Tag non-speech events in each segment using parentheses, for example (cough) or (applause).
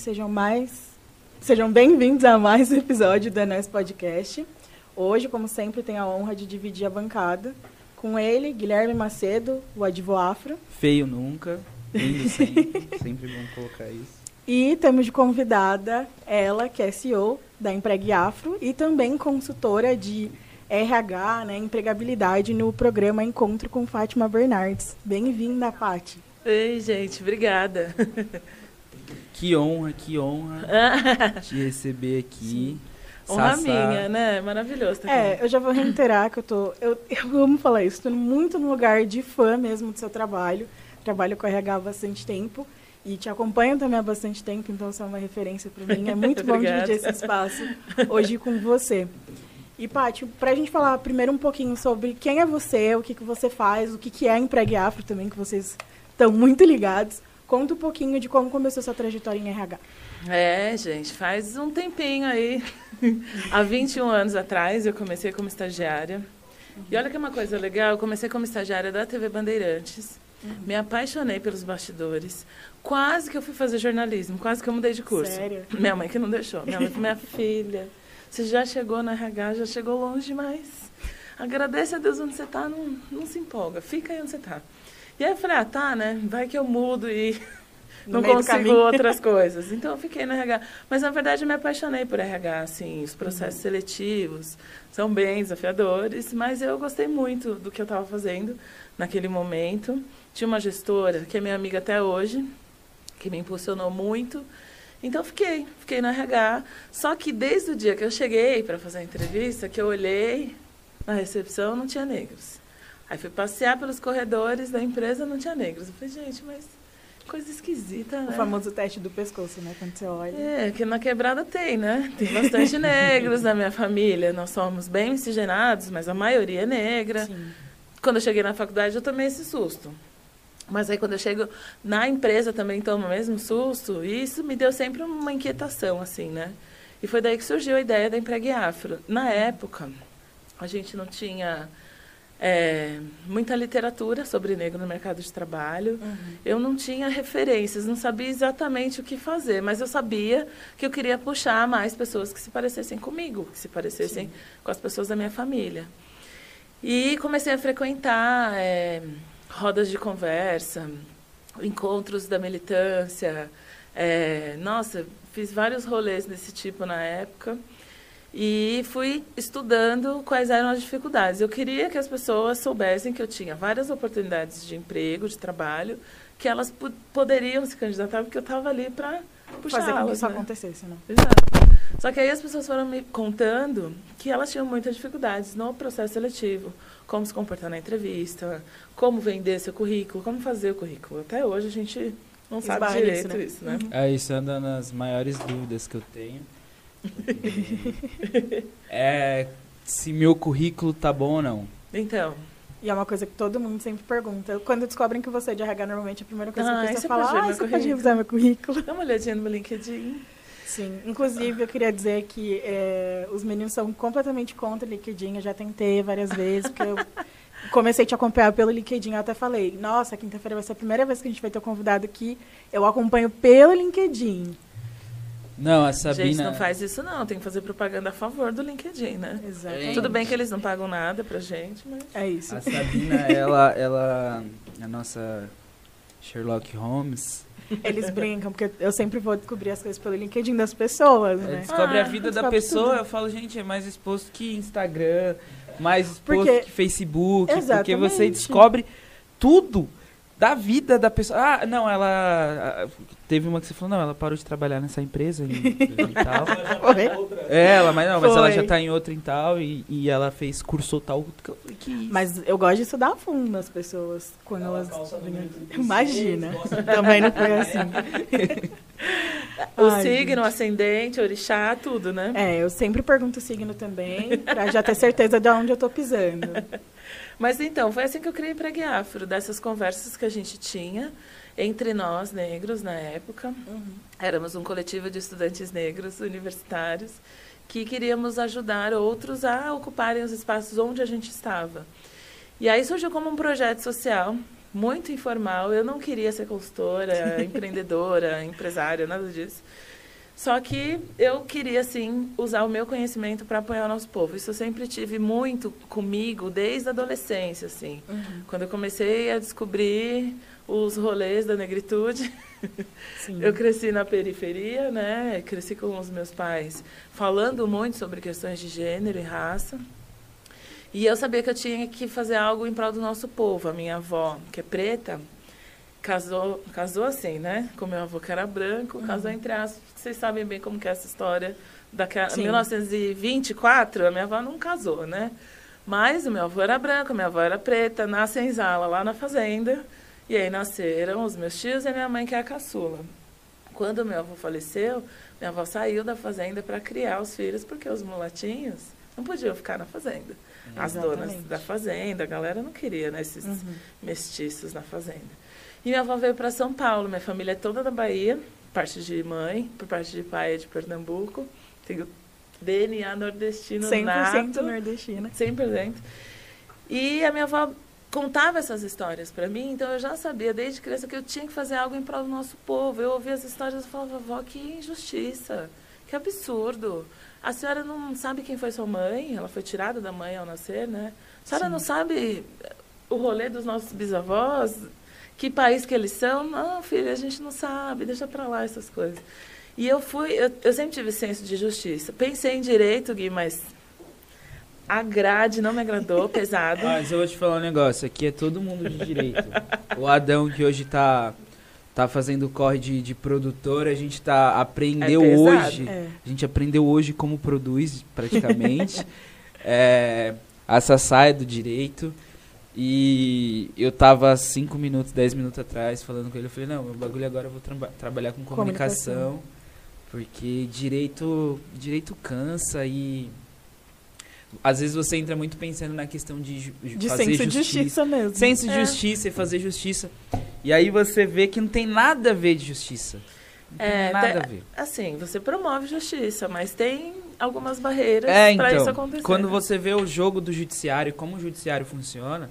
Sejam mais sejam bem-vindos a mais um episódio do Enes Podcast. Hoje, como sempre, tenho a honra de dividir a bancada com ele, Guilherme Macedo, o Advoafro. Feio nunca, lindo sempre, (laughs) sempre bom colocar isso. E temos de convidada ela, que é CEO da Empregue Afro e também consultora de RH, né, empregabilidade no programa Encontro com Fátima Bernardes. Bem-vinda, Paty. Oi, gente, obrigada. (laughs) Que honra, que honra (laughs) te receber aqui. Honra Sassá. minha, né? Maravilhoso. Tá é, eu já vou reiterar que eu tô. Eu, eu amo falar isso, estou muito no lugar de fã mesmo do seu trabalho. Trabalho com RH há bastante tempo e te acompanho também há bastante tempo, então você é uma referência para mim. É muito bom dividir esse espaço hoje com você. E, Paty, para a gente falar primeiro um pouquinho sobre quem é você, o que, que você faz, o que, que é Empregue Afro também, que vocês estão muito ligados. Conta um pouquinho de como começou sua trajetória em RH. É, gente, faz um tempinho aí. (laughs) Há 21 anos atrás eu comecei como estagiária. Uhum. E olha que é uma coisa legal, eu comecei como estagiária da TV Bandeirantes. Uhum. Me apaixonei pelos bastidores. Quase que eu fui fazer jornalismo, quase que eu mudei de curso. Sério? (laughs) Minha mãe que não deixou. Minha mãe (laughs) falou, minha filha, você já chegou na RH, já chegou longe demais. Agradeça a Deus onde você está, não, não se empolga, fica aí onde você está. E aí eu falei, ah, tá, né? Vai que eu mudo e não consigo outras (laughs) coisas. Então eu fiquei no RH. Mas na verdade eu me apaixonei por RH, assim, os processos uhum. seletivos são bem desafiadores, mas eu gostei muito do que eu estava fazendo naquele momento. Tinha uma gestora que é minha amiga até hoje, que me impulsionou muito. Então fiquei, fiquei no RH. Só que desde o dia que eu cheguei para fazer a entrevista, que eu olhei na recepção, não tinha negros. Aí fui passear pelos corredores da empresa, não tinha negros. Eu falei, gente, mas coisa esquisita, né? O famoso teste do pescoço, né? Quando você olha. É, que na quebrada tem, né? Tem bastante negros na minha família. Nós somos bem miscigenados, mas a maioria é negra. Sim. Quando eu cheguei na faculdade, eu tomei esse susto. Mas aí quando eu chego na empresa também tomo o mesmo susto. E isso me deu sempre uma inquietação, assim, né? E foi daí que surgiu a ideia da Empregue Afro. Na época, a gente não tinha é, muita literatura sobre negro no mercado de trabalho. Uhum. Eu não tinha referências, não sabia exatamente o que fazer, mas eu sabia que eu queria puxar mais pessoas que se parecessem comigo, que se parecessem Sim. com as pessoas da minha família. E comecei a frequentar é, rodas de conversa, encontros da militância. É, nossa, fiz vários rolês desse tipo na época e fui estudando quais eram as dificuldades. Eu queria que as pessoas soubessem que eu tinha várias oportunidades de emprego, de trabalho, que elas poderiam se candidatar, porque eu estava ali para puxar Fazer com que isso né? acontecesse, né? Exato. Só que aí as pessoas foram me contando que elas tinham muitas dificuldades no processo seletivo. Como se comportar na entrevista, como vender seu currículo, como fazer o currículo. Até hoje a gente não sabe direito isso, né? Isso, né? É, isso anda nas maiores dúvidas que eu tenho (laughs) é se meu currículo tá bom ou não. Então. E é uma coisa que todo mundo sempre pergunta. Quando descobrem que você é de RH, normalmente a primeira coisa ah, que você fala é, ah, você pode revisar meu currículo. Dá uma olhadinha no meu LinkedIn. Sim, inclusive eu queria dizer que é, os meninos são completamente contra o LinkedIn. Eu já tentei várias vezes, porque eu (laughs) comecei a te acompanhar pelo LinkedIn. Eu até falei, nossa, quinta-feira vai ser a primeira vez que a gente vai ter um convidado que eu acompanho pelo LinkedIn. Não, a Sabina... Gente, não faz isso não. Tem que fazer propaganda a favor do LinkedIn, né? Exatamente. Tudo bem que eles não pagam nada pra gente, mas... É isso. A Sabina, (laughs) ela, ela... A nossa Sherlock Holmes... Eles brincam, porque eu sempre vou descobrir as coisas pelo LinkedIn das pessoas, né? Descobre ah, a vida da pessoa, tudo. eu falo, gente, é mais exposto que Instagram, mais exposto porque... que Facebook, Exatamente. porque você descobre tudo da vida da pessoa. Ah, não, ela. Teve uma que você falou, não, ela parou de trabalhar nessa empresa e, e tal. (laughs) é, ela, mas não, mas ela já tá em outra e tal, e, e ela fez curso tal. Que isso? Mas eu gosto de estudar a fundo as pessoas quando ela elas. Imagina. Também não foi assim. o Ai, signo, gente. ascendente, orixá, tudo, né? É, eu sempre pergunto o signo também, pra já ter certeza de onde eu tô pisando. (laughs) Mas então, foi assim que eu criei Pregue Afro, dessas conversas que a gente tinha entre nós, negros, na época. Uhum. Éramos um coletivo de estudantes negros universitários que queríamos ajudar outros a ocuparem os espaços onde a gente estava. E aí surgiu como um projeto social, muito informal. Eu não queria ser consultora, (laughs) empreendedora, empresária, nada disso. Só que eu queria, sim, usar o meu conhecimento para apoiar o nosso povo. Isso eu sempre tive muito comigo desde a adolescência, assim. Uhum. Quando eu comecei a descobrir os rolês da negritude. (laughs) eu cresci na periferia, né? Cresci com os meus pais falando muito sobre questões de gênero e raça. E eu sabia que eu tinha que fazer algo em prol do nosso povo. A minha avó, que é preta, casou, casou assim, né? Com meu avô que era branco, uhum. casou entre aspas. Vocês sabem bem como que é essa história. Daquela, 1924, a minha avó não casou, né? Mas o meu avô era branco, minha avó era preta, nasce em Zala, lá na fazenda. E aí nasceram os meus tios e a minha mãe, que é a caçula. Quando meu avô faleceu, minha avó saiu da fazenda para criar os filhos, porque os mulatinhos não podiam ficar na fazenda. As donas da fazenda, a galera não queria né, esses uhum. mestiços na fazenda. E minha avó veio para São Paulo. Minha família é toda da Bahia, parte de mãe, por parte de pai é de Pernambuco. Tenho DNA nordestino 100% nato. nordestina. 100%. E a minha avó contava essas histórias para mim, então eu já sabia desde criança que eu tinha que fazer algo em prol do nosso povo. Eu ouvia as histórias e falava, vovó, que injustiça, que absurdo. A senhora não sabe quem foi sua mãe? Ela foi tirada da mãe ao nascer, né? A senhora Sim. não sabe o rolê dos nossos bisavós? Que país que eles são? Não, filha, a gente não sabe, deixa para lá essas coisas. E eu fui, eu, eu, sempre tive senso de justiça. Pensei em direito, Gui, mas a grade não me agradou, (laughs) pesado. Mas eu vou te falar um negócio, aqui é todo mundo de direito. o Adão que hoje tá tá fazendo corre de, de produtor, a gente tá aprendeu é hoje, é. a gente aprendeu hoje como produz praticamente. (laughs) é, a Sassá é do direito. E eu tava 5 minutos, 10 minutos atrás falando com ele. Eu falei, não, meu bagulho agora eu vou tra trabalhar com comunicação, comunicação. Porque direito, direito cansa e. Às vezes você entra muito pensando na questão de, de fazer senso justiça. de justiça mesmo. Senso de é. justiça e fazer justiça. E aí você vê que não tem nada a ver de justiça. Não é, nada a ver. Assim, você promove justiça, mas tem algumas barreiras é, para então, isso acontecer. Quando você vê o jogo do judiciário, como o judiciário funciona,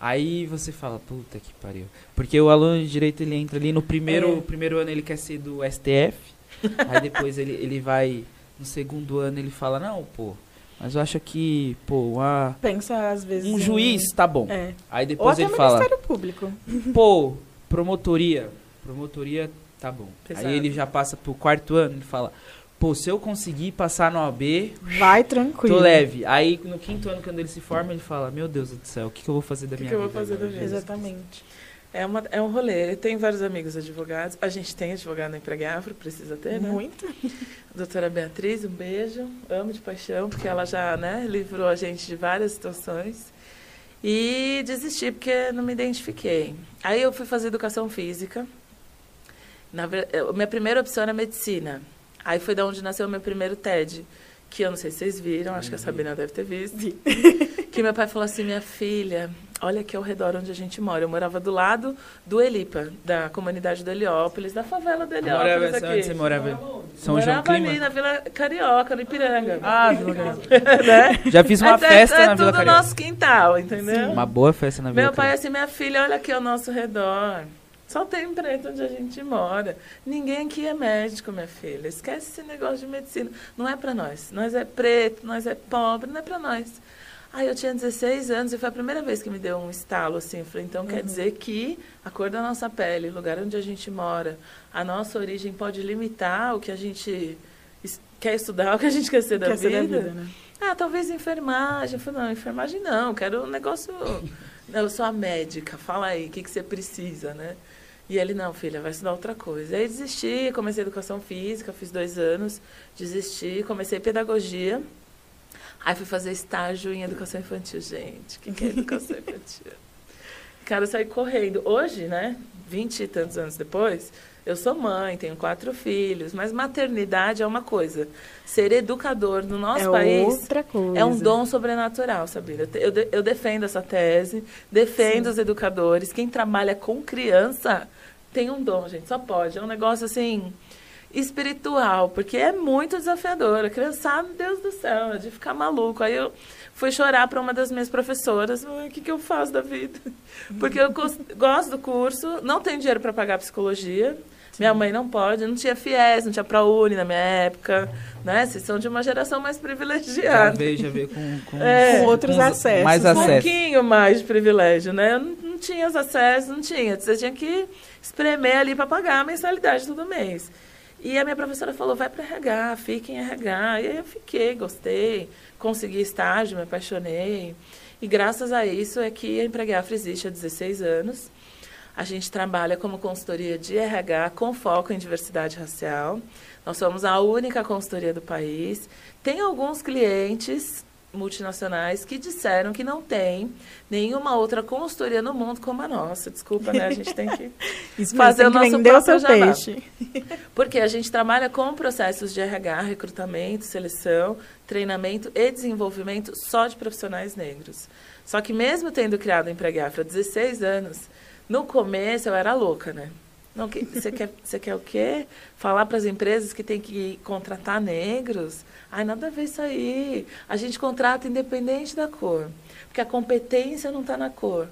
Aí você fala, puta que pariu. Porque o aluno de direito ele entra ali no primeiro, é. primeiro ano ele quer ser do STF, (laughs) aí depois ele, ele vai, no segundo ano ele fala, não, pô, mas eu acho que, pô, uma, Pensa às vezes. Um em... juiz tá bom. É. Aí depois Ou ele fala. Ministério Público. Pô, promotoria. Promotoria tá bom. Pesado. Aí ele já passa pro quarto ano, ele fala, pô, se eu conseguir passar no AB, vai tranquilo. Tô leve. Aí no quinto ano, quando ele se forma, ele fala: Meu Deus do céu, o que, que eu vou fazer da que minha que vida? O que eu vou fazer da vida? Exatamente. É, uma, é um rolê. Eu tenho vários amigos advogados. A gente tem advogado na Empregáfro, precisa ter, né? Muito. (laughs) doutora Beatriz, um beijo. Amo de paixão, porque ela já né, livrou a gente de várias situações. E desisti, porque não me identifiquei. Aí eu fui fazer educação física. Na, minha primeira opção era medicina. Aí foi da onde nasceu o meu primeiro TED, que eu não sei se vocês viram, acho que a uhum. Sabrina deve ter visto. (laughs) que meu pai falou assim: minha filha, olha aqui ao redor onde a gente mora. Eu morava do lado do Elipa, da comunidade do Heliópolis, da favela do Heliópolis. Morava, aqui. Onde você morava? São morava João Clima? ali na Vila Carioca, no Ipiranga. Ah, Vila Carioca. né? Já fiz uma é, festa é, é na Vila Carioca. É tudo nosso quintal, entendeu? Sim. Uma boa festa na Vila Meu pai assim, minha filha, olha aqui ao nosso redor. Só tem preto onde a gente mora. Ninguém aqui é médico, minha filha. Esquece esse negócio de medicina. Não é para nós. Nós é preto, nós é pobre, não é para nós. Aí eu tinha 16 anos e foi a primeira vez que me deu um estalo assim. Eu falei, então uhum. quer dizer que a cor da nossa pele, o lugar onde a gente mora, a nossa origem pode limitar o que a gente quer estudar, (laughs) o que a gente quer ser da quer vida. Ser da vida né? Ah, talvez enfermagem. Eu falei, não, enfermagem não, quero um negócio. (laughs) eu sou a médica, fala aí, o que, que você precisa, né? E ele, não, filha, vai estudar outra coisa. Aí desisti, comecei educação física, fiz dois anos, desisti, comecei pedagogia. Aí fui fazer estágio em educação infantil. Gente, o que, que é educação (laughs) infantil? Cara, eu saí correndo. Hoje, né, vinte e tantos anos depois, eu sou mãe, tenho quatro filhos, mas maternidade é uma coisa. Ser educador no nosso é país outra coisa. é um dom sobrenatural, Sabrina. Eu, eu defendo essa tese, defendo Sim. os educadores. Quem trabalha com criança tem um dom, gente, só pode. É um negócio assim espiritual, porque é muito desafiador. A criançada, Deus do céu, é de ficar maluco. Aí eu fui chorar para uma das minhas professoras, o que, que eu faço da vida? Porque eu gosto do curso, não tenho dinheiro para pagar psicologia, Sim. Minha mãe não pode, não tinha FIES, não tinha ProUni na minha época, né? Vocês são de uma geração mais privilegiada. Já veio, já veio com, com, é, com outros com acessos. Mais né? acesso. Um pouquinho mais de privilégio, né? Eu não, não tinha os acessos, não tinha. Você tinha que espremer ali para pagar a mensalidade todo mês. E a minha professora falou, vai para RH, fique em RH. E aí eu fiquei, gostei, consegui estágio, me apaixonei. E graças a isso é que a Empregueafra existe há 16 anos. A gente trabalha como consultoria de RH com foco em diversidade racial. Nós somos a única consultoria do país. Tem alguns clientes multinacionais que disseram que não tem nenhuma outra consultoria no mundo como a nossa. Desculpa, né? A gente tem que (laughs) fazer o nosso próprio o peixe. (laughs) Porque a gente trabalha com processos de RH, recrutamento, seleção, treinamento e desenvolvimento só de profissionais negros. Só que mesmo tendo criado o Empregueafra há 16 anos, no começo eu era louca, né? Não, você quer, você quer o quê? Falar para as empresas que tem que contratar negros? Ai, nada a ver isso aí. A gente contrata independente da cor, porque a competência não está na cor.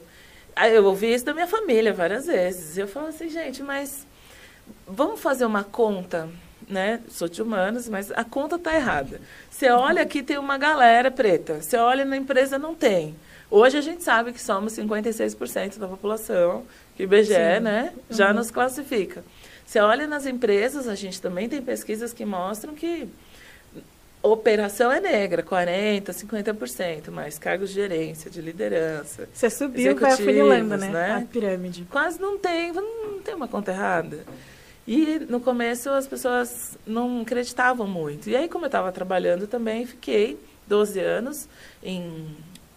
Aí eu ouvi isso da minha família várias vezes. Eu falo assim, gente, mas vamos fazer uma conta, né? Sou de humanos, mas a conta está errada. Você olha aqui, tem uma galera preta. Você olha na empresa, não tem. Hoje a gente sabe que somos 56% da população, que o IBGE né, já uhum. nos classifica. Você olha nas empresas, a gente também tem pesquisas que mostram que operação é negra, 40%, 50%, mas cargos de gerência, de liderança. Você subiu, vai afunilando, né? né? A pirâmide. Quase não tem, não tem uma conta errada. E no começo as pessoas não acreditavam muito. E aí, como eu estava trabalhando também, fiquei 12 anos em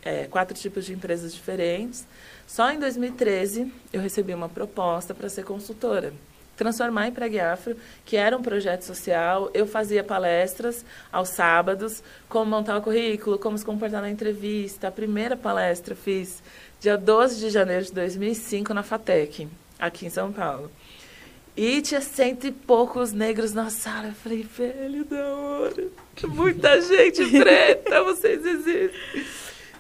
é, quatro tipos de empresas diferentes. Só em 2013 eu recebi uma proposta para ser consultora transformar em Prague Afro, que era um projeto social. Eu fazia palestras aos sábados, como montar o currículo, como se comportar na entrevista. A primeira palestra fiz dia 12 de janeiro de 2005 na FATEC, aqui em São Paulo. E tinha cento e poucos negros na sala. Eu falei, velho da hora, muita (laughs) gente preta, vocês existem.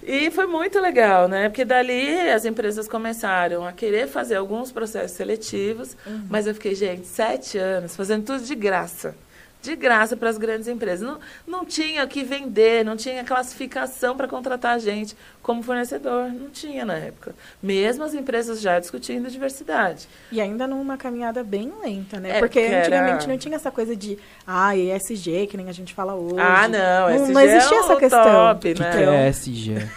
E foi muito legal, né? Porque dali as empresas começaram a querer fazer alguns processos seletivos, uhum. mas eu fiquei, gente, sete anos fazendo tudo de graça. De graça para as grandes empresas. Não, não tinha que vender, não tinha classificação para contratar a gente como fornecedor. Não tinha na época. Mesmo as empresas já discutindo diversidade. E ainda numa caminhada bem lenta, né? É, porque antigamente era... não tinha essa coisa de ah, ESG, que nem a gente fala hoje. Ah, não. Não, não existia é essa questão. Top, né? que, que é ESG?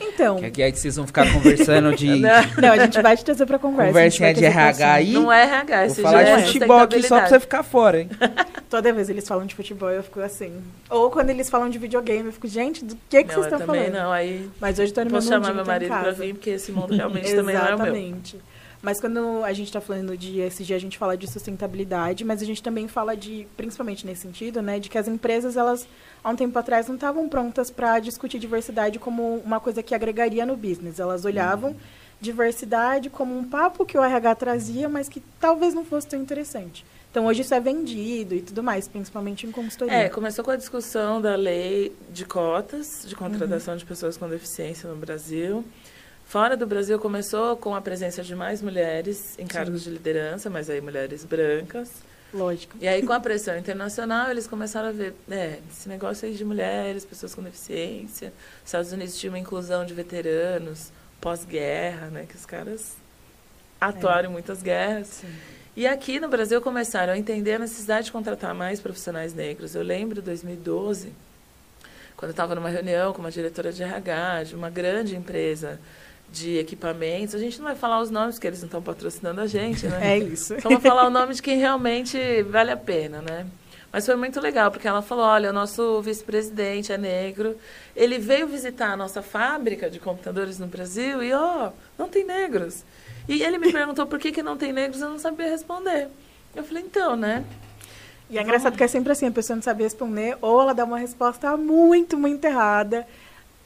Então. Que aqui é que vocês vão ficar conversando (laughs) de. Não, a gente vai te trazer pra conversa. Conversinha de RH aí. Não é RH, Vou falar de é futebol aqui só pra você ficar fora, hein? (laughs) Toda vez eles falam de futebol, eu fico assim. Ou quando eles falam de videogame, eu fico, gente, do que, que não, vocês estão falando? Não, aí. Mas hoje tô no Posso chamar meu marido pra vir, porque esse mundo realmente também não é o meu. (laughs) Exatamente. Mas quando a gente está falando de ESG, a gente fala de sustentabilidade, mas a gente também fala de, principalmente nesse sentido, né, de que as empresas, elas, há um tempo atrás, não estavam prontas para discutir diversidade como uma coisa que agregaria no business. Elas olhavam uhum. diversidade como um papo que o RH trazia, mas que talvez não fosse tão interessante. Então, hoje isso é vendido e tudo mais, principalmente em consultoria. É, começou com a discussão da lei de cotas de contratação uhum. de pessoas com deficiência no Brasil. Fora do Brasil começou com a presença de mais mulheres em cargos Sim. de liderança, mas aí mulheres brancas. Lógico. E aí com a pressão internacional eles começaram a ver, é, esse negócio aí de mulheres, pessoas com deficiência. Os Estados Unidos tinha uma inclusão de veteranos pós-guerra, né, que os caras atuaram é. em muitas guerras. Sim. E aqui no Brasil começaram a entender a necessidade de contratar mais profissionais negros. Eu lembro 2012, quando eu estava numa reunião com uma diretora de RH de uma grande empresa de equipamentos. A gente não vai falar os nomes, porque eles não estão patrocinando a gente, né? (laughs) É isso. Só vou falar o nome de quem realmente vale a pena, né? Mas foi muito legal, porque ela falou, olha, o nosso vice-presidente é negro, ele veio visitar a nossa fábrica de computadores no Brasil e, ó, oh, não tem negros. E ele me (laughs) perguntou por que, que não tem negros, eu não sabia responder. Eu falei, então, né? E é engraçado que é sempre assim, a pessoa não sabe responder, ou ela dá uma resposta muito, muito errada,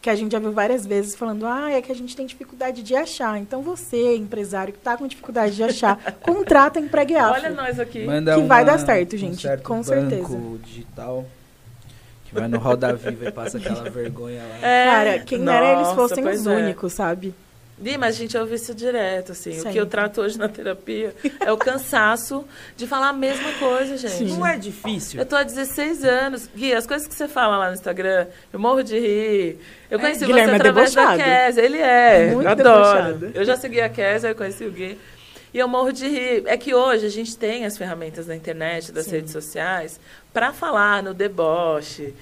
que a gente já viu várias vezes falando, ah, é que a gente tem dificuldade de achar. Então você, empresário que está com dificuldade de achar, (laughs) contrata Empregue Afro. Olha nós aqui. Manda que uma, vai dar certo, gente, um certo com banco certeza. digital que vai no Roda Viva e passa aquela vergonha lá. É, Cara, quem nossa, era eles fossem os é. únicos, sabe? Ih, mas a gente ouve isso direto, assim. Sempre. O que eu trato hoje na terapia é o cansaço de falar a mesma coisa, gente. Sim. Não é difícil. Eu tô há 16 anos. Gui, as coisas que você fala lá no Instagram, eu morro de rir. Eu é, conheci é, você através da Kézia. Ele é. Muito adoro. Debochado. Eu já segui a Kézia, eu conheci o Gui. E eu morro de rir. É que hoje a gente tem as ferramentas da internet, das Sim. redes sociais, para falar no deboche,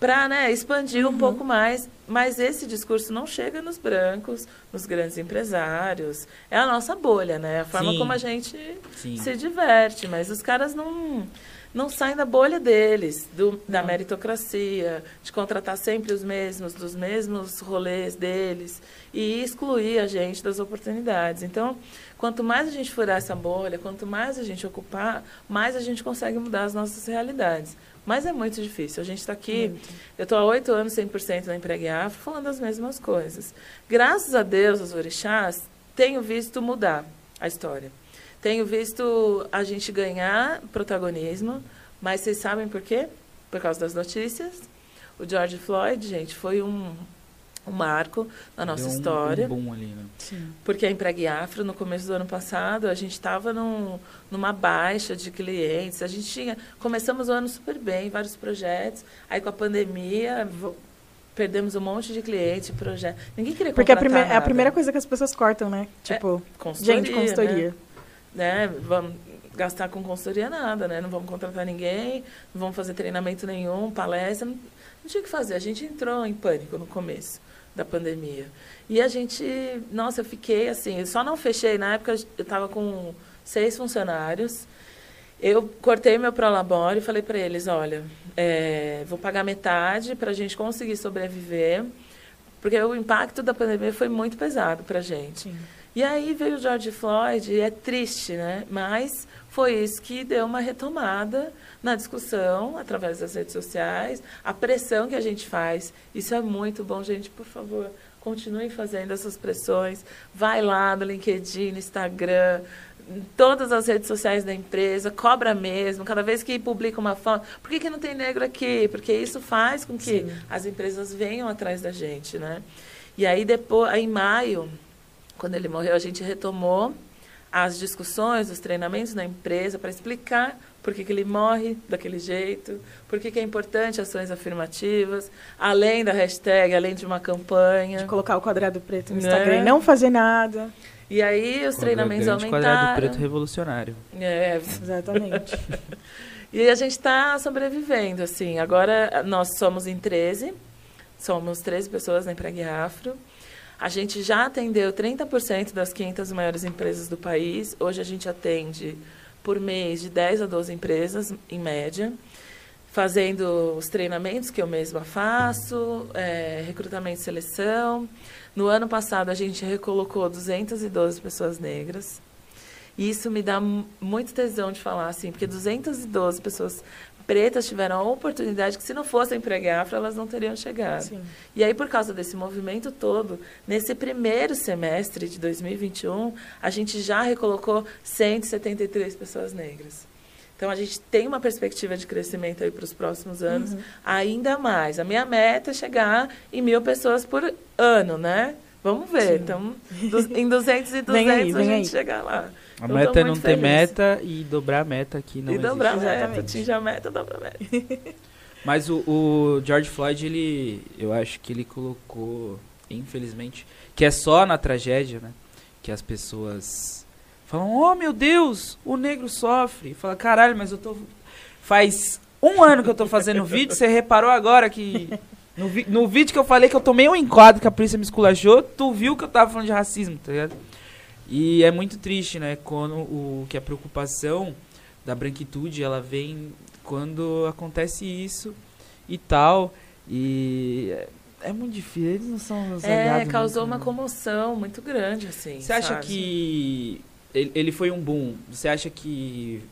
para né, expandir uhum. um pouco mais. Mas esse discurso não chega nos brancos, nos grandes empresários. É a nossa bolha, né? A forma Sim. como a gente Sim. se diverte. Mas os caras não não saem da bolha deles, do, da meritocracia, de contratar sempre os mesmos, dos mesmos rolês deles e excluir a gente das oportunidades. Então, quanto mais a gente furar essa bolha, quanto mais a gente ocupar, mais a gente consegue mudar as nossas realidades. Mas é muito difícil. A gente está aqui, muito. eu estou há oito anos 100% na Empregue Afro, falando as mesmas coisas. Graças a Deus, os orixás, tenho visto mudar a história. Tenho visto a gente ganhar protagonismo, mas vocês sabem por quê? Por causa das notícias. O George Floyd, gente, foi um, um marco na nossa um, história. Um boom ali, né? Porque a Empregue Afro, no começo do ano passado, a gente estava num, numa baixa de clientes. A gente tinha. Começamos o ano super bem, vários projetos. Aí com a pandemia. Perdemos um monte de clientes, projetos. Ninguém queria Porque é a, prime é a primeira coisa que as pessoas cortam, né? É, tipo, é, consultoria, gente, consultoria. Né? né? Vamos gastar com consultoria nada, né? Não vamos contratar ninguém, não vamos fazer treinamento nenhum, palestra. Não, não tinha o que fazer. A gente entrou em pânico no começo da pandemia. E a gente, nossa, eu fiquei assim, eu só não fechei, na época eu estava com seis funcionários, eu cortei meu prolabore e falei para eles, olha, é, vou pagar metade para a gente conseguir sobreviver, porque o impacto da pandemia foi muito pesado para a gente. Sim. E aí veio o George Floyd, e é triste, né? Mas foi isso que deu uma retomada na discussão através das redes sociais, a pressão que a gente faz. Isso é muito bom, gente, por favor, continuem fazendo essas pressões. Vai lá no LinkedIn, no Instagram, em todas as redes sociais da empresa, cobra mesmo, cada vez que publica uma foto. Por que, que não tem negro aqui? Porque isso faz com que Sim. as empresas venham atrás da gente, né? E aí depois, aí em maio, quando ele morreu, a gente retomou as discussões, os treinamentos na empresa para explicar por que, que, ele morre daquele jeito, por que, que é importante ações afirmativas, além da hashtag, além de uma campanha. De colocar o quadrado preto no né? Instagram e não fazer nada. E aí os treinamentos grande, aumentaram. Quadrado preto revolucionário. É, exatamente. (laughs) e a gente está sobrevivendo, assim. Agora nós somos em 13, somos 13 pessoas na Empregue Afro. A gente já atendeu 30% das 500 maiores empresas do país. Hoje a gente atende por mês de 10 a 12 empresas, em média, fazendo os treinamentos que eu mesma faço, é, recrutamento e seleção. No ano passado, a gente recolocou 212 pessoas negras. E isso me dá muito tesão de falar assim, porque 212 pessoas pretas tiveram a oportunidade que, se não fossem empregar afro, elas não teriam chegado. Sim. E aí, por causa desse movimento todo, nesse primeiro semestre de 2021, a gente já recolocou 173 pessoas negras. Então, a gente tem uma perspectiva de crescimento aí para os próximos anos, uhum. ainda mais. A minha meta é chegar em mil pessoas por ano, né? Vamos ver. Então, em 200 e (laughs) 200 aí, a gente aí. chegar lá. A eu meta é não ter meta e dobrar a meta aqui não E existe. dobrar a meta, atingir a meta, dobrar a meta. (laughs) Mas o, o, George Floyd, ele, eu acho que ele colocou, infelizmente, que é só na tragédia, né? Que as pessoas falam, oh meu Deus, o negro sofre. Fala, caralho, mas eu tô. Faz um ano que eu tô fazendo vídeo, você reparou agora que. No, vi, no vídeo que eu falei que eu tomei um enquadro que a polícia me esculachou, tu viu que eu tava falando de racismo, tá ligado? E é muito triste, né, quando o que a preocupação da branquitude, ela vem quando acontece isso e tal. E é, é muito difícil, eles não são É, causou uma comoção muito grande, assim. Você acha que ele, ele foi um boom? Você acha que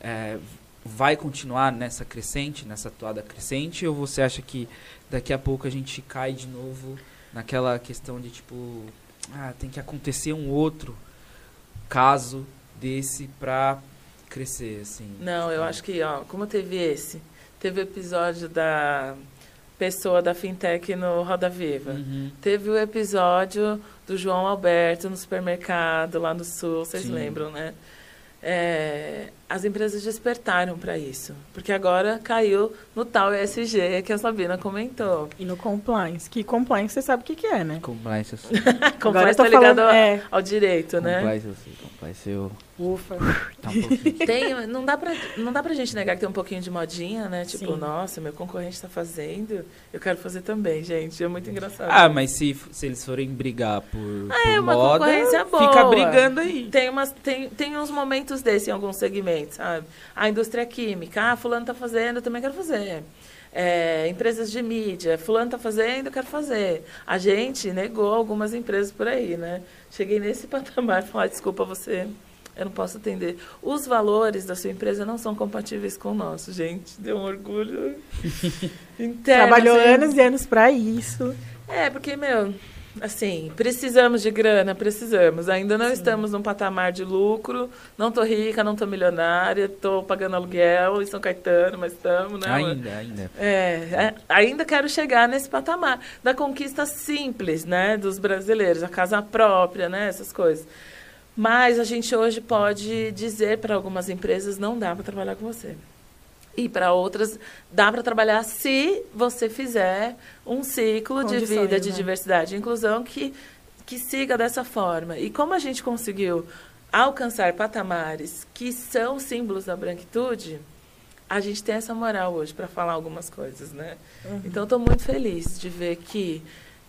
é, vai continuar nessa crescente, nessa toada crescente? Ou você acha que daqui a pouco a gente cai de novo naquela questão de tipo ah, tem que acontecer um outro caso desse pra crescer, assim. Não, eu acho que, ó, como teve esse, teve o episódio da pessoa da fintech no Roda Viva. Uhum. Teve o episódio do João Alberto no supermercado lá no Sul, vocês Sim. lembram, né? É, as empresas despertaram para isso, porque agora caiu no tal ESG que a Sabina comentou. E no compliance, que compliance você sabe o que, que é, né? Compliance, eu sei. (laughs) compliance está ligado ao, é. ao, direito, compliance, né? Compliance, eu sei. Compliance, eu... Ufa. Tá um (laughs) tem, não, dá pra, não dá pra gente negar que tem um pouquinho de modinha, né? Tipo, Sim. nossa, meu concorrente está fazendo, eu quero fazer também, gente. É muito engraçado. Ah, mas se, se eles forem brigar por, ah, por é uma moda, concorrência boa. fica brigando aí. Tem, umas, tem, tem uns momentos desses em alguns segmentos, sabe? A indústria química, ah, fulano está fazendo, eu também quero fazer. É, empresas de mídia, fulano está fazendo, eu quero fazer. A gente negou algumas empresas por aí, né? Cheguei nesse (laughs) patamar e falei, ah, desculpa você eu não posso atender. Os valores da sua empresa não são compatíveis com o nosso, gente. Deu um orgulho (laughs) interno. Trabalhou assim. anos e anos para isso. É, porque, meu, assim, precisamos de grana, precisamos. Ainda não Sim. estamos num patamar de lucro. Não tô rica, não tô milionária, tô pagando aluguel em São Caetano, mas estamos, né? Ainda, ainda. É, é, ainda quero chegar nesse patamar da conquista simples, né, dos brasileiros, a casa própria, né, essas coisas. Mas a gente hoje pode dizer para algumas empresas não dá para trabalhar com você. E para outras dá para trabalhar se você fizer um ciclo Condições, de vida de né? diversidade e inclusão que que siga dessa forma. E como a gente conseguiu alcançar patamares que são símbolos da branquitude, a gente tem essa moral hoje para falar algumas coisas, né? Uhum. Então estou muito feliz de ver que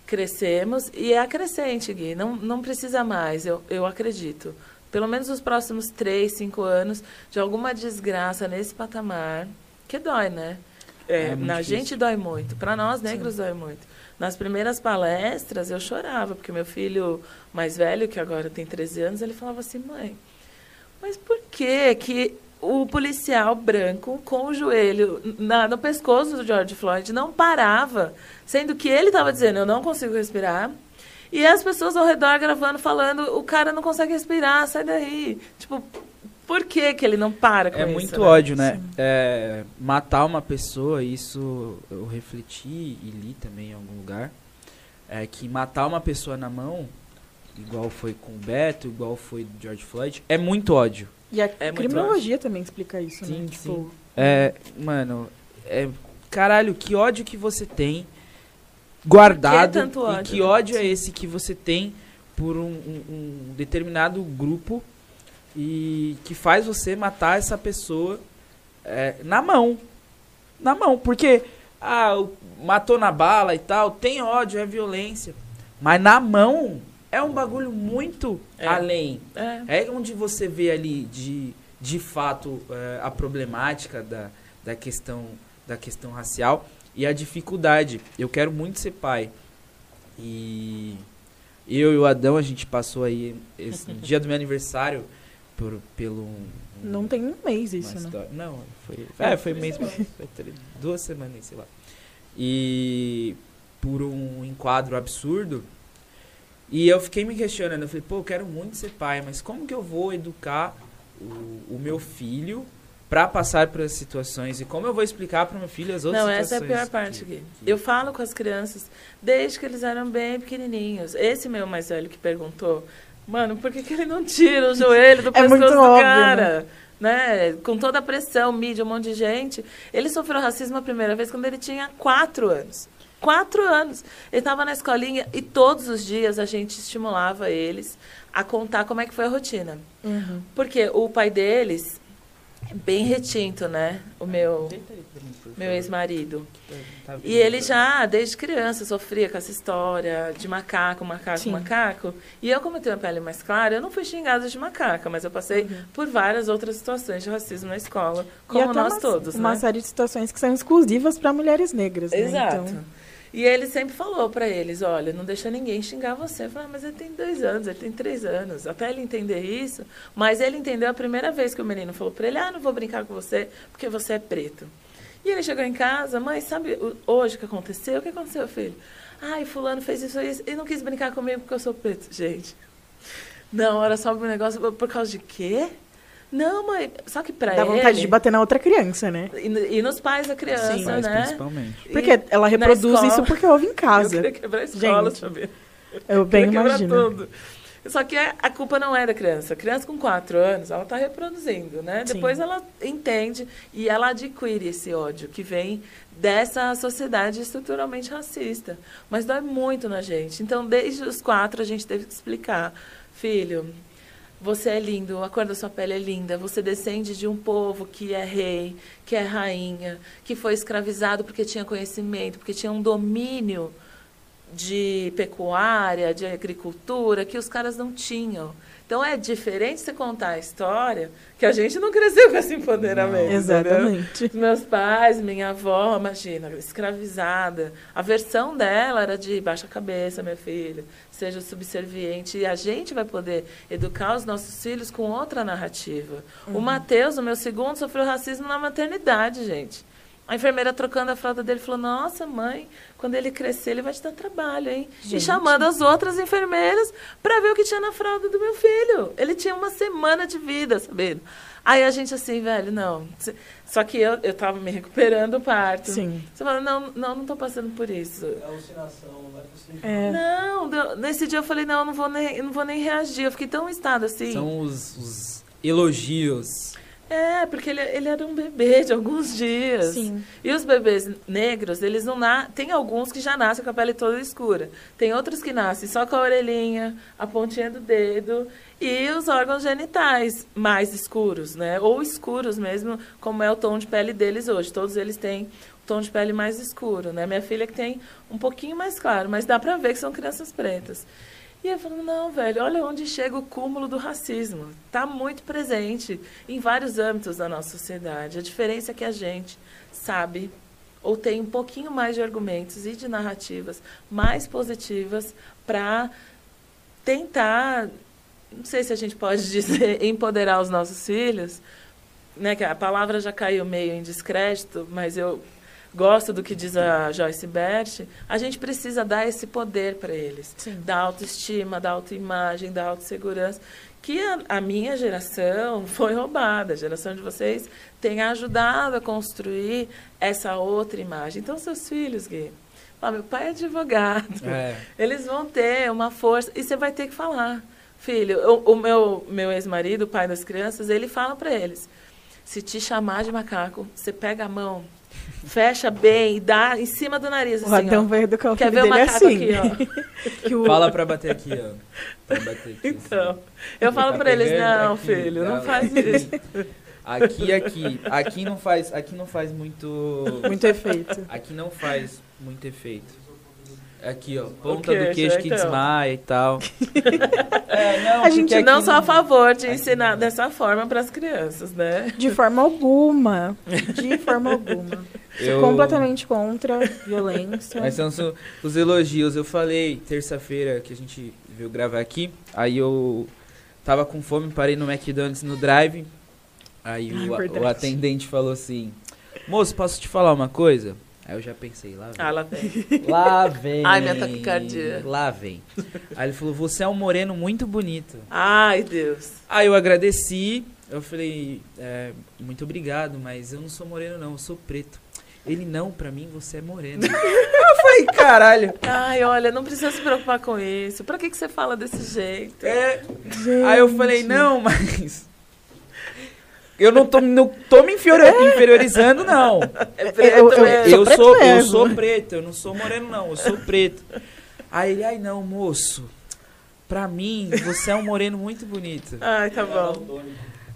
crescemos e é crescente, Gui. Não, não precisa mais, eu, eu acredito. Pelo menos nos próximos três, cinco anos, de alguma desgraça nesse patamar, que dói, né? É, é na difícil. gente dói muito. Para nós, negros, Sim. dói muito. Nas primeiras palestras, eu chorava, porque meu filho mais velho, que agora tem 13 anos, ele falava assim, mãe, mas por que que o policial branco com o joelho na, no pescoço do George Floyd não parava, sendo que ele estava dizendo eu não consigo respirar e as pessoas ao redor gravando falando o cara não consegue respirar, sai daí. Tipo, por que, que ele não para com é isso? É muito né? ódio, né? É, matar uma pessoa, isso eu refleti e li também em algum lugar, é que matar uma pessoa na mão, igual foi com o Beto, igual foi do George Floyd, é muito ódio. E a é criminologia também explica isso, sim, né? Tipo... Sim. É, mano, é, caralho, que ódio que você tem guardado. Que é ódio? E que ódio é esse que você tem por um, um, um, determinado grupo e que faz você matar essa pessoa é, na mão. Na mão. Porque, ah, matou na bala e tal, tem ódio, é violência. Mas na mão é um bagulho muito é. além. É. é. onde você vê ali de, de fato é, a problemática da, da, questão, da questão racial e a dificuldade. Eu quero muito ser pai. E eu e o Adão, a gente passou aí esse (laughs) dia do meu aniversário por, pelo. Um, não tem um mês isso, né? Não, foi. É, foi mês, foi duas semanas, sei lá. E por um enquadro absurdo, e eu fiquei me questionando, eu falei, pô, eu quero muito ser pai, mas como que eu vou educar o, o meu filho para passar por essas situações e como eu vou explicar para meu filho as outras Não, situações? Não, essa é a pior parte aqui. Eu falo com as crianças desde que eles eram bem pequenininhos. Esse meu mais velho que perguntou, mano, por que, que ele não tira o (laughs) joelho do é pescoço do óbvio, cara? Né? né? Com toda a pressão, mídia, um monte de gente. Ele sofreu racismo a primeira vez quando ele tinha quatro anos quatro anos. Ele estava na escolinha e todos os dias a gente estimulava eles a contar como é que foi a rotina. Uhum. Porque o pai deles bem retinto, né? O meu, meu ex-marido. Tá e ele já, desde criança, sofria com essa história de macaco, macaco, Sim. macaco. E eu, como tenho a pele mais clara, eu não fui xingada de macaca, mas eu passei uhum. por várias outras situações de racismo na escola, como nós uma, todos. Uma né? série de situações que são exclusivas para mulheres negras. Né? Exato. Né? Então... E ele sempre falou para eles, olha, não deixa ninguém xingar você. Eu falei, ah, mas ele tem dois anos, ele tem três anos. Até ele entender isso. Mas ele entendeu a primeira vez que o menino falou para ele, ah, não vou brincar com você porque você é preto. E ele chegou em casa, mãe, sabe hoje o que aconteceu? O que aconteceu, filho? Ai, fulano fez isso e isso e não quis brincar comigo porque eu sou preto. Gente, não, era só um negócio, por causa de quê? Não, mãe, só que pra Dá ele... vontade de bater na outra criança, né? E, e nos pais da criança, Sim, né? principalmente. Porque ela reproduz isso porque ouve em (laughs) casa. Eu queria quebrar a escola, Gente, Eu bem imagino. Tudo. Só que a culpa não é da criança. A criança com quatro anos, ela está reproduzindo, né? Sim. Depois ela entende e ela adquire esse ódio que vem dessa sociedade estruturalmente racista. Mas dói muito na gente. Então, desde os quatro, a gente teve que explicar. Filho, você é lindo, a cor da sua pele é linda, você descende de um povo que é rei, que é rainha, que foi escravizado porque tinha conhecimento, porque tinha um domínio de pecuária, de agricultura, que os caras não tinham. Então é diferente você contar a história que a gente não cresceu com esse empoderamento. Exatamente. Meus pais, minha avó, imagina, escravizada. A versão dela era de baixa cabeça, minha filha, seja subserviente. E a gente vai poder educar os nossos filhos com outra narrativa. Uhum. O Matheus, o meu segundo, sofreu racismo na maternidade, gente. A enfermeira trocando a fralda dele falou: Nossa, mãe, quando ele crescer, ele vai te dar trabalho, hein? Gente. E chamando as outras enfermeiras para ver o que tinha na fralda do meu filho. Ele tinha uma semana de vida, sabendo? Aí a gente assim, velho, não. Só que eu, eu tava me recuperando do parto. Sim. Você fala, não, não, não tô passando por isso. É alucinação, não é possível. É. Não, nesse dia eu falei, não, eu não vou nem, não vou nem reagir. Eu fiquei tão estado assim. São os, os elogios é, porque ele, ele era um bebê de alguns dias. Sim. E os bebês negros, eles não na... Tem alguns que já nascem com a pele toda escura. Tem outros que nascem só com a orelhinha, a pontinha do dedo e os órgãos genitais mais escuros, né? Ou escuros mesmo, como é o tom de pele deles hoje. Todos eles têm o tom de pele mais escuro, né? Minha filha que tem um pouquinho mais claro, mas dá pra ver que são crianças pretas. E eu falo, não, velho, olha onde chega o cúmulo do racismo. Está muito presente em vários âmbitos da nossa sociedade. A diferença é que a gente sabe ou tem um pouquinho mais de argumentos e de narrativas mais positivas para tentar, não sei se a gente pode (laughs) dizer, empoderar os nossos filhos, né, que a palavra já caiu meio em descrédito, mas eu gosto do que diz a Joyce Bert, a gente precisa dar esse poder para eles. Sim. Da autoestima, da autoimagem, da autossegurança. Que a, a, minha geração (laughs) foi roubada. A geração de vocês tem ajudado a construir essa outra imagem. Então, seus filhos, Gui, ah, meu pai é advogado. É. Eles vão ter uma força. E você vai ter que falar. Filho, o, o meu, meu ex-marido, o pai das crianças, ele fala para eles: se te chamar de macaco, você pega a mão Fecha bem e dá em cima do nariz. O assim, Adão vai educar o Quer ver o macaco assim. aqui, ó. (laughs) Fala pra bater aqui, ó. Pra bater aqui, então, assim. eu falo tá pra eles, não, aqui, filho, não, não faz isso. (laughs) Aqui, aqui. Aqui não faz, aqui não faz muito... Muito efeito. Aqui não faz muito efeito. Aqui, ó, ponta do queixo que então. desmaia e tal. (laughs) é, não, a gente não sou a favor de ensinar não. dessa forma para as crianças, né? De forma alguma. De (laughs) forma alguma. Eu... Sou completamente contra violência. Mas são os elogios. Eu falei terça-feira que a gente veio gravar aqui. Aí eu tava com fome, parei no McDonald's no drive. Aí o, o atendente falou assim: Moço, posso te falar uma coisa? Aí eu já pensei, lá vem. Ah, lá vem. Lá vem. Ai, minha taquicardia. Lá vem. Aí ele falou, você é um moreno muito bonito. Ai, Deus. Aí eu agradeci, eu falei, é, muito obrigado, mas eu não sou moreno não, eu sou preto. Ele, não, pra mim você é moreno. (laughs) eu falei, caralho. Ai, olha, não precisa se preocupar com isso. Pra que, que você fala desse jeito? É. Aí eu falei, não, mas eu não tô, não tô me inferiorizando, não. É preto, eu, eu, sou, eu sou preto, eu não sou moreno, não, eu sou preto. Aí ele, ai não, moço. Pra mim, você é um moreno muito bonito. Ai, tá bom.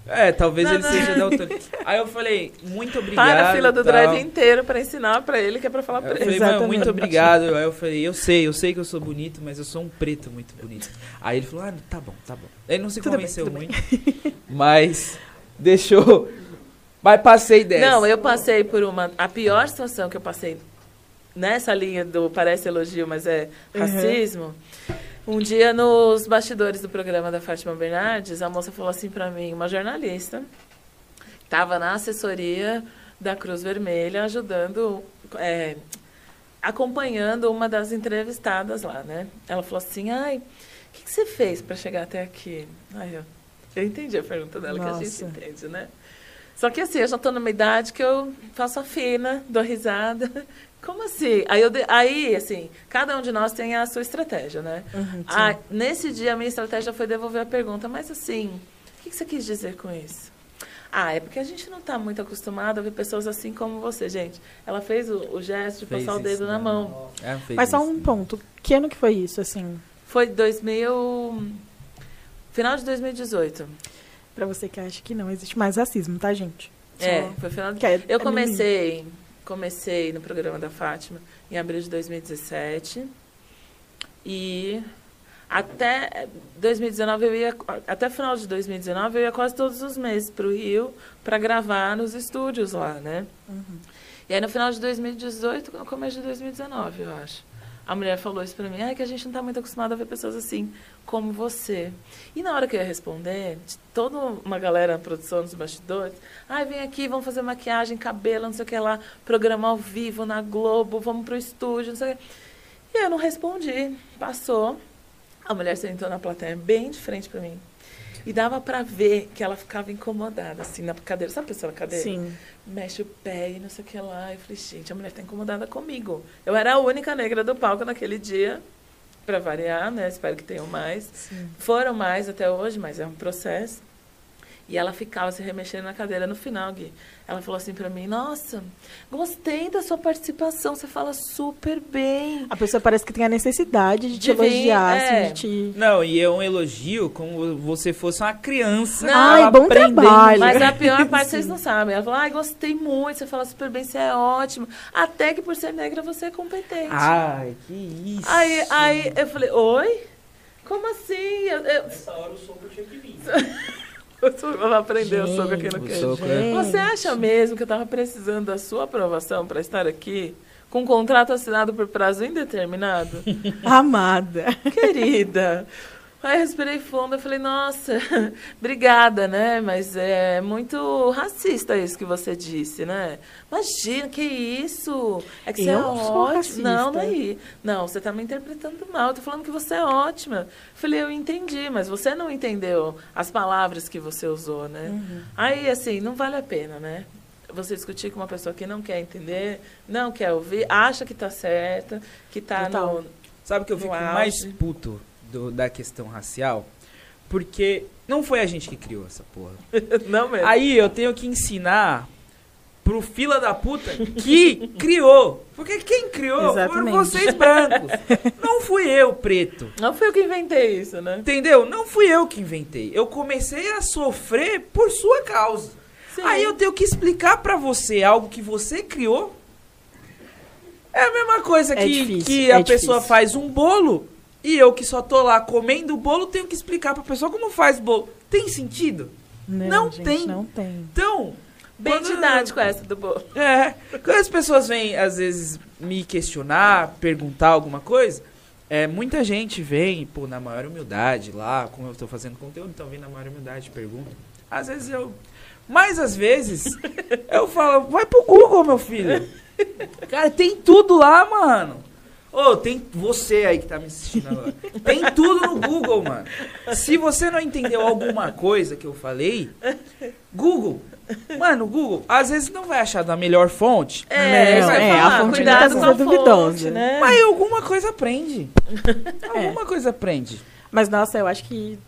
É, talvez não, ele não. seja daltônico. Aí eu falei, muito obrigado. Para a fila do drive inteiro pra ensinar pra ele que é pra falar pra ele. Eu falei, muito obrigado. Aí eu falei, eu sei, eu sei que eu sou bonito, mas eu sou um preto muito bonito. Aí ele falou, ah, tá bom, tá bom. Ele não se tudo convenceu bem, muito, bem. mas deixou. Mas passei dessa. Não, eu passei por uma. A pior situação que eu passei nessa linha do parece elogio, mas é uhum. racismo. Uhum. Um dia nos bastidores do programa da Fátima Bernardes, a moça falou assim para mim, uma jornalista, estava na assessoria da Cruz Vermelha ajudando, é, acompanhando uma das entrevistadas lá, né? Ela falou assim, ai, o que, que você fez para chegar até aqui? Aí eu, Eu entendi a pergunta dela, Nossa. que a gente entende, né? Só que assim, eu já estou numa idade que eu faço a fina, dou risada. (laughs) Como assim? Aí, eu, aí, assim, cada um de nós tem a sua estratégia, né? Uhum, ah, nesse dia, a minha estratégia foi devolver a pergunta, mas assim, o que você quis dizer com isso? Ah, é porque a gente não está muito acostumado a ver pessoas assim como você, gente. Ela fez o, o gesto de fez passar o dedo na mão. Mas só um ponto. Que ano que foi isso, assim? Foi 2000... Final de 2018. Para você que acha que não existe mais racismo, tá, gente? Só é, foi final de... É, eu comecei, comecei no programa da Fátima em abril de 2017. E até 2019 eu ia até final de 2019 eu ia quase todos os meses para o Rio para gravar nos estúdios lá, né? Uhum. E aí no final de 2018, no começo de 2019, eu acho. A mulher falou isso para mim, é que a gente não está muito acostumado a ver pessoas assim como você. E na hora que eu ia responder, toda uma galera na produção dos bastidores, ai, ah, vem aqui, vamos fazer maquiagem, cabelo, não sei o que lá, programa ao vivo na Globo, vamos pro estúdio, não sei o que. E eu não respondi. Passou. A mulher sentou na plateia bem de frente para mim. E dava para ver que ela ficava incomodada, assim, na cadeira. Sabe a pessoa na cadeira? Sim. Mexe o pé e não sei o que lá. Eu falei, gente, a mulher está incomodada comigo. Eu era a única negra do palco naquele dia, para variar, né? Espero que tenham mais. Sim. Foram mais até hoje, mas é um processo. E ela ficava se remexendo na cadeira no final, Gui. Ela falou assim para mim: Nossa, gostei da sua participação, você fala super bem. A pessoa parece que tem a necessidade de, de te elogiar. Assim, é. Assim, de te... Não, e é um elogio como você fosse uma criança. Não, Ai, bom trabalho. Mas a pior (laughs) parte vocês não sabem. Ela falou: Ai, gostei muito, você fala super bem, você é ótimo. Até que por ser negra você é competente. Ai, que isso. Aí, aí eu falei: Oi? Como assim? Eu, eu... Nessa hora o sopro tinha que vir. (laughs) Vamos aprender gente, o soco aqui no queijo. Você acha mesmo que eu estava precisando da sua aprovação para estar aqui? Com um contrato assinado por prazo indeterminado? (laughs) Amada. Querida, Aí eu respirei fundo e falei, nossa, (laughs) obrigada, né? Mas é muito racista isso que você disse, né? Imagina, que isso? É que você eu é ótima. Não, daí. Não, você está me interpretando mal. Eu tô falando que você é ótima. Eu falei, eu entendi, mas você não entendeu as palavras que você usou, né? Uhum. Aí, assim, não vale a pena, né? Você discutir com uma pessoa que não quer entender, não quer ouvir, acha que está certa, que está no. Sabe que eu fico mais puto? Do, da questão racial, porque não foi a gente que criou essa porra. (laughs) não mesmo. Aí eu tenho que ensinar pro fila da puta que criou. Porque quem criou Exatamente. foram vocês brancos. Não fui eu, preto. Não fui eu que inventei isso, né? Entendeu? Não fui eu que inventei. Eu comecei a sofrer por sua causa. Sim. Aí eu tenho que explicar para você algo que você criou. É a mesma coisa é que, difícil, que a é pessoa difícil. faz um bolo e eu que só tô lá comendo o bolo, tenho que explicar pra pessoa como faz bolo. Tem sentido? Não, não gente, tem. Não tem. Então. Bem quando, didático essa do bolo. É. Quando as pessoas vêm, às vezes, me questionar, perguntar alguma coisa, é, muita gente vem, pô, na maior humildade lá, como eu estou fazendo conteúdo, então vem na maior humildade, pergunta. Às vezes eu. Mas às vezes (laughs) eu falo, vai pro Google, meu filho. (laughs) Cara, tem tudo lá, mano. Ô, oh, tem você aí que tá me assistindo agora. Tem tudo no Google, mano. Se você não entendeu alguma coisa que eu falei, Google. Mano, Google, às vezes não vai achar da melhor fonte. É, não, é, falar, a fonte cuidado com a duvidosa. Fonte, né? Mas alguma coisa aprende. (laughs) É. alguma coisa aprende. Mas, nossa, eu acho que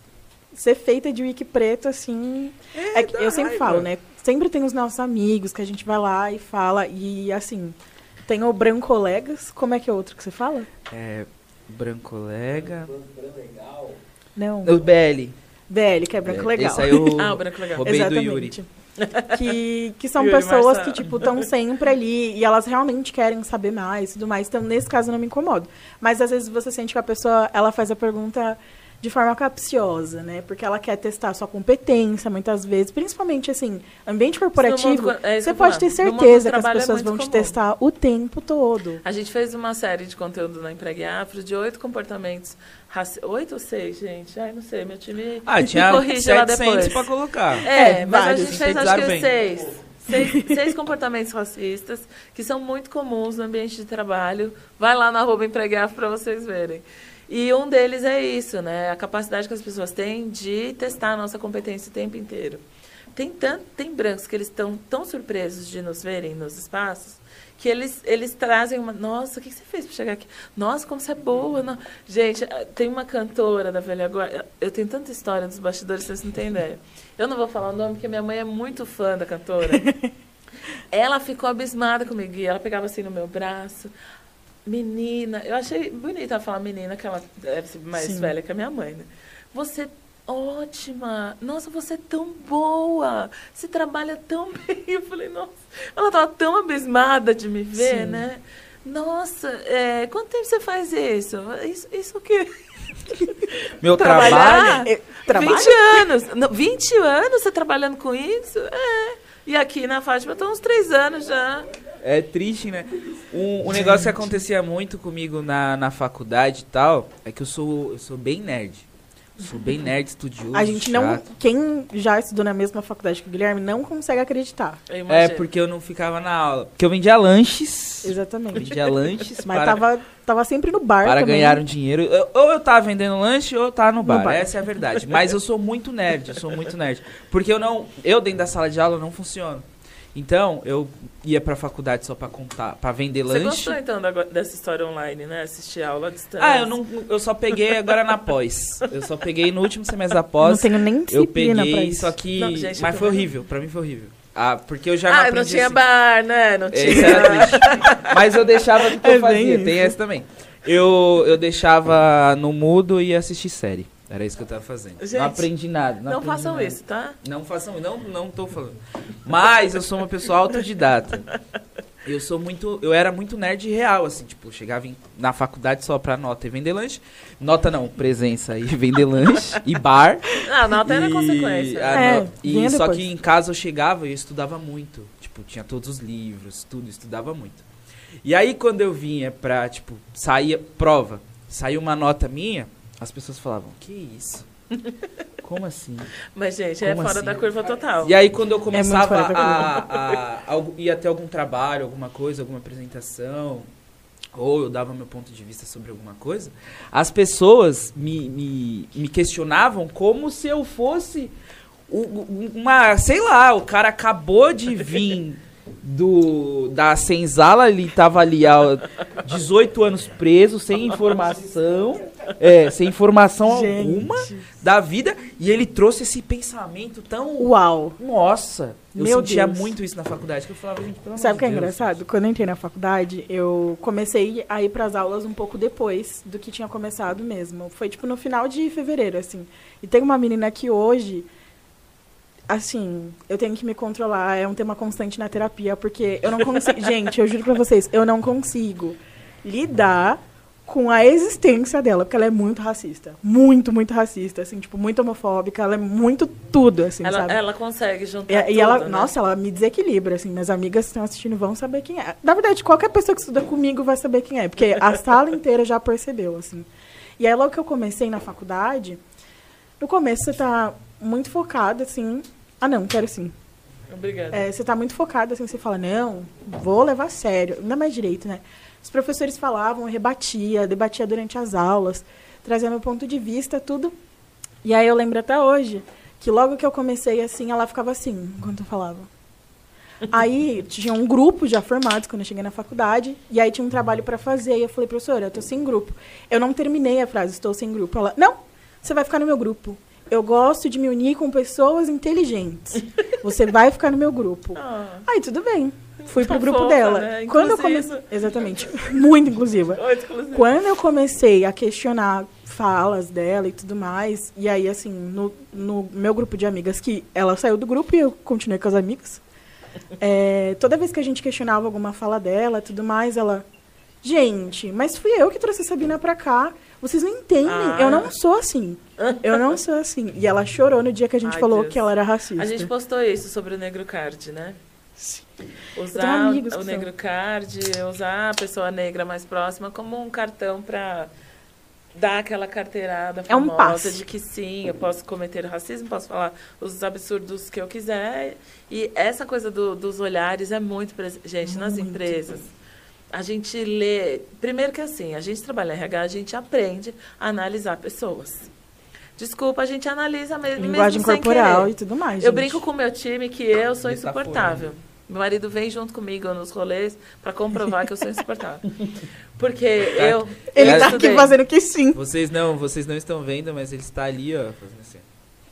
ser feita de wiki preto, assim... É, é eu sempre raiva. falo, né? Sempre tem os nossos amigos que a gente vai lá e fala. E, assim tem o Brancolegas. Como é que é outro que você fala? É. Brancolega. Não. O BL. BL, que é Branco é, Legal. Esse aí eu (laughs) ah, o Branco Legal. roubei Exatamente. do Yuri. Que, que são (laughs) pessoas que, tipo, estão sempre ali e elas realmente querem saber mais e tudo mais. Então, nesse caso, eu não me incomodo. Mas, às vezes, você sente que a pessoa, ela faz a pergunta de forma capciosa, né? Porque ela quer testar a sua competência, muitas vezes, principalmente assim, ambiente corporativo, mundo, é você pode ter certeza que as é pessoas é vão comum. te testar o tempo todo. A gente fez uma série de conteúdo na Empregue Afro de oito comportamentos Oito ou seis, gente? Ai, não sei, meu time (laughs) ah, tinha corrige lá depois. para colocar. É, é mas vários. a gente fez acho que seis. Seis, seis, comportamentos racistas que são muito comuns no ambiente de trabalho. Vai lá na arroba Empregue Afro para vocês verem. E um deles é isso, né? A capacidade que as pessoas têm de testar a nossa competência o tempo inteiro. Tem, tanto, tem brancos que eles estão tão surpresos de nos verem nos espaços que eles, eles trazem uma. Nossa, o que você fez para chegar aqui? Nossa, como você é boa. Não. Gente, eh, tem uma cantora da Velha Guarda. Eu tenho tanta história dos bastidores, vocês não têm ideia. Eu não vou falar o nome, porque minha mãe é muito fã da cantora. (laughs) ela ficou abismada comigo. E ela pegava assim no meu braço. Menina, eu achei bonita ela falar menina, que ela deve ser mais Sim. velha que a minha mãe, né? Você ótima. Nossa, você é tão boa. Você trabalha tão (laughs) bem. Eu falei, nossa. Ela estava tão abismada de me ver, Sim. né? Nossa, é, quanto tempo você faz isso? Isso, isso o quê? (laughs) Meu trabalho? É, trabalho? 20 anos. Não, 20 anos você trabalhando com isso? É. E aqui na Fátima estão uns 3 anos já. É triste, né? Um, um negócio que acontecia muito comigo na, na faculdade e tal é que eu sou, eu sou bem nerd. Sou bem nerd, estudioso. A gente chato. não. Quem já estudou na mesma faculdade que o Guilherme não consegue acreditar. É, porque eu não ficava na aula. Porque eu vendia lanches. Exatamente. Vendia lanches. (laughs) Mas para, tava, tava sempre no bar. Para também. ganhar um dinheiro. Eu, ou eu tava vendendo lanche ou eu tava no bar. no bar. Essa é a verdade. Mas eu sou muito nerd. Eu sou muito nerd. Porque eu não. Eu dentro da sala de aula não funciono. Então, eu ia pra faculdade só pra contar, pra vender Você lanche. Você gostou então da, dessa história online, né? Assistir aula à distância. Ah, eu, não, eu só peguei agora na pós. Eu só peguei no último semestre da pós. Não tenho nem disciplina Eu peguei, isso. só que... Não, gente, mas foi horrível, pra mim foi horrível. Ah, porque eu já não Ah, não tinha assim. bar, né? Não tinha. Esse era triste. mas eu deixava o que eu é fazia, tem essa também. Eu, eu deixava no mudo e assistir série. Era isso que eu tava fazendo. Gente, não aprendi nada. Não, não aprendi façam nada. isso, tá? Não façam não, não tô falando. Mas eu sou uma pessoa autodidata. Eu sou muito. Eu era muito nerd real, assim, tipo, chegava em, na faculdade só pra nota e vender lanche. Nota não, presença e vender lanche (laughs) e bar. Ah, nota e, era consequência. é, e só que em casa eu chegava e eu estudava muito. Tipo, tinha todos os livros, tudo, estudava muito. E aí quando eu vinha pra, tipo, saía prova, saiu uma nota minha, as pessoas falavam, que isso? (laughs) Como assim? Mas, gente, é Como é fora assim? da curva total. E aí, quando eu é começava é a, a, a, ir até algum trabalho, alguma coisa, alguma apresentação, ou eu dava meu ponto de vista sobre alguma coisa, as pessoas me, me, me questionavam como se eu fosse uma, sei lá, o cara acabou de vir do da senzala, ele tava ali há 18 anos preso, sem informação, é, sem informação Gente. alguma da vida, e ele trouxe esse pensamento tão uau. Nossa, eu Meu sentia Deus. muito isso na faculdade, que eu falava, gente, pelo Sabe o que é engraçado? Quando eu entrei na faculdade, eu comecei a ir para as aulas um pouco depois do que tinha começado mesmo. Foi tipo no final de fevereiro, assim. E tem uma menina que hoje assim, eu tenho que me controlar, é um tema constante na terapia, porque eu não consigo. (laughs) gente, eu juro pra vocês, eu não consigo lidar com a existência dela, porque ela é muito racista. Muito, muito racista, assim, tipo, muito homofóbica, ela é muito tudo, assim, ela, sabe? Ela consegue juntar E, tudo, e ela, né? nossa, ela me desequilibra, assim, minhas amigas que estão assistindo vão saber quem é. Na verdade, qualquer pessoa que estuda comigo vai saber quem é, porque a (laughs) sala inteira já percebeu, assim. E aí, logo que eu comecei na faculdade, no começo você tá muito focada, assim, ah, não, quero sim. Obrigada. É, você está muito focado, assim, você fala, não, vou levar a sério. Ainda mais direito, né? Os professores falavam, eu rebatia, debatia durante as aulas, trazia meu ponto de vista, tudo. E aí eu lembro até hoje que logo que eu comecei assim, ela ficava assim, enquanto eu falava. Aí tinha um grupo já formado quando eu cheguei na faculdade, e aí tinha um trabalho para fazer, e eu falei, professora, eu tô sem grupo. Eu não terminei a frase, estou sem grupo. Ela, não, você vai ficar no meu grupo eu gosto de me unir com pessoas inteligentes. Você vai ficar no meu grupo. Ah. Aí, tudo bem. Fui pro grupo fofa, dela. Né? Quando eu comecei, exatamente, (laughs) muito inclusiva. Muito Quando eu comecei a questionar falas dela e tudo mais, e aí assim, no, no meu grupo de amigas que ela saiu do grupo e eu continuei com as amigas. (laughs) É, toda vez que a gente questionava alguma fala dela, e tudo mais, ela, gente, mas fui eu que trouxe a Sabina pra cá. Vocês não entendem, ah. eu não sou assim. Eu não sou assim. E ela chorou no dia que a gente Ai, falou Deus. que ela era racista. A gente postou isso sobre o Negro Card, né? Sim. Usar o Negro Card, usar a pessoa negra mais próxima como um cartão para dar aquela carteirada famosa é um passo. de que sim, eu posso cometer racismo, posso falar os absurdos que eu quiser. E essa coisa do, dos olhares é muito presente. Gente, muito. nas empresas a gente lê. Primeiro que assim, a gente trabalha em RH, a gente aprende a analisar pessoas. Desculpa, a gente analisa mesmo. Linguagem mesmo corporal e tudo mais. Eu brinco com o meu time que eu sou insuportável. Meu marido vem junto comigo nos rolês para comprovar que eu sou insuportável. (laughs) Porque tá. eu. Ele está aqui fazendo que sim. Vocês não, vocês não estão vendo, mas ele está ali, ó, fazendo assim.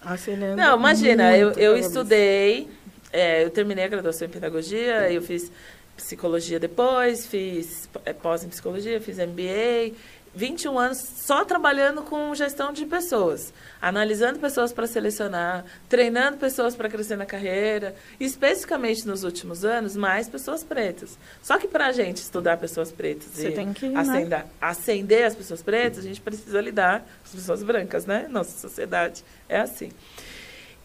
Acelendo não, imagina, eu, eu estudei, é, eu terminei a graduação em pedagogia, eu fiz psicologia depois, fiz é, pós em psicologia, fiz MBA, 21 anos só trabalhando com gestão de pessoas, analisando pessoas para selecionar, treinando pessoas para crescer na carreira, especificamente nos últimos anos, mais pessoas pretas. Só que para a gente estudar pessoas pretas Você e que, acender, né? acender as pessoas pretas, a gente precisa lidar com as pessoas brancas, né? Nossa sociedade é assim.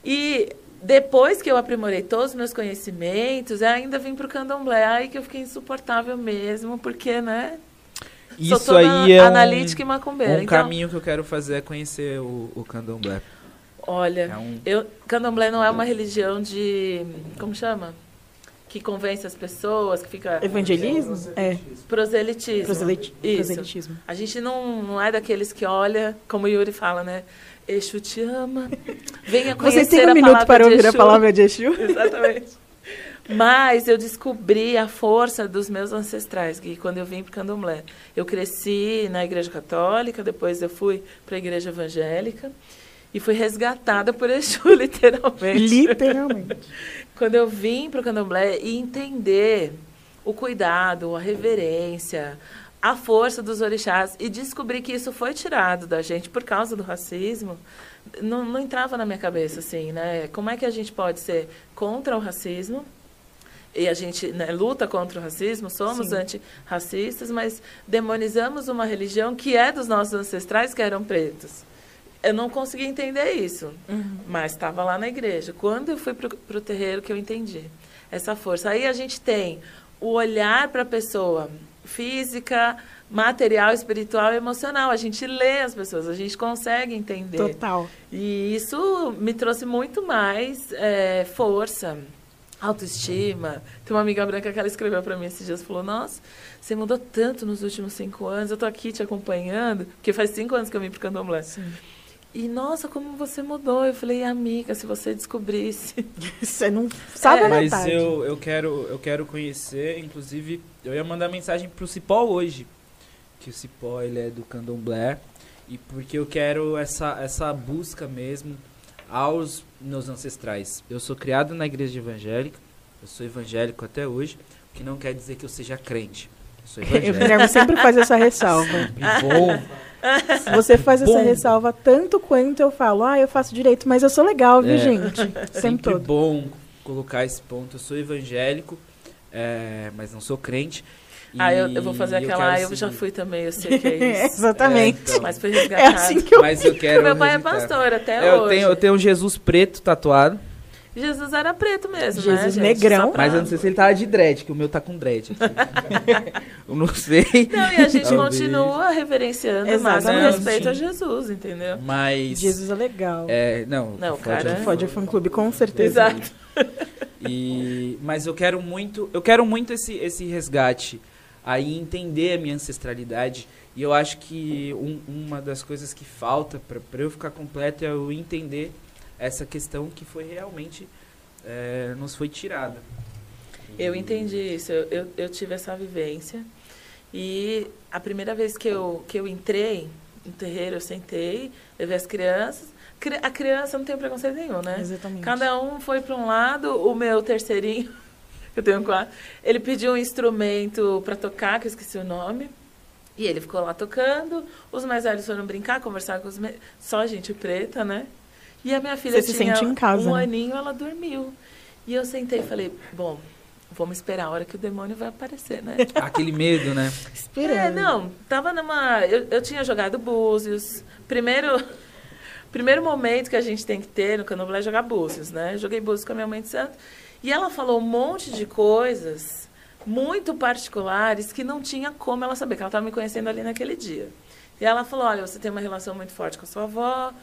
E depois que eu aprimorei todos os meus conhecimentos, eu ainda vim para o candomblé, aí que eu fiquei insuportável mesmo, porque, né? Isso aí é analítica um, e macumbeira. Um então, caminho que eu quero fazer é conhecer o, o candomblé. Olha, é um... eu, candomblé não é uma religião de... Como chama? Que convence as pessoas, que fica... Evangelismo? É. Proselitismo. Proseliti Isso. Proselitismo. A gente não, não é daqueles que olha, como o Yuri fala, né? Exu te ama. Venha conhecer Você tem um minuto para ouvir a palavra de Exu? (laughs) Exatamente. Mas eu descobri a força dos meus ancestrais, que quando eu vim para o Candomblé. Eu cresci na igreja católica, depois eu fui para a igreja evangélica e fui resgatada por Exu, (laughs) literalmente. Literalmente. (laughs) quando eu vim para o Candomblé e entender o cuidado, a reverência, a força dos orixás e descobri que isso foi tirado da gente por causa do racismo, não, não entrava na minha cabeça assim, né? Como é que a gente pode ser contra o racismo e a gente né, luta contra o racismo, somos Sim. antirracistas, mas demonizamos uma religião que é dos nossos ancestrais que eram pretos. Eu não consegui entender isso, uhum. mas estava lá na igreja. Quando eu fui para o terreiro que eu entendi essa força. Aí a gente tem o olhar para a pessoa física, material, espiritual e emocional. A gente lê as pessoas, a gente consegue entender. Total. E isso me trouxe muito mais é, força autoestima. Tem uma amiga branca que ela escreveu para mim esses dias, falou, nossa, você mudou tanto nos últimos cinco anos, eu tô aqui te acompanhando, porque faz cinco anos que eu vim pro Candomblé. Sim. E, nossa, como você mudou. Eu falei, amiga, se você descobrisse. (laughs) Você não sabe é. a Mas eu, eu, quero, eu quero conhecer, inclusive, eu ia mandar mensagem pro Cipó hoje. Que o Cipó, ele é do candomblé. E porque eu quero essa, essa busca mesmo aos meus ancestrais. Eu sou criado na igreja evangélica, eu sou evangélico até hoje, o que não quer dizer que eu seja crente. Eu sou (laughs) evangélico. Eu sempre faz essa ressalva. bom. Você faz essa ressalva tanto quanto eu falo, ah, eu faço direito, mas eu sou legal, viu, é, gente? (laughs) Sempre, sempre todo. bom colocar esse ponto. Eu sou evangélico, é, mas não sou crente. Ah, eu, eu, vou fazer aquela, eu, eu já fui também, eu sei que é (laughs) isso. Exatamente. É, então, mas foi resgatado. É assim que eu Mas eu quero Meu pai é pastor até eu hoje. Tenho, eu tenho um Jesus preto tatuado. Jesus era preto mesmo, Jesus né, negrão. Mas eu não sei se ele tava de dread, que o meu tá com dread. (laughs) eu não sei. Não, e a gente Talvez. continua reverenciando o máximo respeito a Jesus, entendeu? Mas... Jesus é legal. É, não. Não, cara... Fode fã clube, com certeza. Exato. E, mas eu quero muito, eu quero muito esse, esse resgate aí entender a minha ancestralidade. E eu acho que um, uma das coisas que falta para eu ficar completo é eu entender essa questão que foi realmente é, nos foi tirada. Eu entendi isso, eu, eu, eu, tive essa vivência. E a primeira vez que eu, que eu entrei no terreiro, eu sentei, levei as crianças. A criança não tem preconceito nenhum, né? Exatamente. Cada um foi para um lado, o meu terceirinho eu tenho quatro. Ele pediu um instrumento para tocar, que eu esqueci o nome. E ele ficou lá tocando. Os mais velhos foram brincar, conversar com os. Me... Só gente preta, né? E a minha filha Você tinha se sente em casa, um né? aninho, ela dormiu. E eu sentei e falei, bom, vamos esperar a hora que o demônio vai aparecer, né? (laughs) Aquele medo, né? Esperando. É, não, tava numa. Eu, eu tinha jogado búzios. Primeiro. (laughs) Primeiro momento que a gente tem que ter no candomblé é jogar búzios, né? joguei búzios com a minha mãe de santo. E ela falou um monte de coisas muito particulares que não tinha como ela saber, que ela estava me conhecendo ali naquele dia. E ela falou: Olha, você tem uma relação muito forte com a sua avó.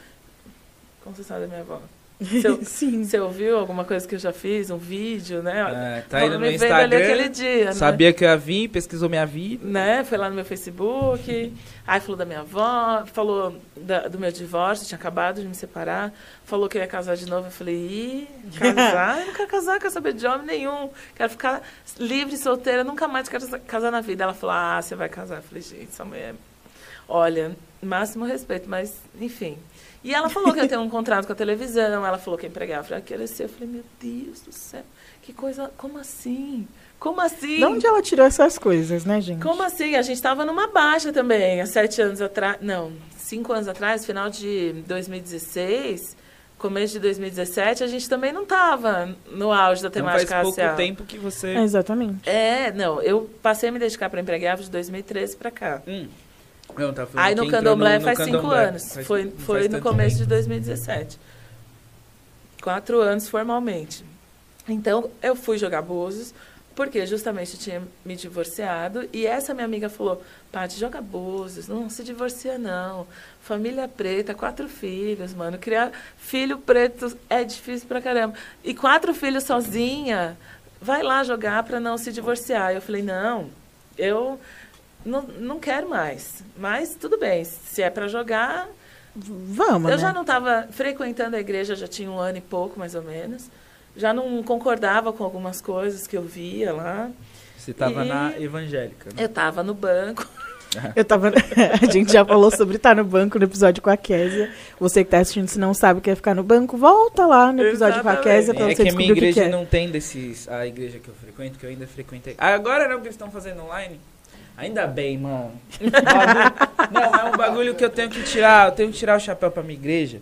Como você sabe da minha avó? (laughs) Sim. Você ouviu alguma coisa que eu já fiz, um vídeo, né? É, tá aí no meu Instagram. aquele dia, né? sabia né? que eu ia vir, pesquisou minha vida. Né? Foi lá no meu Facebook. aí falou da minha avó, falou da, do meu divórcio, tinha acabado de me separar. Falou que ia casar de novo. Eu falei, ih, (laughs) casar? eu não quero casar, quero saber de homem nenhum. Quero ficar livre, solteira, nunca mais quero casar na vida. Ela falou, ah, você vai casar. Eu falei, gente, essa mulher. Olha, máximo respeito, mas enfim. E ela falou que ia ter um contrato com a televisão, ela falou que ia empregar a crescer. Eu falei, meu Deus do céu, que coisa, como assim? Como assim? De onde ela tirou essas coisas, né, gente? Como assim? A gente estava numa baixa também, há sete anos atrás, não, cinco anos atrás, final de 2016, começo de 2017, a gente também não estava no auge da temática não faz pouco tempo que você... É, exatamente. É, não, eu passei a me dedicar para empregar de 2013 para cá. Hum. Não, tá Aí no Candomblé faz no cinco candomblé. anos. Faz, foi foi no começo tempo. de 2017. Quatro anos formalmente. Então, eu fui jogar Búzios, porque justamente eu tinha me divorciado. E essa minha amiga falou, Paty, joga Búzios, não se divorcia não. Família preta, quatro filhos, mano. Criar filho preto é difícil pra caramba. E quatro filhos sozinha, vai lá jogar para não se divorciar. Eu falei, não, eu não, não quero mais. Mas tudo bem, se é para jogar. Vamos. Eu né? já não estava frequentando a igreja, já tinha um ano e pouco, mais ou menos. Já não concordava com algumas coisas que eu via lá. Você estava e... na evangélica, né? Eu estava no banco. (laughs) Eu tava. (laughs) A gente já falou sobre estar no banco no episódio com a Késia. Você que está assistindo, se não sabe o que é ficar no banco, volta lá no episódio Exatamente. com a Késia pra é você que a minha igreja que não tem desses. A igreja que eu frequento, que eu ainda frequentei. Agora não, que eles estão fazendo online. Ainda bem, mano. não, é um bagulho que eu tenho que tirar. Eu tenho que tirar o chapéu pra minha igreja.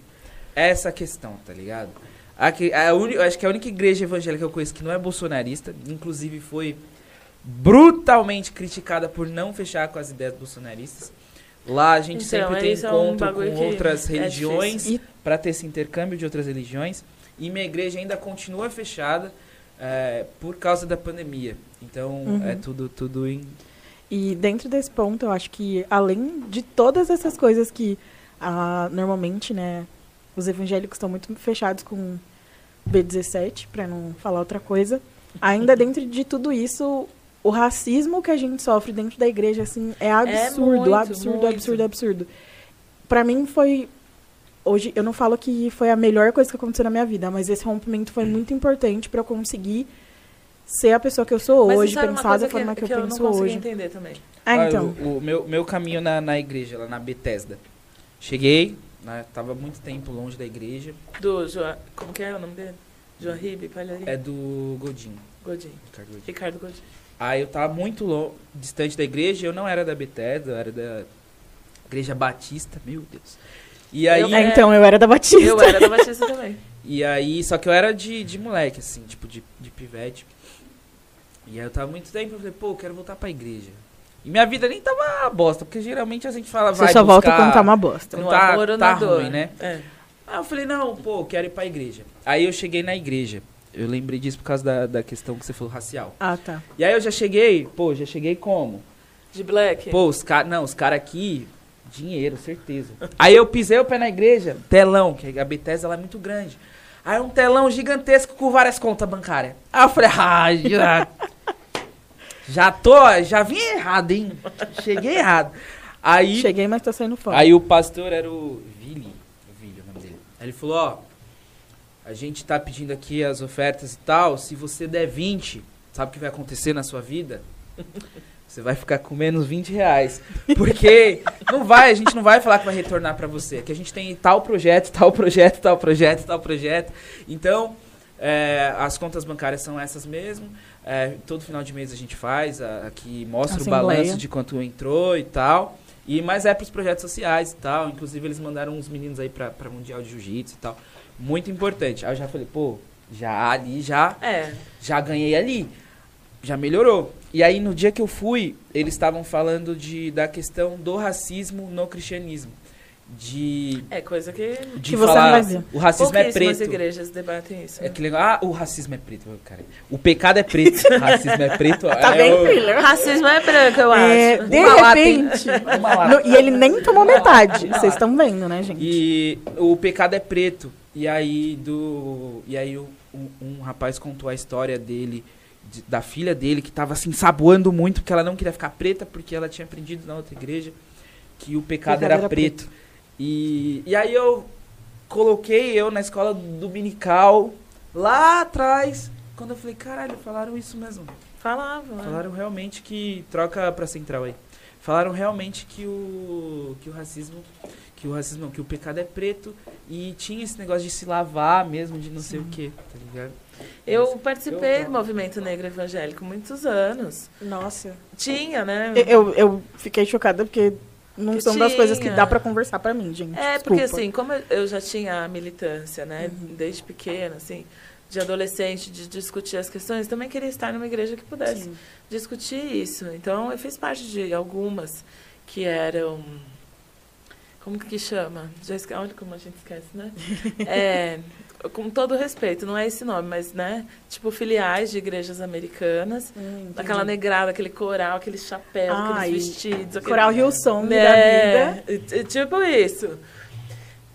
É essa questão, tá ligado? Aqui, a uni, acho que a única igreja evangélica que eu conheço que não é bolsonarista, inclusive foi brutalmente criticada por não fechar com as ideias bolsonaristas. Lá a gente então, sempre tem encontro é um com outras é religiões é para ter esse intercâmbio de outras religiões. E minha igreja ainda continua fechada é, por causa da pandemia. Então uhum. é tudo, tudo em e dentro desse ponto, eu acho que além de todas essas coisas que ah, normalmente, né, os evangélicos estão muito fechados com B17, para não falar outra coisa, ainda (laughs) dentro de tudo isso, o racismo que a gente sofre dentro da igreja assim é absurdo, é muito, absurdo, muito. absurdo, absurdo. Para mim foi hoje eu não falo que foi a melhor coisa que aconteceu na minha vida, mas esse rompimento foi muito importante para eu conseguir ser a pessoa que eu sou hoje, pensar da forma que, que, eu, penso hoje. entender também. Ah, ah então. o, o, meu, meu caminho na, na igreja, lá na Bethesda. Cheguei, né, tava muito tempo longe da igreja. Do Joa, como que é o nome dele? João Ribe, Palharim? É do Godinho. Godinho. Ricardo Godinho. Ricardo Godinho. Aí eu tava muito longe, distante da igreja, eu não era da Bethesda, eu era da Igreja Batista, meu Deus. E aí... Eu, é, então, eu era da Batista. Eu era da Batista também. (laughs) E aí, só que eu era de, de moleque, assim, tipo, de, de pivete. E aí eu tava muito tempo, eu falei, pô, eu quero voltar pra igreja. E minha vida nem tava bosta, porque geralmente a gente fala, Você vai só buscar, volta quando tá uma bosta. Não tá, tá ruim, né? É. Aí eu falei, não, pô, quero ir pra igreja. Aí eu cheguei na igreja. Eu lembrei disso por causa da, da questão que você falou racial. Ah, tá. E aí eu já cheguei, pô, já cheguei como? De black? Pô, os caras, não, os caras aqui, dinheiro, certeza. aí eu pisei o pé na igreja, telão, que a Bethesda ela é muito grande. Aí um telão gigantesco com várias contas bancárias. Aí eu falei, (laughs) ah, já... Já tô, já vim errado, hein? Cheguei errado. Aí, Cheguei, mas tá saindo fora. Aí o pastor era o Vili, o Vili, o nome dele. Aí ele falou, ó, a gente tá pedindo aqui as ofertas e tal, se você der 20, sabe o que vai acontecer na sua vida? Você vai ficar com menos 20 reais. Porque não vai, a gente não vai falar que vai retornar para você. Que a gente tem tal projeto, tal projeto, tal projeto, tal projeto. Então, é, as contas bancárias são essas mesmo. É, todo final de mês a gente faz, aqui mostra Assembleia. o balanço de quanto entrou e tal. E mas é para os projetos sociais e tal. Inclusive eles mandaram uns meninos aí para Mundial de Jiu-Jitsu e tal. Muito importante. Aí eu já falei, pô, já ali já é. já ganhei ali. Já melhorou. E aí no dia que eu fui, eles estavam falando de da questão do racismo no cristianismo de. É coisa que. De que falar, você não vai ver. O racismo é preto. igrejas debatem isso. Né? É que legal. Ah, o racismo é preto, cara. O pecado é preto. (laughs) o racismo é preto. tá é bem, o... thriller. Racismo é branco, eu é, acho. De Uma repente. (laughs) no, e ele nem tomou metade. Vocês estão vendo, né, gente? E o pecado é preto. E aí, do, e aí um, um rapaz contou a história dele, de, da filha dele, que estava assim, saboando muito, porque ela não queria ficar preta, porque ela tinha aprendido na outra igreja que o pecado, pecado era, era, preto. preto. E, e aí eu coloquei eu na escola dominical, lá atrás, quando eu falei, caralho, falaram isso mesmo. Falavam. Né? Falaram realmente que. Troca pra central aí. Falaram realmente que o. que o racismo. Que o racismo não, que o pecado é preto. E tinha esse negócio de se lavar mesmo, de não Sim. sei o quê, tá ligado? Eu Mas, participei eu... do movimento negro evangélico muitos anos. Nossa. Tinha, né? Eu, eu fiquei chocada porque não são tinha. das coisas que dá para conversar para mim, gente. É, Desculpa. porque assim, como eu já tinha a militância, né, uhum. desde pequena, assim, de adolescente, de discutir as questões, também queria estar numa igreja que pudesse Sim. discutir isso. Então, eu fiz parte de algumas que eram. Como que chama? Já esque... Olha como a gente esquece, né? (laughs) É, com todo respeito, não é esse nome, mas, né? Tipo, filiais de igrejas americanas. Hum, aquela negrada, aquele coral, aquele chapéu, ah, aqueles vestidos. Aquele... Coral Rio Som é, vida. Tipo isso.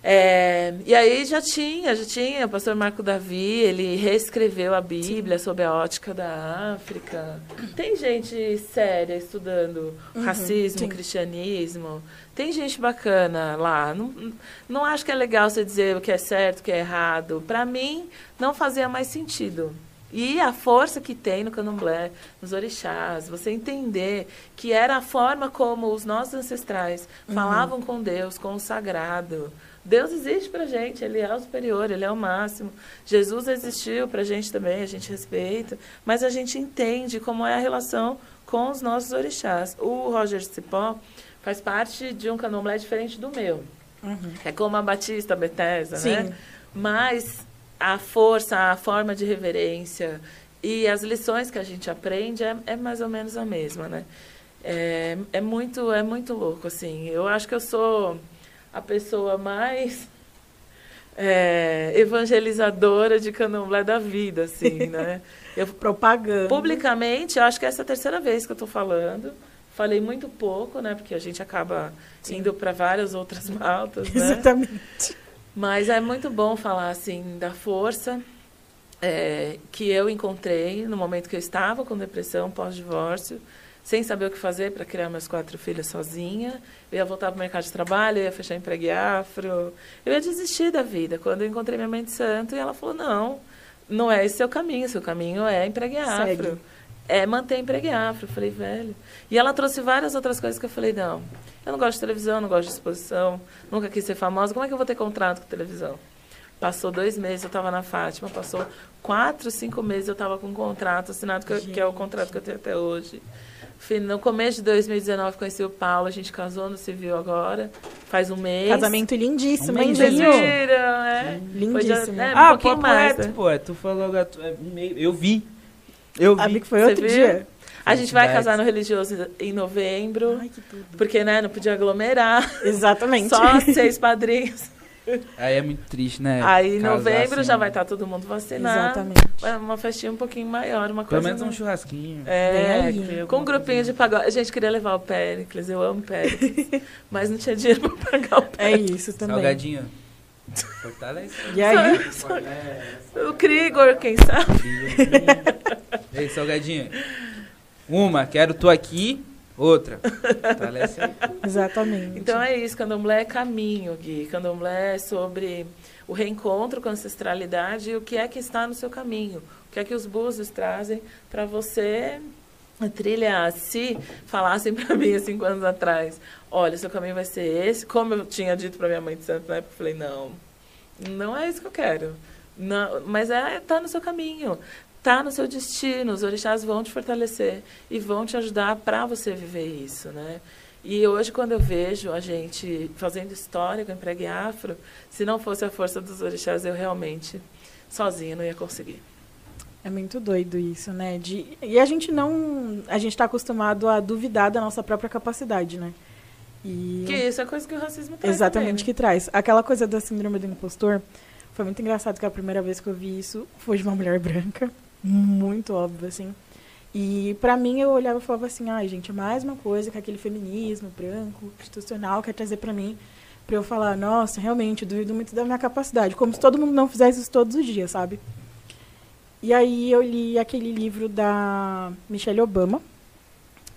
É, e aí já tinha, já tinha o pastor Marco Davi, ele reescreveu a Bíblia sob a ótica da África. Tem gente séria estudando uhum, racismo, sim. cristianismo. Tem gente bacana lá. Não, não acho que é legal você dizer o que é certo, o que é errado. Para mim, não fazia mais sentido. E a força que tem no candomblé, nos orixás, você entender que era a forma como os nossos ancestrais uhum. falavam com Deus, com o sagrado. Deus existe para gente, Ele é o superior, Ele é o máximo. Jesus existiu para a gente também, a gente respeita, mas a gente entende como é a relação com os nossos orixás. O Roger Cipó faz parte de um candomblé diferente do meu. Uhum. É como a Batista, a Bethesda, Sim. né? Mas a força, a forma de reverência e as lições que a gente aprende é, é mais ou menos a mesma, né? É, é, muito, é muito louco, assim. Eu acho que eu sou a pessoa mais é, evangelizadora de candomblé da vida, assim, né? (laughs) Eu, Propaganda. Publicamente, acho que essa é a terceira vez que eu estou falando. Falei muito pouco, né? Porque a gente acaba Sim. indo para várias outras (laughs) pautas, né? Exatamente. Mas é muito bom falar, assim, da força é, que eu encontrei no momento que eu estava com depressão pós-divórcio sem saber o que fazer para criar meus quatro filhos sozinha. Eu ia voltar para o mercado de trabalho, eu ia fechar emprego afro. Eu ia desistir da vida. Quando eu encontrei minha mãe de santo, e ela falou: não, não é esse seu caminho. Seu caminho é emprego afro. É manter emprego afro. Eu falei, velho. E ela trouxe várias outras coisas que eu falei: não, eu não gosto de televisão, não gosto de exposição, nunca quis ser famosa. Como é que eu vou ter contrato com televisão? Passou dois meses, eu estava na Fátima. Passou quatro, cinco meses, eu estava com um contrato assinado, que, que é o contrato que eu tenho até hoje. No começo de 2019 conheci o Paulo, a gente casou no civil agora, faz um mês. Casamento lindíssimo, um hein, Vocês viram, é? Lindíssimo. é, um ah, pô, mais, é, pô, tu falou, é, eu vi. Eu vi. que foi Você outro viu? dia. A gente vai casar no religioso em novembro. Ai, que tudo. Porque, né, não podia aglomerar. Exatamente. Só (laughs) seis padrinhos. Aí é muito triste, né? Aí em novembro assim, já vai estar tá todo mundo vacinado. Exatamente. Uma festinha um pouquinho maior, uma coisa. Pelo menos um churrasquinho. É, com um grupinho de pagode. A gente queria levar o Péricles, eu amo o Péricles. (laughs) mas não tinha dinheiro pra pagar o Péricles. É isso também. Salgadinho. (laughs) Fortalece. E aí? Só, só, o Krigor, quem sabe? Ei, Salgadinho. Uma, quero tu aqui. Outra. Fortalece aí. (laughs) Exatamente. Então é isso, candomblé é caminho, Gui. Candomblé é sobre o reencontro com a ancestralidade e o que é que está no seu caminho. O que é que os búzios trazem para você trilhar. Se falassem para mim há cinco anos atrás, olha, seu caminho vai ser esse, como eu tinha dito para minha mãe de santo na época, eu falei, não, não é isso que eu quero. Não, mas é tá no seu caminho está no seu destino. Os orixás vão te fortalecer e vão te ajudar para você viver isso, né? E hoje, quando eu vejo a gente fazendo história com o Empregue Afro, se não fosse a força dos orixás, eu realmente, sozinha, não ia conseguir. É muito doido isso, né? De, e a gente não... A gente está acostumado a duvidar da nossa própria capacidade, né? E... Que isso é coisa que o racismo traz Exatamente, também, né? que traz. Aquela coisa da síndrome do impostor, foi muito engraçado que a primeira vez que eu vi isso foi de uma mulher branca muito óbvio, assim. E para mim eu olhava e falava assim, ai, gente, é mais uma coisa que aquele feminismo branco, institucional quer trazer para mim. para eu falar, nossa, realmente, duvido muito da minha capacidade. Como se todo mundo não fizesse isso todos os dias, sabe? E aí eu li aquele livro da Michelle Obama.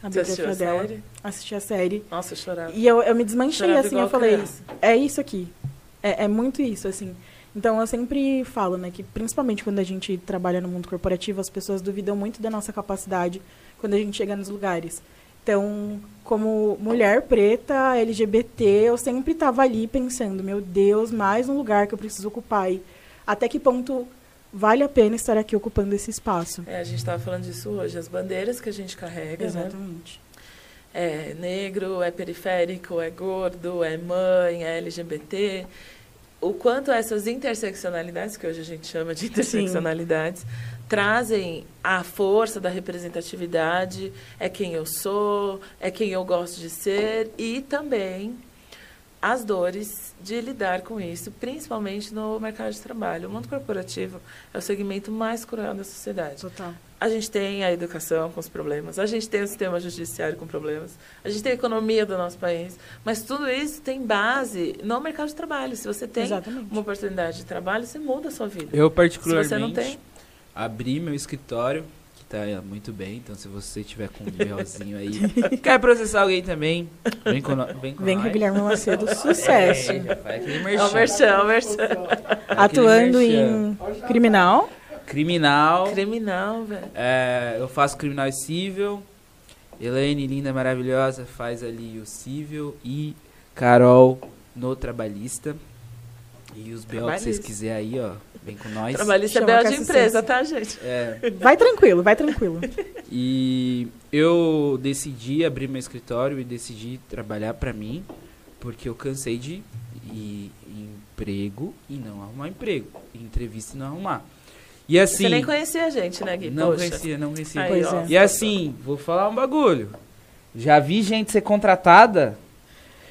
A Você assistiu a dela. série? Assisti a série. Nossa, eu chorava. E eu, eu me desmanchei, chorava assim, eu falei, criança. é isso aqui. É, é muito isso, assim. Então, eu sempre falo, né, que principalmente quando a gente trabalha no mundo corporativo, as pessoas duvidam muito da nossa capacidade quando a gente chega nos lugares. Então, como mulher preta, LGBT, eu sempre estava ali pensando, meu Deus, mais um lugar que eu preciso ocupar. E até que ponto vale a pena estar aqui ocupando esse espaço? É, a gente estava falando disso hoje, as bandeiras que a gente carrega, né? Exatamente. Né? É negro, é periférico, é gordo, é mãe, é LGBT. O quanto essas interseccionalidades, que hoje a gente chama de interseccionalidades, Sim trazem a força da representatividade, é quem eu sou, é quem eu gosto de ser e também as dores de lidar com isso, principalmente no mercado de trabalho. O mundo corporativo é o segmento mais cruel da sociedade. Total. A gente tem a educação com os problemas, a gente tem o sistema judiciário com problemas, a gente tem a economia do nosso país, mas tudo isso tem base no mercado de trabalho. Se você tem Exatamente. uma oportunidade de trabalho, você muda a sua vida. Eu particularmente Se você não tem, abri meu escritório, tá muito bem, então se você tiver com um (laughs) nivelzinho aí, (laughs) quer processar alguém também, vem com, no, vem com Vem com o Guilherme Macedo, (laughs) sucesso. É, já faz aquele merchan. merchan, merchan. Atuando em criminal. Criminal. Criminal, velho. É, eu faço criminal e civil. Elaine, linda, maravilhosa, faz ali o civil. E Carol no trabalhista. E os B.O. que vocês quiserem aí, ó, vem com nós. Trabalhista é B.O. de empresa, tá, gente? É. Vai tranquilo, vai tranquilo. (laughs) E eu decidi abrir meu escritório e decidi trabalhar para mim, porque eu cansei de ir em emprego e não arrumar emprego, em entrevista e não arrumar. E assim, Você nem conhecia a gente, né, Gui? Não Poxa. conhecia, não conhecia. Aí, pois é. E assim, vou falar um bagulho. Já vi gente ser contratada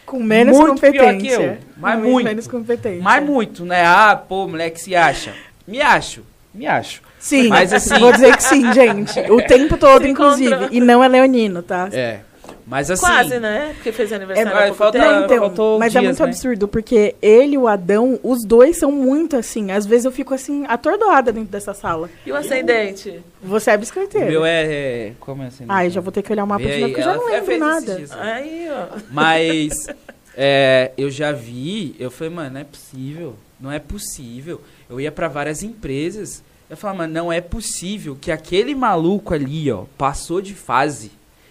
com menos muito competência. Pior que eu. Mas muito. Menos competência. Mas muito, né? Ah, pô, moleque se acha. Me acho. Me acho. Sim, mas assim. Vou dizer que sim, gente. O tempo (laughs) todo, se inclusive. Encontrou. E não é leonino, tá? É. Mas assim. Quase, né? Porque fez aniversário. É, falta, não, então, mas é dias, é muito né? absurdo, porque ele e o Adão, os dois são muito assim. Às vezes eu fico assim, atordoada dentro dessa sala. E o ascendente? Você é biscoiteiro. O meu é. é como é ascendente? Ai, já vou ter que olhar o mapa de novo, porque eu já não lembro nada. Dias, né? Aí, ó. Mas. (laughs) É, eu já vi, eu falei, mano, não é possível. Não é possível. Eu ia para várias empresas. Eu falava, mano, não é possível que aquele maluco ali, ó, passou de fase.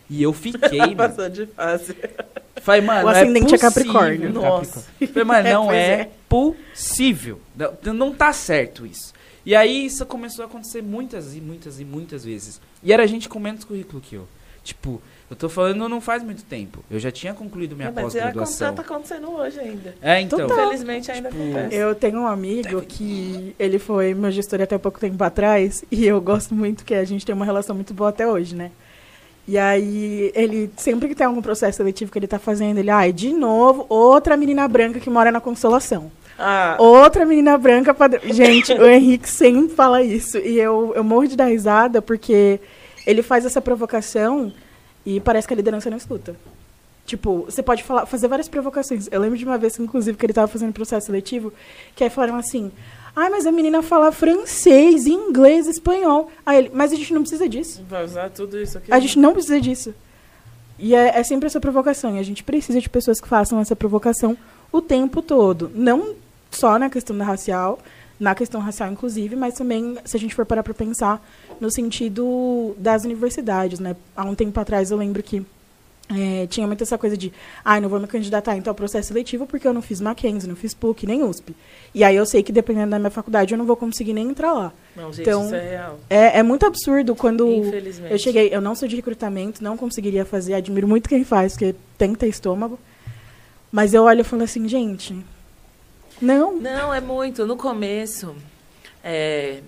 E eu fiquei, Passou de fase. Falei, mano, o ascendente é, é Capricórnio. Nossa. Falei, mano, (laughs) não é, é, possível. Não, não tá certo isso. E aí isso começou a acontecer muitas e muitas e muitas vezes. E era gente com menos currículo que eu. Tipo, eu tô falando não faz muito tempo. Eu já tinha concluído minha pós-graduação. Mas tá acontecendo hoje ainda. É, então. Infelizmente ainda tipo, acontece. Eu tenho um amigo que ele foi meu gestor até pouco tempo atrás e eu gosto muito que a gente tem uma relação muito boa até hoje, né? E aí, ele, sempre que tem algum processo seletivo que ele tá fazendo, ele, ai, ah, de novo, outra menina branca que mora na Consolação. Ah. Outra menina branca padrão. Gente, o Henrique sempre fala isso. E eu, eu morro de dar risada porque ele faz essa provocação e parece que a liderança não escuta. Tipo, você pode falar, fazer várias provocações. Eu lembro de uma vez, inclusive, que ele estava fazendo processo seletivo, que aí falaram assim: ai, mas a menina fala francês, inglês, espanhol. Aí ele, mas a gente não precisa disso. Vai usar tudo isso aqui. A gente não precisa disso. E é, é sempre essa provocação. E a gente precisa de pessoas que façam essa provocação o tempo todo. Não só na questão da racial, na questão racial, inclusive, mas também, se a gente for parar para pensar, no sentido das universidades, né? Há um tempo atrás eu lembro que é, tinha muito essa coisa de, ah, não vou me candidatar então ao processo seletivo porque eu não fiz Mackenzie, não fiz PUC, nem USP. E aí eu sei que dependendo da minha faculdade eu não vou conseguir nem entrar lá. Não, gente, então, isso é real. É, é muito absurdo quando eu cheguei, eu não sou de recrutamento, não conseguiria fazer, admiro muito quem faz, porque tem que ter estômago. Mas eu olho e falo assim, gente, não. Não, é muito. No começo, é,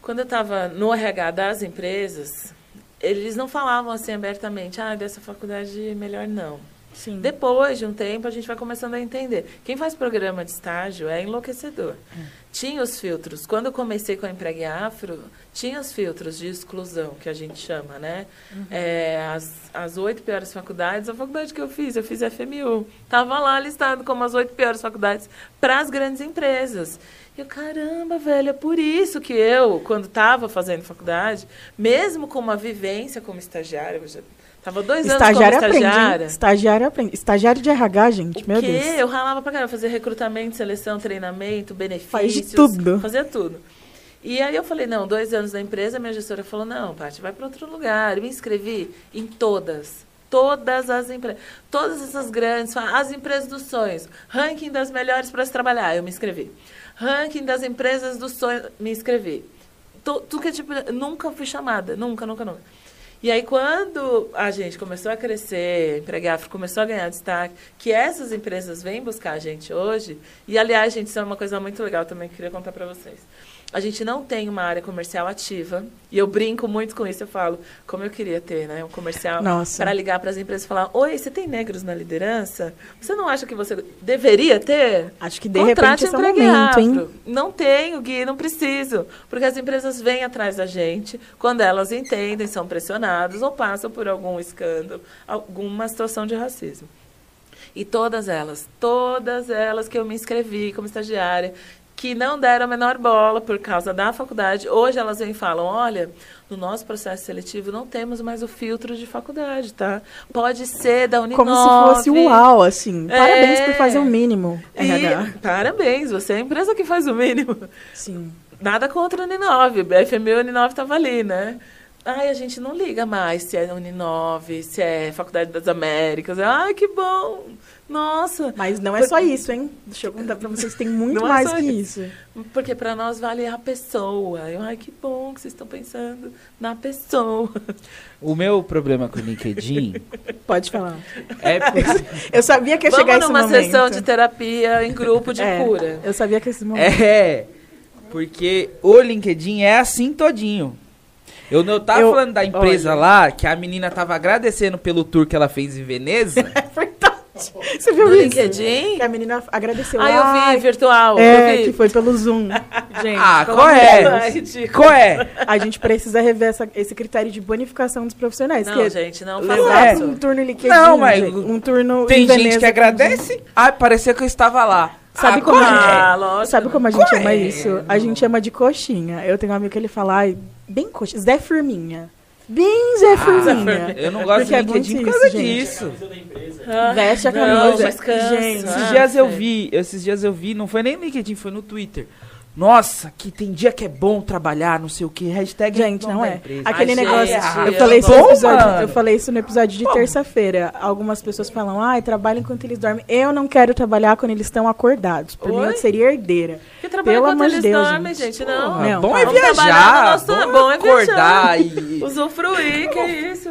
quando eu estava no RH das empresas, eles não falavam assim abertamente, ah, dessa faculdade melhor não. Sim. Depois de um tempo, a gente vai começando a entender. Quem faz programa de estágio é enlouquecedor. É. Tinha os filtros. Quando eu comecei com a Empregue Afro, tinha os filtros de exclusão, que a gente chama, né? Uhum. É, as, as oito piores faculdades, a faculdade que eu fiz, eu fiz FMU. Estava lá listado como as oito piores faculdades para as grandes empresas. Eu, caramba, velho, é por isso que eu, quando estava fazendo faculdade, mesmo com uma vivência como estagiária, eu já Tava dois estagiário anos como estagiária. Aprende, estagiário aprende. Estagiário de RH, gente, o meu quê? Deus. Eu ralava pra caramba, fazia recrutamento, seleção, treinamento, benefícios. Faz de tudo. Fazia tudo. E aí eu falei, não, dois anos da empresa, minha gestora falou, não, Paty, vai para outro lugar. Eu me inscrevi em todas. Todas as empresas. Todas essas grandes, as empresas dos sonhos. Ranking das melhores para se trabalhar, eu me inscrevi. Ranking das empresas dos sonhos, me inscrevi. Tu, que tipo, nunca fui chamada, nunca, nunca, nunca. E aí, quando a gente começou a crescer, empregar, começou a ganhar destaque, que essas empresas vêm buscar a gente hoje, e aliás, gente, isso é uma coisa muito legal também que eu queria contar para vocês. A gente não tem uma área comercial ativa. E eu brinco muito com isso. Eu falo, como eu queria ter, né? Um comercial para ligar para as empresas e falar: Oi, você tem negros na liderança? Você não acha que você deveria ter? Acho que de Contrate repente esse é momento, hein? Não tenho, Gui, não preciso. Porque as empresas vêm atrás da gente quando elas entendem, são pressionadas ou passam por algum escândalo, alguma situação de racismo. E todas elas, todas elas que eu me inscrevi como estagiária, que não deram a menor bola por causa da faculdade. Hoje elas vêm e falam: olha, no nosso processo seletivo não temos mais o filtro de faculdade, tá? Pode ser da Uninove. Como se fosse uau, assim. É... Parabéns por fazer o mínimo, RH. parabéns, você é a empresa que faz o mínimo. Sim. Nada contra a Uninove. FMU e Uninove estava ali, né? Ai, a gente não liga mais se é Uninove, se é Faculdade das Américas. Ai, que bom! Nossa! Mas não é só isso, hein? Deixa eu contar pra vocês, tem muito não é mais é que isso. Porque para nós vale a pessoa. Eu, ai, que bom que vocês estão pensando na pessoa. O meu problema com o LinkedIn... Pode falar. É porque... (laughs) eu sabia que ia Vamos chegar esse momento. Vamos numa sessão de terapia em grupo de é, cura. Eu sabia que esse momento... É, porque o LinkedIn é assim todinho. Eu, eu tava eu, falando da empresa olha. lá, que a menina tava agradecendo pelo tour que ela fez em Veneza. (laughs) É. Você viu no isso? LinkedIn? Que a menina agradeceu. Ah, eu vi, virtual. É, vi. que foi pelo Zoom. (laughs) Gente, ah, qual é? (laughs) Qual é? A gente precisa rever essa, esse critério de bonificação dos profissionais. Não, que gente, não faça é. um turno LinkedIn. Não, mas um turno Tem gente que agradece. Ah, parecia que eu estava lá. Sabe, ah, como, a gente, sabe como a gente chama isso? A gente chama de coxinha. Eu tenho um amigo que ele fala, ai, bem coxinha, Zé Firminha. Bem Zé. Ah, eu não gosto Porque de LinkedIn é por causa disso. Ah, Veste a camisa. Não, gente, esses dias eu vi, esses dias eu vi, não foi nem no LinkedIn, foi no Twitter. Nossa, que tem dia que é bom trabalhar, não sei o que. Hashtag gente, não, não é. Aquele negócio. eu, falei isso no episódio, eu falei isso no episódio de terça-feira. Algumas pessoas falam, ai, trabalha enquanto eles dormem. Eu não quero trabalhar quando eles estão acordados. Por Oi? mim, eu seria herdeira. Que Pelo amor de Deus. Dormem, gente. gente. Não. não. Bom é viajar. Nosso, bom, bom é acordar. E... (laughs) Usufruir, que isso.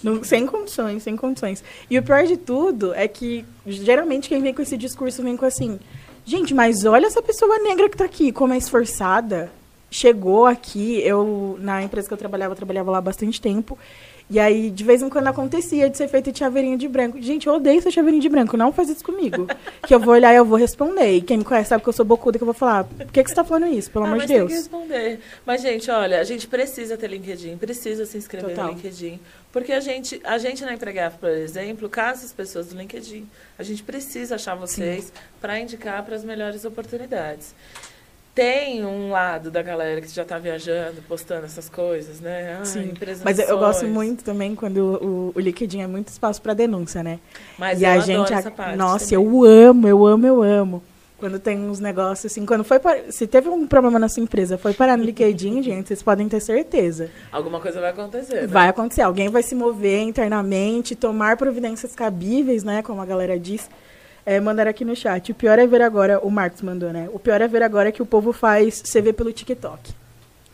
Não, sem condições, sem condições. E o pior de tudo é que, geralmente, quem vem com esse discurso vem com assim Gente, mas olha essa pessoa negra que está aqui, como é esforçada. Chegou aqui, eu, na empresa que eu trabalhava, eu trabalhava lá há bastante tempo. E aí, de vez em quando acontecia de ser feito de chaveirinho de branco. Gente, eu odeio ser chaveirinho de branco, não faz isso comigo. (laughs) que eu vou olhar e eu vou responder. E quem me conhece sabe que eu sou bocuda, que eu vou falar, por que, que você está falando isso, pelo ah, amor de Deus? Tem que responder. Mas, gente, olha, a gente precisa ter LinkedIn, precisa se inscrever Total. no LinkedIn. Porque a gente, a gente na Empregar, por exemplo, caça as pessoas do LinkedIn. A gente precisa achar vocês para indicar para as melhores oportunidades tem um lado da galera que já está viajando, postando essas coisas, né? Ai, Sim. Mas eu gosto muito também quando o, o LinkedIn é muito espaço para denúncia, né? Mas e a gente, nossa, também. eu amo, eu amo, eu amo. Quando tem uns negócios assim, quando foi para, se teve um problema na sua empresa, foi parar no LinkedIn, (laughs) gente, vocês podem ter certeza. Alguma coisa vai acontecer. Né? Vai acontecer, alguém vai se mover internamente, tomar providências cabíveis, né, como a galera diz é, mandaram aqui no chat. O pior é ver agora, o Marcos mandou, né? O pior é ver agora que o povo faz CV pelo TikTok.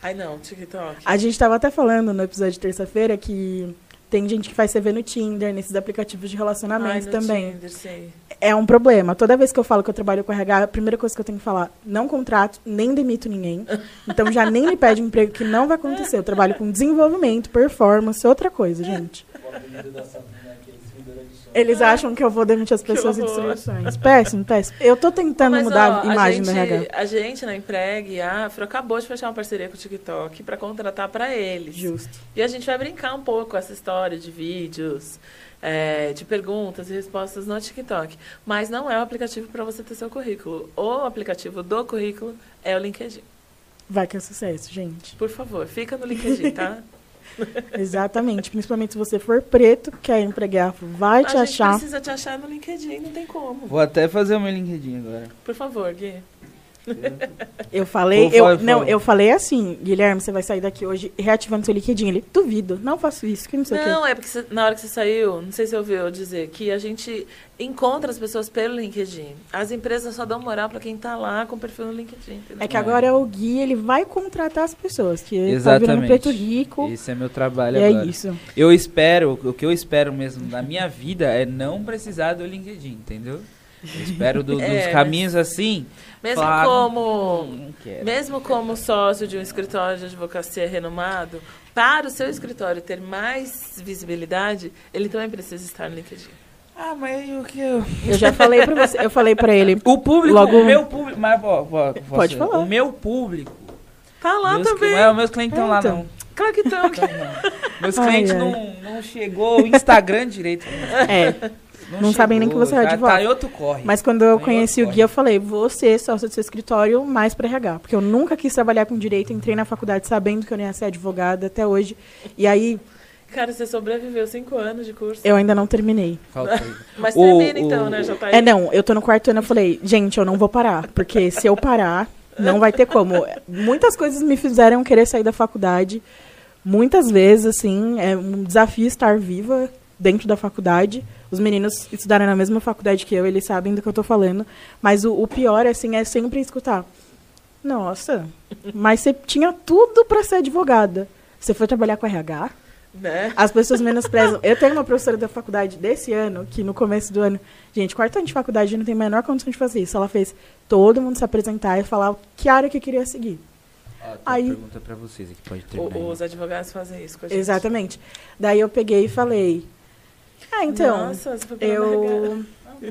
Ai, não, TikTok. A gente estava até falando no episódio de terça-feira que tem gente que faz CV no Tinder, nesses aplicativos de relacionamento Ai, também. Tinder, sei. É um problema. Toda vez que eu falo que eu trabalho com RH, a primeira coisa que eu tenho que falar, não contrato, nem demito ninguém. (laughs) Então já nem me pede um emprego que não vai acontecer. Eu trabalho com desenvolvimento, performance, outra coisa, gente. Eles acham que eu vou demitir as pessoas em distribuições. Péssimo, péssimo. Eu tô tentando Mas, mudar ó, a imagem a gente, do RH. A gente na Empregue, a Afro, acabou de fechar uma parceria com o TikTok para contratar para eles. Justo. E a gente vai brincar um pouco com essa história de vídeos, é, de perguntas e respostas no TikTok. Mas não é o aplicativo para você ter seu currículo. O aplicativo do currículo é o LinkedIn. Vai que é sucesso, gente. Por favor, fica no LinkedIn, tá? (laughs) (laughs) Exatamente. Principalmente se você for preto, quer empregar, vai a te achar. precisa te achar no LinkedIn, não tem como. Vou até fazer o meu LinkedIn agora. Por favor, Gui. Eu falei, eu, não, eu falei assim, Guilherme, você vai sair daqui hoje reativando seu LinkedIn. Ele, duvido, não faço isso, que não sei Não, é porque você, na hora que você saiu, não sei se você ouviu dizer, que a gente encontra as pessoas pelo LinkedIn. As empresas só dão moral para quem está lá com o perfil no LinkedIn. Entendeu? É que agora é. o Gui, ele vai contratar as pessoas, que Exatamente. tá virando preto rico. Esse é meu trabalho e agora. é isso. Eu espero, o que eu espero mesmo na minha vida é não precisar do LinkedIn, entendeu? Eu espero do, (laughs) é, dos caminhos assim. Mesmo claro, como mesmo como sócio de um escritório de advocacia renomado, para o seu escritório ter mais visibilidade, ele também precisa estar no LinkedIn. Ah, mas o que eu... Eu já falei para você, eu falei para ele. O público, logo... o meu público, mas ó, ó, pode falar. O meu público. Tá lá meus, também. É, os meus clientes estão lá não. Claro que estão. Meus clientes ai, ai. Não, não chegou o Instagram direito. É. Não, não sabem nem que você é advogado. Tá em outro corre. Mas quando eu tá conheci o Gui, eu falei, você sócio do seu escritório, mais para RH. Porque eu nunca quis trabalhar com direito, entrei na faculdade sabendo que eu não ia ser advogada até hoje. E aí... Cara, você sobreviveu cinco anos de curso. Eu ainda não terminei. (laughs) Mas termina então, né? Já tá aí. É, não. Eu tô no quarto ano, eu falei, gente, eu não vou parar. Porque se eu parar, não vai ter como. Muitas coisas me fizeram querer sair da faculdade. Muitas vezes, assim, é um desafio estar viva dentro da faculdade. Os meninos estudaram na mesma faculdade que eu, eles sabem do que eu estou falando. Mas o, o, pior, assim, é sempre escutar. Nossa, mas você tinha tudo para ser advogada. Você foi trabalhar com RH? Né? As pessoas menosprezam. Eu tenho uma professora da faculdade desse ano, que no começo do ano, gente, quarto ano de faculdade não tem a menor condição de fazer isso. Ela fez todo mundo se apresentar e falar que área que queria seguir. Ah, Aí, pergunta para vocês aqui, pode terminar. Os advogados fazem isso com a gente. Exatamente. Daí eu peguei e falei, ah, então. Nossa, eu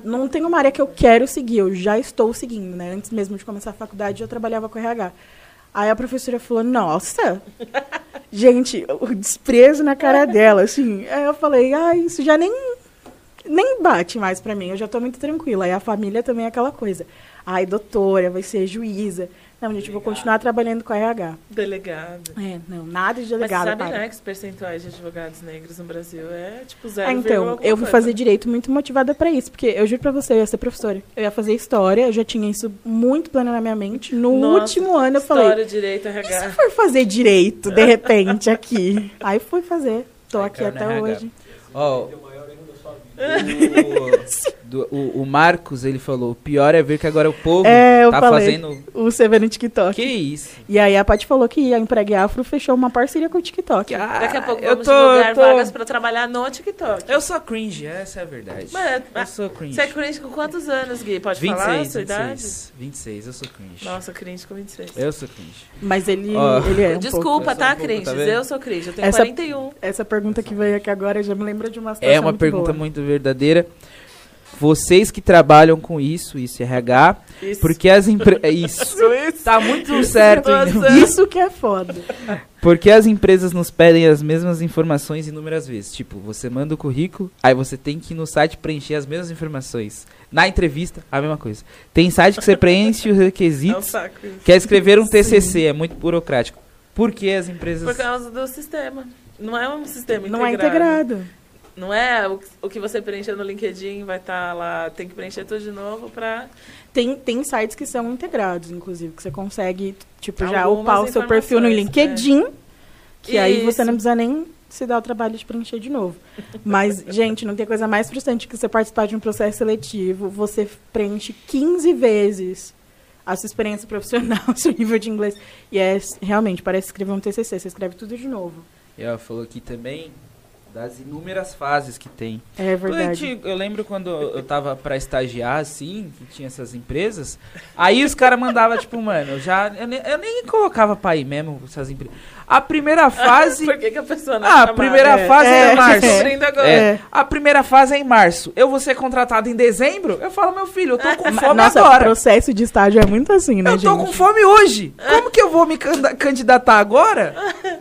não tenho uma área que eu quero seguir, eu já estou seguindo, né? Antes mesmo de começar a faculdade, eu trabalhava com RH. Aí a professora falou, nossa, gente, o desprezo na cara dela, assim. Aí eu falei, ah, isso já nem, nem bate mais pra mim, eu já tô muito tranquila. Aí a família também é aquela coisa. Ai, doutora, vai ser juíza. Não, gente, vou continuar trabalhando com a RH. Delegado. É, não, nada de delegado. Mas sabe, para. né, que os percentuais de advogados negros no Brasil é tipo zero. É, então, eu fui fazer direito muito motivada para isso, porque eu juro para você, eu ia ser professora. Eu ia fazer história, eu já tinha isso muito plano na minha mente. No Nossa, último ano eu falei. História, direito, RH. E se for fazer direito, de (laughs) repente, aqui? Aí fui fazer. Tô aqui até hoje. Ó, oh, (laughs) o, do, o, o, Marcos, ele falou, o pior é ver que agora o povo é, tá falei, fazendo... O CV no TikTok. Que isso. E aí a Paty falou que a Empregue Afro fechou uma parceria com o TikTok. Ah, Daqui a pouco eu vamos tô, divulgar tô... vagas pra trabalhar no TikTok. Eu sou cringe, essa é a verdade. Mas, eu sou cringe. Você é cringe com quantos anos, Gui? Pode 26, falar a sua 26, idade? 26, eu sou cringe. Nossa, cringe com 26. Eu sou cringe. Mas ele, oh. ele é um Desculpa, tá, um cringe? Tá eu sou cringe, eu tenho essa, 41. Essa pergunta que veio aqui agora já me lembra de uma situação É uma muito pergunta boa. muito verdadeira vocês que trabalham com isso, isso é RH, isso. porque as empresas. É isso. (laughs) isso. Tá muito certo. Isso que é foda. Porque as empresas nos pedem as mesmas informações inúmeras vezes. Tipo, você manda o currículo, aí você tem que ir no site preencher as mesmas informações. Na entrevista, a mesma coisa. Tem site que você preenche os requisitos, é um quer escrever um TCC, Sim. é muito burocrático. Por que as empresas... Por causa do sistema. Não é um sistema integrado. Não é integrado. Não é o, o que você preencher no LinkedIn vai estar tá lá, tem que preencher tudo de novo para tem, tem sites que são integrados, inclusive, que você consegue, tipo, já upar o seu perfil no LinkedIn, é. que Isso. aí você não precisa nem se dar o trabalho de preencher de novo. Mas, (laughs) gente, não tem coisa mais frustrante que você participar de um processo seletivo, você preenche 15 vezes a sua experiência (laughs) profissional, seu nível de inglês. E é realmente, parece escrever um TCC, você escreve tudo de novo. E ela falou aqui também das inúmeras fases que tem. É verdade. Eu, lembro quando eu tava pra estagiar, assim, que tinha essas empresas, aí os caras mandavam, tipo, mano, eu já. Eu nem, eu nem colocava pra ir mesmo essas empresas. A primeira (laughs) fase. Por que, que a pessoa não Ah, a primeira é, fase é, é março. É. é. A primeira fase é em março. Eu vou ser contratado em dezembro? Eu falo, meu filho, eu tô com fome Nossa, agora. O processo de estágio é muito assim, né, eu gente? Eu tô com fome hoje. Como que eu vou me candidatar agora?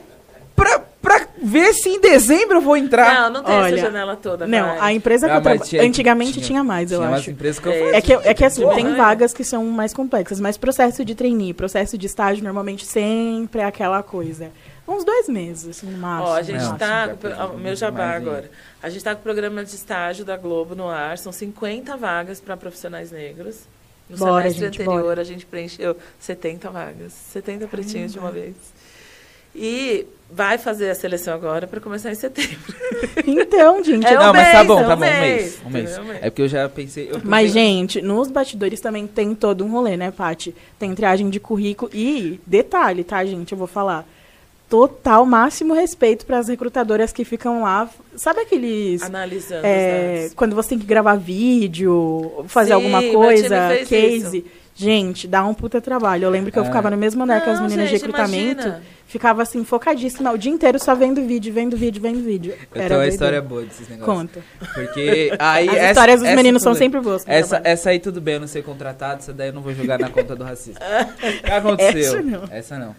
(laughs) pra, pra ver se em dezembro eu vou entrar. Não, não tem Olha, essa janela toda. Não, a empresa que ah, eu trabalho. Antigamente tinha, tinha, mais, eu tinha acho. Empresas que eu é, é, que, é que assim, tem vagas que são mais complexas, mas processo de trainee, processo de estágio, normalmente sempre é aquela coisa. Uns dois meses, assim, no máximo. Ó, a gente está. O meu jabá agora. A gente está com o programa de estágio da Globo no ar. São 50 vagas para profissionais negros. No bora, semestre gente, anterior, bora. a gente preencheu 70 vagas. 70 pretinhos de uma vez. E vai fazer a seleção agora para começar em setembro. (laughs) Então, gente. É não, um mas mês, tá bom, é tá um bom, um mês. mês. Um mês. É porque eu já pensei. Eu mas, gente, nos bastidores também tem todo um rolê, né, Paty? Tem triagem de currículo. E, detalhe, tá, gente? Eu vou falar. Total, máximo respeito para as recrutadoras que ficam lá. Sabe aqueles. Analisando. É, quando você tem que gravar vídeo, fazer Sim, alguma coisa, case. Isso. Gente, dá um puta trabalho. Eu lembro que eu é. ficava no mesmo andar que as meninas gente, de recrutamento. Imagina. Ficava assim, focadíssima o dia inteiro só vendo vídeo, vendo vídeo, vendo vídeo. Eu Era tenho uma história boa desses negócios. Conta. Porque (laughs) aí. As essa, histórias dos meninos são sempre boas. Essa, essa aí tudo bem, eu não ser contratado, essa daí eu não vou jogar na conta do racismo. (laughs) o que aconteceu? Essa não. Essa não.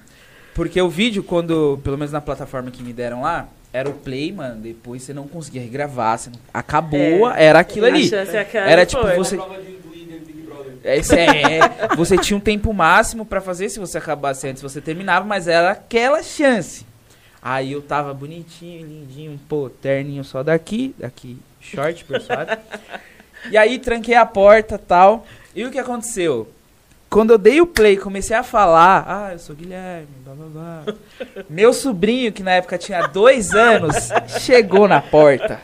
Porque o vídeo, quando, pelo menos na plataforma que me deram lá, era o play, mano. Depois você não conseguia regravar, você não, acabou, é, era aquilo ali. Era tipo você. Esse é, você tinha um tempo máximo para fazer, se você acabasse antes, você terminava, mas era aquela chance. Aí eu tava bonitinho, lindinho, pô, terninho só daqui, daqui, short, pessoal. e aí tranquei a porta tal. E o que aconteceu? Quando eu dei o play, comecei a falar, ah, eu sou Guilherme, blá blá blá. Meu sobrinho, que na época tinha dois anos, chegou na porta.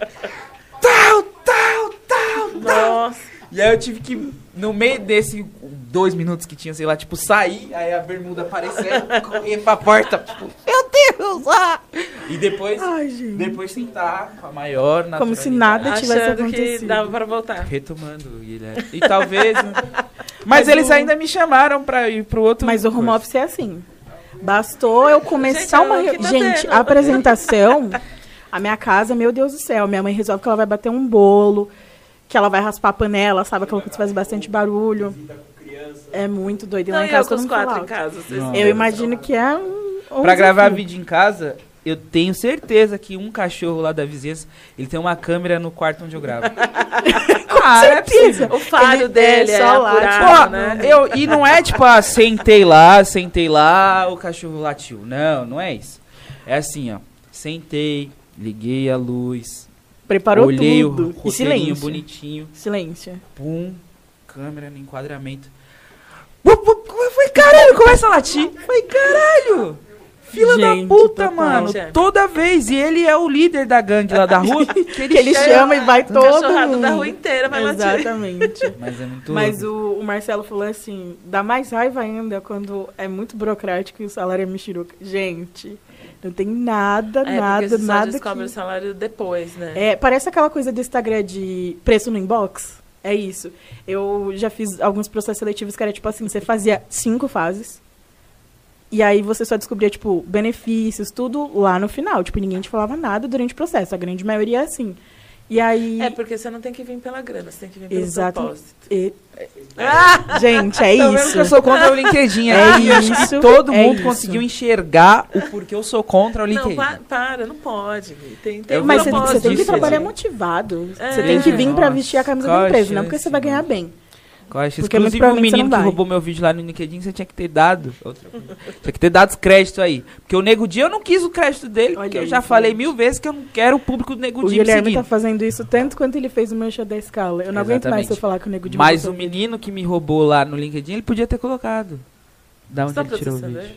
Tal, tal, tal, tal. Nossa. E aí eu tive que no meio desse dois minutos que tinha, sei lá, tipo, sair, aí a bermuda aparecer, (laughs) correr pra porta, tipo, meu Deus! Ah! E depois, Ai, depois sentar com a maior Como se nada tivesse Achando acontecido. que dava pra voltar. Retomando, Guilherme. E talvez... Né? (laughs) Mas, Mas, eles o... ainda me chamaram pra ir pro outro... Mas o home office é assim. Bastou eu começar gente, uma... Tá gente, a apresentação... A minha casa, meu Deus do céu, minha mãe resolve que ela vai bater um bolo que ela vai raspar a panela, sabe? Aquela que faz bastante barulho. É muito doido. E lá Não, em casa todo quatro em casa. Eu imagino que é um. um pra gravar vídeo em casa, eu tenho certeza que um cachorro lá da vizinhança, ele tem uma câmera no quarto onde eu gravo. (laughs) (laughs) Com ah, é certeza. É o faro ele dele é, só lá. Apurado, né? eu, e não é tipo, ah, sentei lá, sentei lá, o cachorro latiu. Não, não é isso. É assim, ó. Sentei, liguei a luz, Preparou Olhei tudo. o e silêncio. bonitinho. Silêncio. Pum, câmera no enquadramento. Foi caralho, começa a latir. Foi caralho. Fila Gente, da puta, total. mano. Toda vez. E ele é o líder da gangue lá da (laughs) rua. que ele, ele chama e vai todo mundo. da rua inteira vai latir. Exatamente. Mas é muito Mas o, o, Marcelo falou assim, dá mais raiva ainda quando é muito burocrático e o salário é mexeruca. Gente... Não tem nada, é, nada, você nada. Só descobre que... o salário depois, né? É, parece aquela coisa do Instagram de preço no inbox. É isso. Eu já fiz alguns processos seletivos que era tipo assim, você fazia cinco fases. E aí você só descobria, tipo, benefícios, tudo lá no final. Tipo, ninguém te falava nada durante o processo. A grande maioria é assim. E aí... É, porque você não tem que vir pela grana, você tem que vir pelo Exato. propósito. E... Ah! Gente, é tá isso. que eu sou contra o LinkedIn. É isso. Acho que todo é mundo isso. conseguiu enxergar o porquê eu sou contra o LinkedIn. Não, pa para, não pode. Tem, tem Mas você, você tem que disso, trabalhar motivado. É. Você tem que vir para Nossa, vestir a camisa qual da empresa, não porque você vai ganhar bem. Acho, Porque inclusive o menino que roubou meu vídeo lá no LinkedIn, você tinha que ter dado. Outra tinha que ter dado os créditos aí. Porque o Nego Dia eu não quis o crédito dele, Olha porque eu já falei mil vezes que eu não quero o público do Nego O Dia me Guilherme seguindo. tá fazendo isso tanto quanto ele fez o Mancha da Escala. Eu não aguento mais Exatamente. se eu falar que o Nego de Mas o menino que me roubou lá no LinkedIn, ele podia ter colocado. Da onde Você tá ele tirou o vídeo? ele?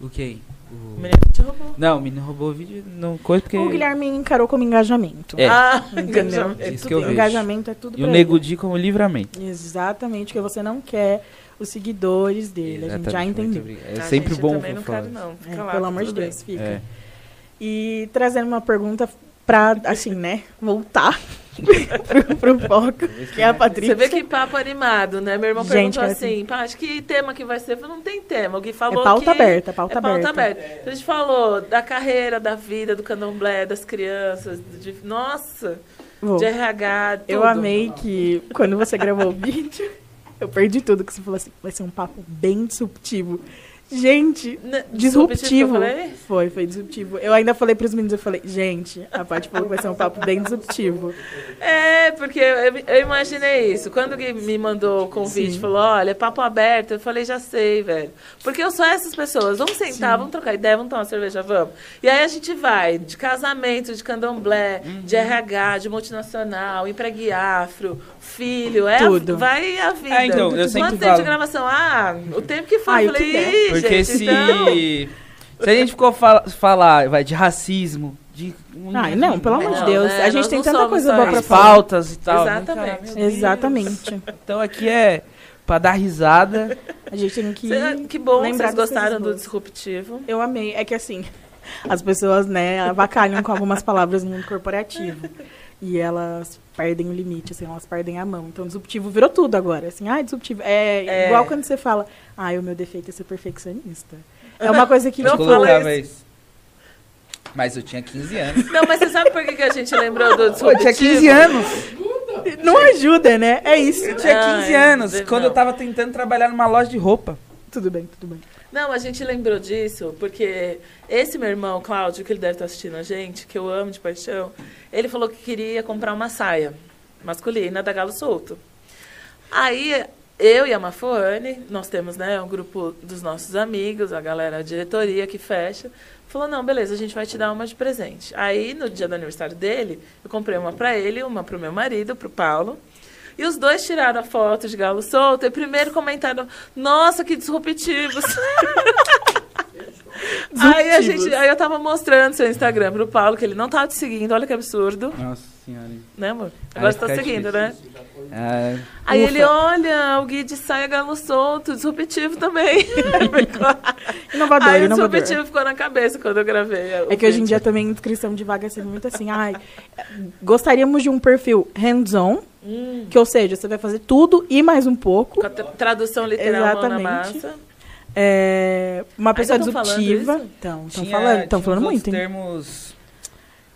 O quê? O O... menino te roubou. Não, o menino roubou o vídeo, não coisa porque... O Guilherme encarou como engajamento. É. Ah, (laughs) Entendeu? engajamento. Isso tudo que eu vejo. Engajamento é tudo E o pra Nego. Di como livramento. Exatamente, que você não quer os seguidores dele. A gente já Exatamente, entendeu. É Ah, sempre bom Eu também não falar quero, não. Fica É, lá, pelo tá amor de tudo bem. Deus, fica. É. E trazendo uma pergunta pra, assim, né, voltar (laughs) pro, pro foco, que é a Patrícia. Você vê que papo animado, né? Meu irmão Gente, perguntou assim, acho que tema que vai ser? Eu falei, não tem tema. O Gui falou é pauta que... aberta, pauta, é pauta aberta. aberta. A gente falou da carreira, da vida, do candomblé, das crianças, de... Nossa, Vou. de RH, tudo. Eu amei que quando você gravou o vídeo, eu perdi tudo, que você falou assim, vai ser um papo bem disruptivo. Gente, disruptivo. Foi, foi disruptivo. Eu ainda falei pros meninos, eu falei, gente, a parte falou que vai ser um papo bem disruptivo. É, porque eu, eu imaginei isso. Quando ele me mandou o convite, Sim. falou, olha, papo aberto, eu falei, já sei, velho. Porque eu sou essas pessoas. Vamos sentar, Sim. vamos trocar ideia, vamos tomar uma cerveja, vamos. E aí a gente vai de casamento, de candomblé, uhum. de RH, de multinacional, empregue afro, filho, é Tudo. A, vai a vida. É, então, eu Quanto tempo de gravação? Ah, o tempo que foi. Ah, eu falei, Porque gente, se, então... se a gente ficou fal falar vai, de racismo, de... Ai, não, pelo amor de Deus. Né? A gente Nós tem tanta coisa boa pra falar. Faltas e tal. Exatamente. Né? Exatamente. Então aqui é pra dar risada. A gente tem que. que bom lembrar vocês gostaram do disruptivo. Eu amei. É que assim, as pessoas, né, avacalham com algumas palavras no mundo corporativo. E elas perdem o limite, assim, elas perdem a mão. Então, disruptivo virou tudo agora. Assim, ah, disruptivo. É, é. igual quando você fala, ah, o meu defeito é ser perfeccionista. É uma coisa que... Não fala isso. Mas eu tinha 15 anos. Não, mas você sabe por que, que a gente lembrou do disruptivo? Eu tinha 15 anos. Não ajuda, né? É isso. Eu tinha 15 anos, quando não. eu tava tentando trabalhar numa loja de roupa. Tudo bem, tudo bem. Não, a gente lembrou disso porque esse meu irmão, Cláudio, que ele deve estar assistindo a gente, que eu amo de paixão, ele falou que queria comprar uma saia masculina da Galo Solto. Aí eu e a Mafuane, nós temos né, um grupo dos nossos amigos, a galera, a diretoria que fecha, falou, não, beleza, a gente vai te dar uma de presente. Aí, no dia do aniversário dele, eu comprei uma para ele, uma para o meu marido, para o Paulo, e os dois tiraram a foto de galo solto e primeiro comentaram: Nossa, que (laughs) disruptivos. aí, a gente, aí eu tava mostrando seu Instagram pro Paulo, que ele não tava te seguindo, olha que absurdo. Nossa senhora. Né, amor? Agora você tá seguindo, né? É. Aí Ufa. ele, olha, o Gui de saia galo solto, disruptivo também. (laughs) inovador, aí inovador. o disruptivo ficou na cabeça quando eu gravei. É que hoje em dia também inscrição de vaga é muito assim, ai, gostaríamos de um perfil hands-on, hum. que ou seja, você vai fazer tudo e mais um pouco. Com a tradução literal Exatamente. na massa. É, uma pessoa disruptiva. Então, estão falando, estão falando muito. termos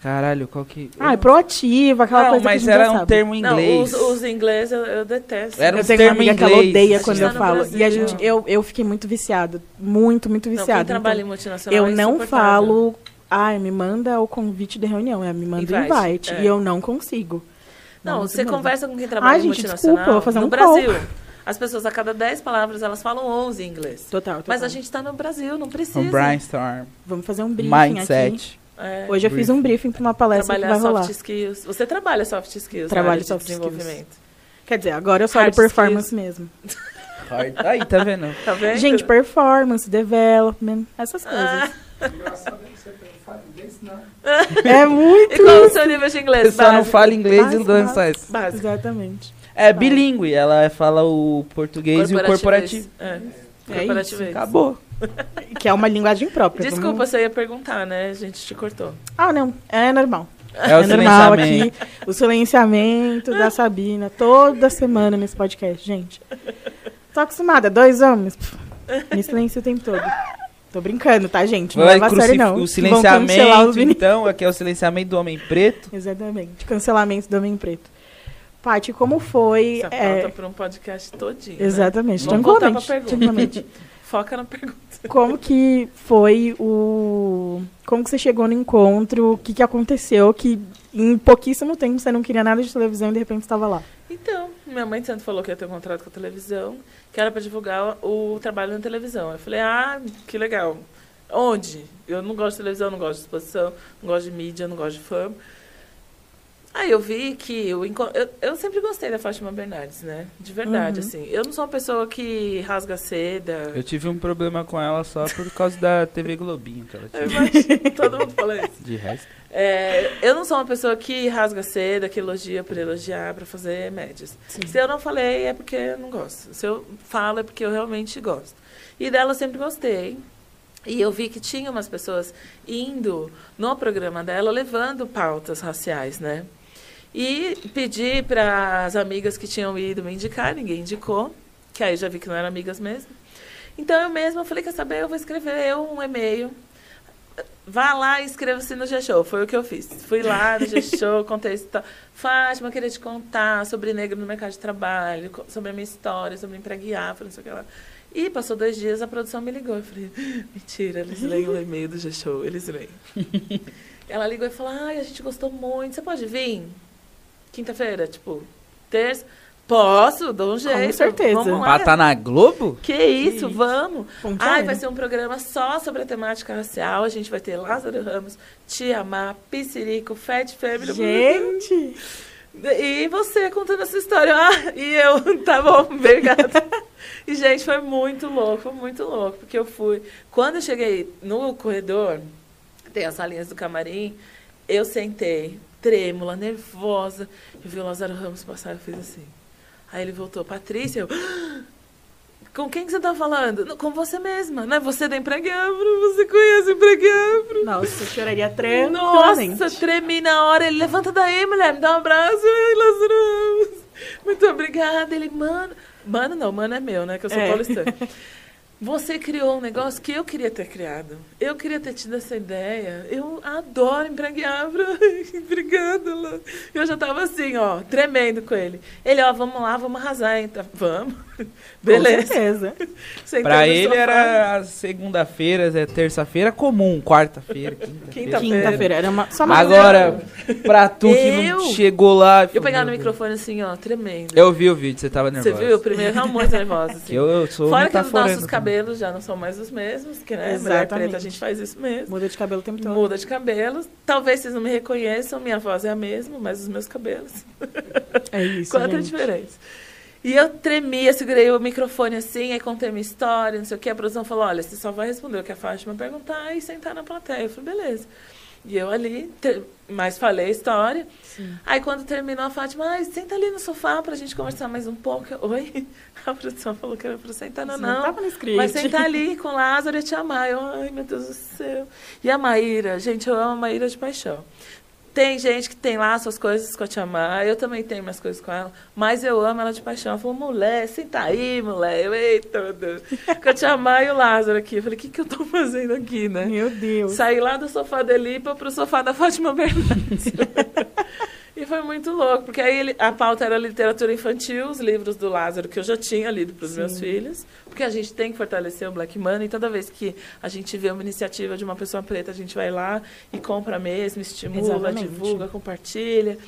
Caralho, qual que. Ah, é proativa, aquela não, coisa mas que era um termo em inglês. Não, os, os ingleses eu, eu, detesto. Era um eu tenho termo uma amiga inglês. que ela odeia quando eu falo. E a gente, eu, eu fiquei muito viciado. Muito, muito viciado. Não, quem trabalha então, em multinacional Eu é não falo, ai, me manda o convite de reunião. É, me manda o invite. invite é. E eu não consigo. Não, não você conversa com quem trabalha ai, em gente, multinacional. Desculpa, vou fazer um no Brasil. As pessoas, a cada 10 palavras, elas falam 11 em inglês. Total, total. Mas a gente está no Brasil, não precisa. Um brainstorm. Vamos fazer um briefing Mindset. aqui. É, Hoje eu briefing. fiz um briefing para uma palestra Trabalhar que vai rolar. soft skills. Você trabalha soft skills. Trabalho soft de desenvolvimento. Skills. Quer dizer, agora eu sou de performance skills. mesmo. (laughs) Aí, tá vendo? (laughs) Tá vendo? Gente, performance, development, essas coisas. Ah. (laughs) É muito. E qual o seu nível de inglês? Você só não fala inglês e dança isso. Exatamente. É bilíngue, ela fala o português e o corporativo. É. É Acabou. Que é uma linguagem própria. Desculpa, vamos... você ia perguntar, né? A gente te cortou. Ah, não. É normal. É, o é normal aqui. O silenciamento da Sabina toda semana nesse podcast, gente. Tô acostumada, dois homens. Me silencio o tempo todo. Tô brincando, tá, gente? Não Vai, leva a sério, não. O silenciamento, então, aqui é o silenciamento do homem preto. Exatamente. Cancelamento do homem preto. Paty, como foi... Essa é... para um podcast todinho, né? Exatamente. Né? Vamos voltar pra pergunta. Foca na pergunta. Como que foi o... Como que você chegou no encontro? O que, que aconteceu? Que em pouquíssimo tempo você não queria nada de televisão e de repente estava lá. Então, minha mãe sempre falou que ia ter um contrato com a televisão, que era para divulgar o trabalho na televisão. Eu falei, ah, que legal. Onde? Eu não gosto de televisão, não gosto de exposição, não gosto de mídia, não gosto de fama. Aí eu vi que eu, eu, eu, sempre gostei da Fátima Bernardes, né? De verdade, uhum. assim. Eu não sou uma pessoa que rasga seda. Eu tive um problema com ela só por causa da TV Globinho que ela tinha. Imagino, todo mundo fala isso. De resto. É, eu não sou uma pessoa que rasga seda, que elogia por elogiar, para fazer médias. Sim. Se eu não falei, é porque eu não gosto. Se eu falo, é porque eu realmente gosto. E dela eu sempre gostei. E eu vi que tinha umas pessoas indo no programa dela levando pautas raciais, né? E pedi para as amigas que tinham ido me indicar, ninguém indicou, que aí já vi que não eram amigas mesmo. Então eu mesma falei, quer saber, eu vou escrever um e-mail. Vá lá e inscreva-se no G-Show. Foi o que eu fiz. Fui lá no G-Show, (laughs) contei isso. Fátima, queria te contar sobre negro no mercado de trabalho, sobre a minha história, sobre empreguiar, não sei o que lá. E passou dois dias, a produção me ligou. Eu falei, (laughs) mentira, eles leem o e-mail do G-Show, eles leem. (laughs) Ela ligou e falou, ai, a gente gostou muito, você pode vir? Quinta-feira, tipo, terça. Posso, dou um jeito. Com certeza. Vamos lá. Pra tá na Globo? Que isso, vamos. Ai, vai ser um programa só sobre a temática racial. A gente vai ter Lázaro Ramos, Tia Má, Piscirico, Fed Family. Gente! E você contando essa história. Ah, e eu, (laughs) tá bom, obrigada. e, gente, foi muito louco, foi muito louco. Porque eu fui... Quando eu cheguei no corredor, tem as salinhas do camarim, eu sentei, trêmula, nervosa. Eu vi o Lázaro Ramos passar e fiz assim. Aí ele voltou, Patrícia, eu... (gasps) Com quem que você tá falando? Com você mesma, né? Você da Empreguebro, você conhece Empreguebro. Nossa, eu choraria tremendo. Nossa, tremi na hora. Ele, levanta daí, mulher, me dá um abraço. Ai, Lázaro Muito obrigada. Ele, mano... Mano não, mano é meu, né? Que eu sou é. paulistana. (laughs) Você criou um negócio que eu queria ter criado. Eu queria ter tido essa ideia. Eu adoro empreguiabra. Obrigada, Lá. Eu já tava assim, ó, tremendo com ele. Ele, ó, vamos lá, vamos arrasar, então. Vamos. Beleza. Com certeza. pra ele era segunda-feira, é terça-feira comum, quarta-feira, quinta-feira. Quinta-feira, era uma, só uma Agora, pra tu que não chegou lá... Eu pegava no microfone assim, ó, tremendo. Eu vi o vídeo, você tava nervosa. Você viu? O primeiro tava muito nervosa, assim. Eu, eu sou Fora que os nossos cabelos já não são mais os mesmos, que, né, Exatamente. mulher preta, a gente faz isso mesmo. Muda de cabelo o tempo todo. Muda de cabelo. Talvez vocês não me reconheçam, minha voz é a mesma, mas os meus cabelos. É isso, (laughs) Quanto diferença. E eu tremia, segurei o microfone assim, aí contei minha história, não sei o que. A produção falou: olha, você só vai responder o que a Fátima perguntar e sentar na plateia. Eu falei: beleza. E eu ali, mas falei a história. Sim. Aí quando terminou a Fátima, ai, senta ali no sofá pra gente conversar mais um pouco. Oi? (laughs) A produção falou que era pra sentar, não, não. não tava no script. Mas sentar ali com o Lázaro e te amar. Eu, ai, meu Deus do céu. E a Maíra, gente, eu amo a Maíra de paixão. Tem gente que tem lá suas coisas com a Tia Má, eu também tenho minhas coisas com ela, mas eu amo ela de paixão. Ela falou, mulher, senta aí, mulher. Eu, eita, meu Deus. Com a Tia Má e o Lázaro aqui. Eu falei, o que, que eu tô fazendo aqui, né? Meu Deus. Saí lá do sofá da Elipa pro sofá da Fátima Bernardes. (laughs) E foi muito louco, porque aí ele, a pauta era literatura infantil, os livros do Lázaro, que eu já tinha lido para os meus filhos, porque a gente tem que fortalecer o Black Money, e toda vez que a gente vê uma iniciativa de uma pessoa preta, a gente vai lá e compra mesmo, estimula, Exatamente. divulga, compartilha.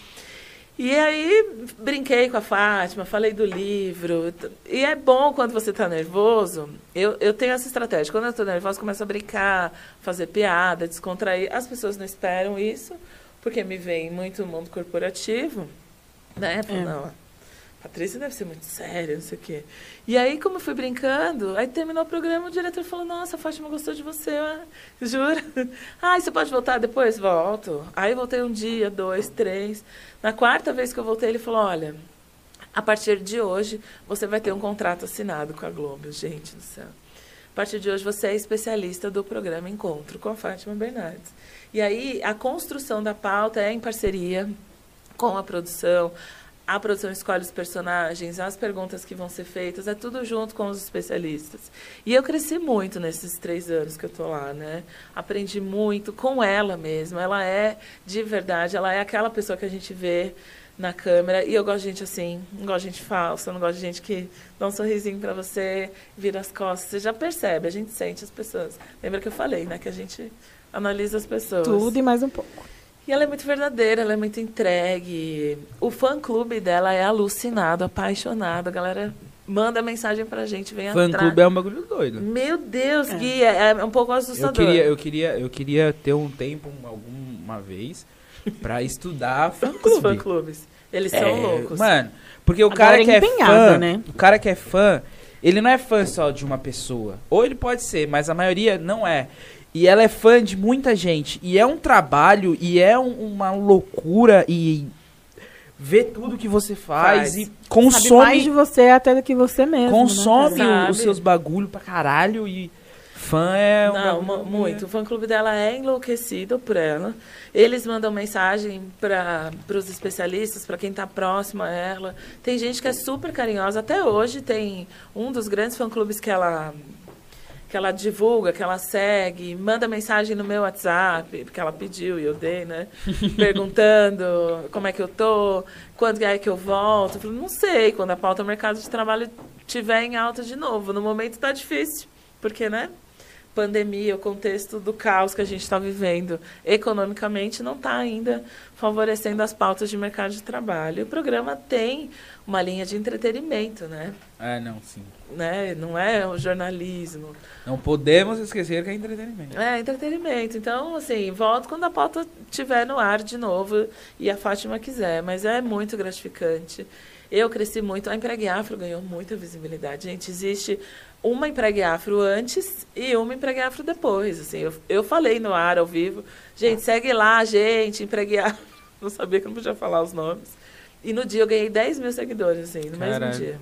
E aí brinquei com a Fátima, falei do livro. E é bom quando você está nervoso. Eu, eu tenho essa estratégia. Quando eu estou nervosa, começo a brincar, fazer piada, descontrair. As pessoas não esperam isso porque me vem muito no mundo corporativo, né? É. não, Patrícia deve ser muito séria, não sei o quê. E aí, como eu fui brincando, aí terminou o programa, o diretor falou, nossa, a Fátima gostou de você, (laughs) ah, jura? Ah, você pode voltar depois? Volto. Aí voltei um dia, dois, três. Na quarta vez que eu voltei, ele falou, olha, a partir de hoje, você vai ter um contrato assinado com a Globo. Gente do céu. A partir de hoje, você é especialista do programa Encontro com a Fátima Bernardes. E aí a construção da pauta é em parceria com a produção. A produção escolhe os personagens, as perguntas que vão ser feitas, é tudo junto com os especialistas. E eu cresci muito nesses três anos que eu estou lá, né? Aprendi muito com ela mesmo. Ela é, de verdade, ela é aquela pessoa que a gente vê na câmera. E eu gosto de gente assim, não gosto de gente falsa, não gosto de gente que dá um sorrisinho para você, vira as costas. Você já percebe, a gente sente as pessoas. Lembra que eu falei, né? Que a gente analisa as pessoas. Tudo e mais um pouco. E ela é muito verdadeira, ela é muito entregue. O fã-clube dela é alucinado, apaixonado. A galera manda mensagem pra gente, vem atrás. Fã-clube é um bagulho doido. Meu Deus, é. Gui, é, é um pouco assustador. Eu queria, eu queria, eu queria ter um tempo, alguma vez, pra estudar (laughs) fã-clube. Os fã-clubes. Eles são é, loucos. Mano, porque o cara que é fã, né? o cara que é fã, ele não é fã só de uma pessoa. Ou ele pode ser, mas a maioria não é. E ela é fã de muita gente. E é um trabalho, e é um, uma loucura, e vê tudo que você faz, faz. e consome. Sabe mais de você até do que você mesmo. Né, consome né, os seus bagulho pra caralho e Fã é Não, muito. O fã-clube dela é enlouquecido por ela. Eles mandam mensagem para os especialistas, para quem está próximo a ela. Tem gente que é super carinhosa. Até hoje tem um dos grandes fã-clubes que ela que ela divulga, que ela segue, manda mensagem no meu WhatsApp, porque ela pediu e eu dei, né? (laughs) Perguntando como é que eu tô, quando é que eu volto. Eu falei, não sei, quando a pauta do mercado de trabalho estiver em alta de novo. No momento está difícil, porque, né? pandemia, o contexto do caos que a gente está vivendo economicamente não está ainda favorecendo as pautas de mercado de trabalho. O programa tem uma linha de entretenimento, né? É, não, sim. Né? Não é o jornalismo. Não podemos esquecer que é entretenimento. É, entretenimento. Então, assim, volto quando a pauta estiver no ar de novo e a Fátima quiser. Mas é muito gratificante. Eu cresci muito. A Empregue Afro ganhou muita visibilidade. Gente, existe uma empregue afro antes e uma empregue afro depois. Assim, eu, eu falei no ar, ao vivo, gente, segue lá, gente, empregue afro. (laughs) Não sabia que não podia falar os nomes. E no dia eu ganhei 10 mil seguidores, assim, no Caralho. mesmo dia.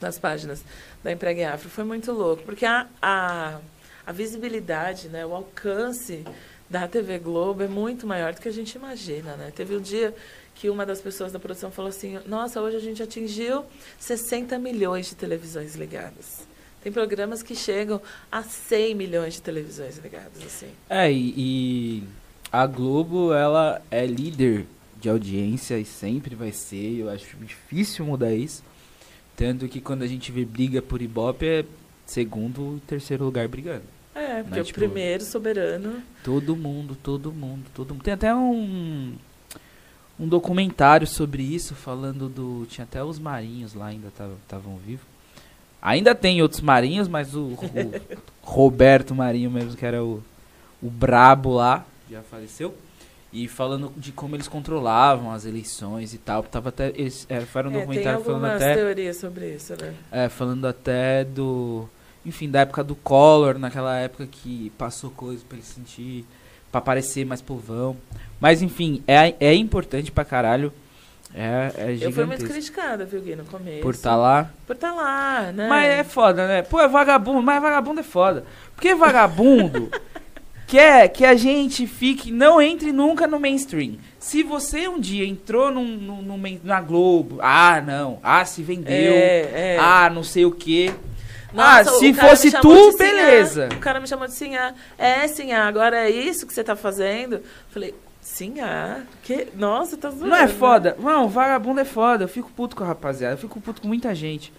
Nas páginas da Empregue Afro. Foi muito louco, porque a, a, a visibilidade, né, o alcance da TV Globo é muito maior do que a gente imagina, né? Teve um dia que uma das pessoas da produção falou assim: Nossa, hoje a gente atingiu 60 milhões de televisões ligadas. Tem programas que chegam a 100 milhões de televisões ligadas, assim. É, e, e a Globo, ela é líder de audiência e sempre vai ser. Eu acho difícil mudar isso. Tanto que quando a gente vê briga por Ibope, é segundo e terceiro lugar brigando. É, porque né? o tipo, primeiro soberano. Todo mundo, todo mundo, todo mundo. Tem até um um documentário sobre isso, falando do. Tinha até os marinhos lá ainda estavam vivos. Ainda tem outros marinhos, mas o, o (laughs) Roberto Marinho mesmo, que era o, o brabo lá, já faleceu. E falando de como eles controlavam as eleições e tal. Tava até. Eles, é, foi um é, documentário falando até. teorias sobre isso, né? É, falando até do. Enfim, da época do Collor, naquela época que passou coisa pra ele sentir. pra parecer mais povão. Mas enfim, é, é importante pra caralho é, é Eu fui muito criticada, viu, Gui, no começo. Por estar tá lá? Por estar tá lá, né? Mas é foda, né? Pô, é vagabundo, mas vagabundo é foda. Porque vagabundo (laughs) quer que a gente fique, não entre nunca no mainstream. Se você um dia entrou num, num, num na Globo, ah, não, ah, se vendeu, é, é. ah, não sei o quê. Nossa, ah, se fosse tu, beleza. O cara me chamou de Sinhá. É, Sinhá, agora é isso que você tá fazendo? Falei, Sim, ah. Que... Nossa, tá zoando. Não é foda? Não, vagabundo é foda. Eu fico puto com a rapaziada. Eu fico puto com muita gente.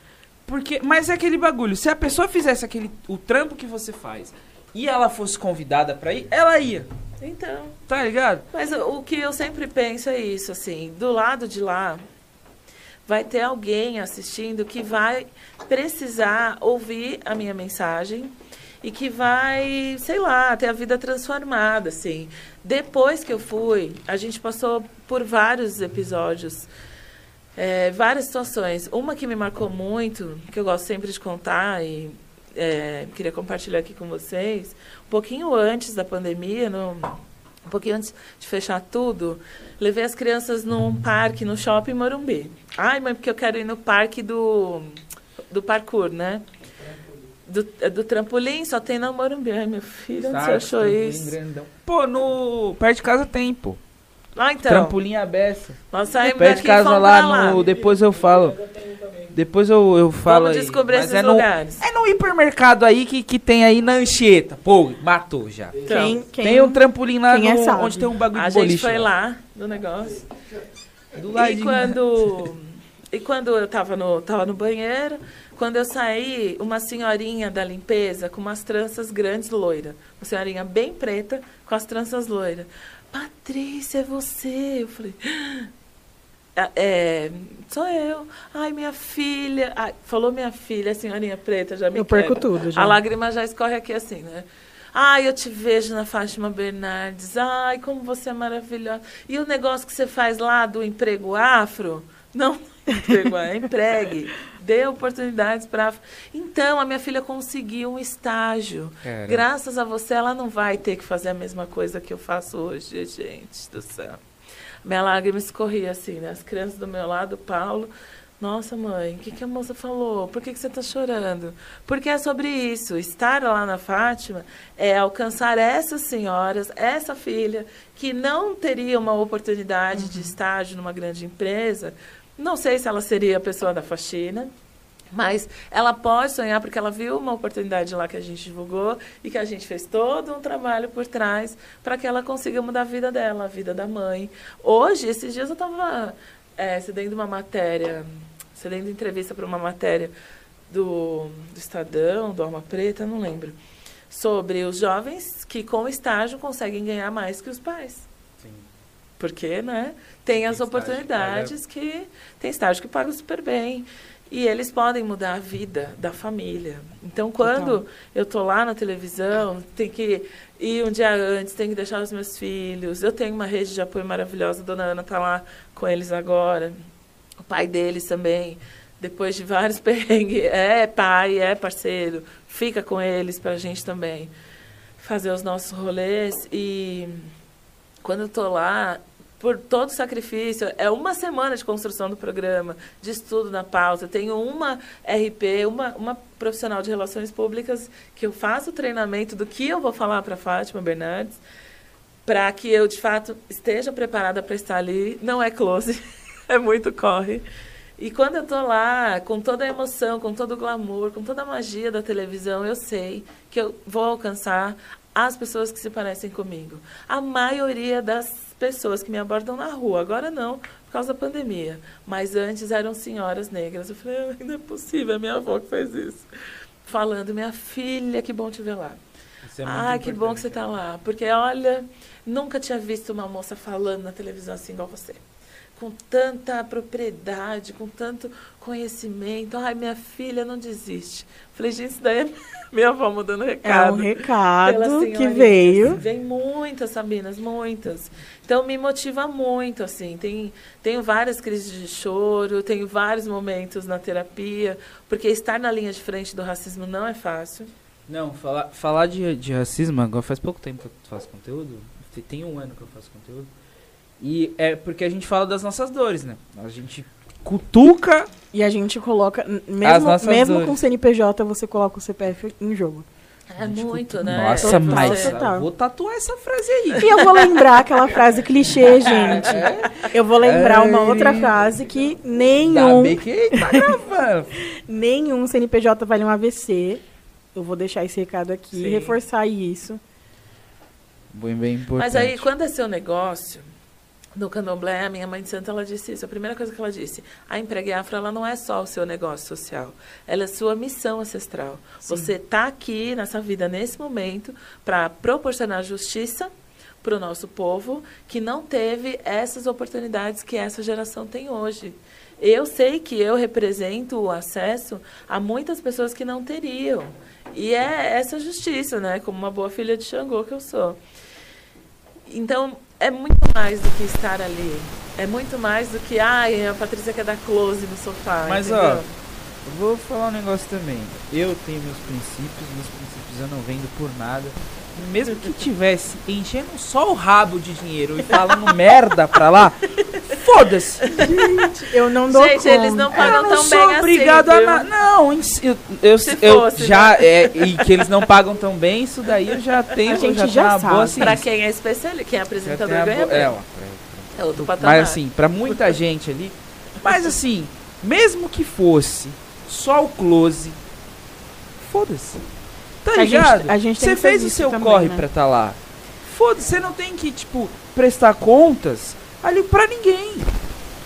Porque, mas é aquele bagulho. Se a pessoa fizesse aquele, o trampo que você faz e ela fosse convidada pra ir, ela ia. Então. Tá ligado? Mas o, o que eu sempre penso é isso, assim. Do lado de lá, vai ter alguém assistindo que vai precisar ouvir a minha mensagem e que vai, sei lá, ter a vida transformada, assim. Depois que eu fui, a gente passou por vários episódios, é, várias situações. Uma que me marcou muito, que eu gosto sempre de contar e é, queria compartilhar aqui com vocês, um pouquinho antes da pandemia, no, um pouquinho antes de fechar tudo, levei as crianças num parque, no shopping Morumbi. Ai, mãe, porque eu quero ir no parque do, do parkour, né? Do, é do trampolim só tem na Morumbi. Ai, meu filho, onde você achou isso? Grandão. Pô, no. Perto de casa tem, pô. Ah, então. Trampolim aberto. Nós saímos Perto de casa lá, lá, no. Depois eu falo. Depois eu, eu falo Vamos descobrir Mas esses é lugares. No, é no hipermercado aí que, que tem aí na Anchieta. Pô, matou já. Então, quem, quem, tem um trampolim lá no, é onde tem um bagulho a de boliche. A gente foi lá no negócio. Do e quando... (laughs) E quando eu tava no, tava no banheiro, quando eu saí, uma senhorinha da limpeza com umas tranças grandes loiras. Uma senhorinha bem preta com as tranças loiras. Patrícia, é você? Eu falei. Ah, é, sou eu. Ai, minha filha. Ai, falou minha filha, a senhorinha preta já me Eu perco tudo já. A lágrima já escorre aqui assim, né? Ai, eu te vejo na Fátima Bernardes. Ai, como você é maravilhosa. E o negócio que você faz lá do emprego afro? Não (laughs) emprego, é empregue. Dê oportunidades para. Então, a minha filha conseguiu um estágio. Graças a você, ela não vai ter que fazer a mesma coisa que eu faço hoje, gente do céu. Minha lágrima escorria assim, né? As crianças do meu lado, Paulo, Nossa, mãe, o que, que a moça falou? Por que, que você está chorando? Porque é sobre isso. Estar lá na Fátima é alcançar essas senhoras, essa filha, que não teria uma oportunidade uhum. de estágio numa grande empresa. Não sei se ela seria a pessoa da faxina, mas ela pode sonhar porque ela viu uma oportunidade lá que a gente divulgou e que a gente fez todo um trabalho por trás para que ela consiga mudar a vida dela, a vida da mãe. Hoje, esses dias eu estava é, cedendo uma matéria, cedendo entrevista para uma matéria do, do Estadão, do Alma Preta, não lembro, sobre os jovens que com estágio conseguem ganhar mais que os pais. Porque, né? Tem as tem oportunidades que, que tem estágio que paga super bem. E eles podem mudar a vida da família. Então, quando eu estou lá na televisão, tem que ir um dia antes, tem que deixar os meus filhos. Eu tenho uma rede de apoio maravilhosa, a dona Ana está lá com eles agora. O pai deles também, depois de vários (laughs) perrengues, é pai, é parceiro, fica com eles para a gente também fazer os nossos rolês. E quando eu estou lá, por todo o sacrifício. É uma semana de construção do programa, de estudo na pauta. Tenho uma RP, uma, uma profissional de relações públicas, que eu faço o treinamento do que eu vou falar para Fátima Bernardes, para que eu, de fato, esteja preparada para estar ali. Não é close, (laughs) é muito corre. E quando eu estou lá, com toda a emoção, com todo o glamour, com toda a magia da televisão, eu sei que eu vou alcançar as pessoas que se parecem comigo. A maioria das pessoas que me abordam na rua. Agora não, por causa da pandemia. Mas antes eram senhoras negras. Eu falei, ah, não é possível, é minha avó que faz isso. Falando, minha filha, que bom te ver lá. É ah, que bom que você está lá. Porque, olha, nunca tinha visto uma moça falando na televisão assim igual você com tanta propriedade, com tanto conhecimento. Ai, minha filha não desiste. Falei, gente, isso daí é (laughs) minha avó mudando recado. É um recado que veio. Vem muitas, Sabinas, muitas. Então me motiva muito, assim. Tem, tenho várias crises de choro, tenho vários momentos na terapia, porque estar na linha de frente do racismo não é fácil. Não, falar, falar de, de racismo, agora faz pouco tempo que eu faço conteúdo. Tem um ano que eu faço conteúdo. E é porque a gente fala das nossas dores, né? A gente cutuca. E a gente coloca. Mesmo, mesmo com CNPJ, você coloca o CPF em jogo. É muito, né? Nossa, mas vou tatuar essa frase aí. E eu vou lembrar aquela frase clichê, gente. É? Eu vou lembrar uma outra frase que nenhum. Que tá gravando. (laughs) nenhum CNPJ vale um AVC. Eu vou deixar esse recado aqui, Sim. reforçar isso. Bem, bem importante. Mas aí, quando é seu negócio, no candomblé, a minha mãe de santo, ela disse isso. A primeira coisa que ela disse, a emprega afro, ela não é só o seu negócio social. Ela é sua missão ancestral. Sim. Você está aqui nessa vida, nesse momento, para proporcionar justiça para o nosso povo que não teve essas oportunidades que essa geração tem hoje. Eu sei que eu represento o acesso a muitas pessoas que não teriam. E é essa justiça, né? Como uma boa filha de Xangô que eu sou. Então, é muito mais do que estar ali. É muito mais do que, ai, a Patrícia quer dar close no sofá. Mas, entendeu? ó, vou falar um negócio também. Eu tenho meus princípios, meus princípios eu não vendo por nada. Mesmo que tivesse enchendo só o rabo de dinheiro e falando (laughs) merda pra lá, foda-se. Gente, eu não dou Gente, eles não pagam eu tão não sou bem obrigado assim, a Não, eu, eu, eu já né? é e que eles não pagam tão bem, isso daí eu já tenho, a gente já, já sabe. boa Pra quem é especialista, quem é apresentador ganha é, ó, é outro patamar. Mas assim, pra muita gente ali, mas assim, mesmo que fosse só o close, foda-se. Tá ligado? A gente, você fez o seu também, corre né? pra estar tá lá. Foda-se, você não tem que, tipo, prestar contas ali pra ninguém.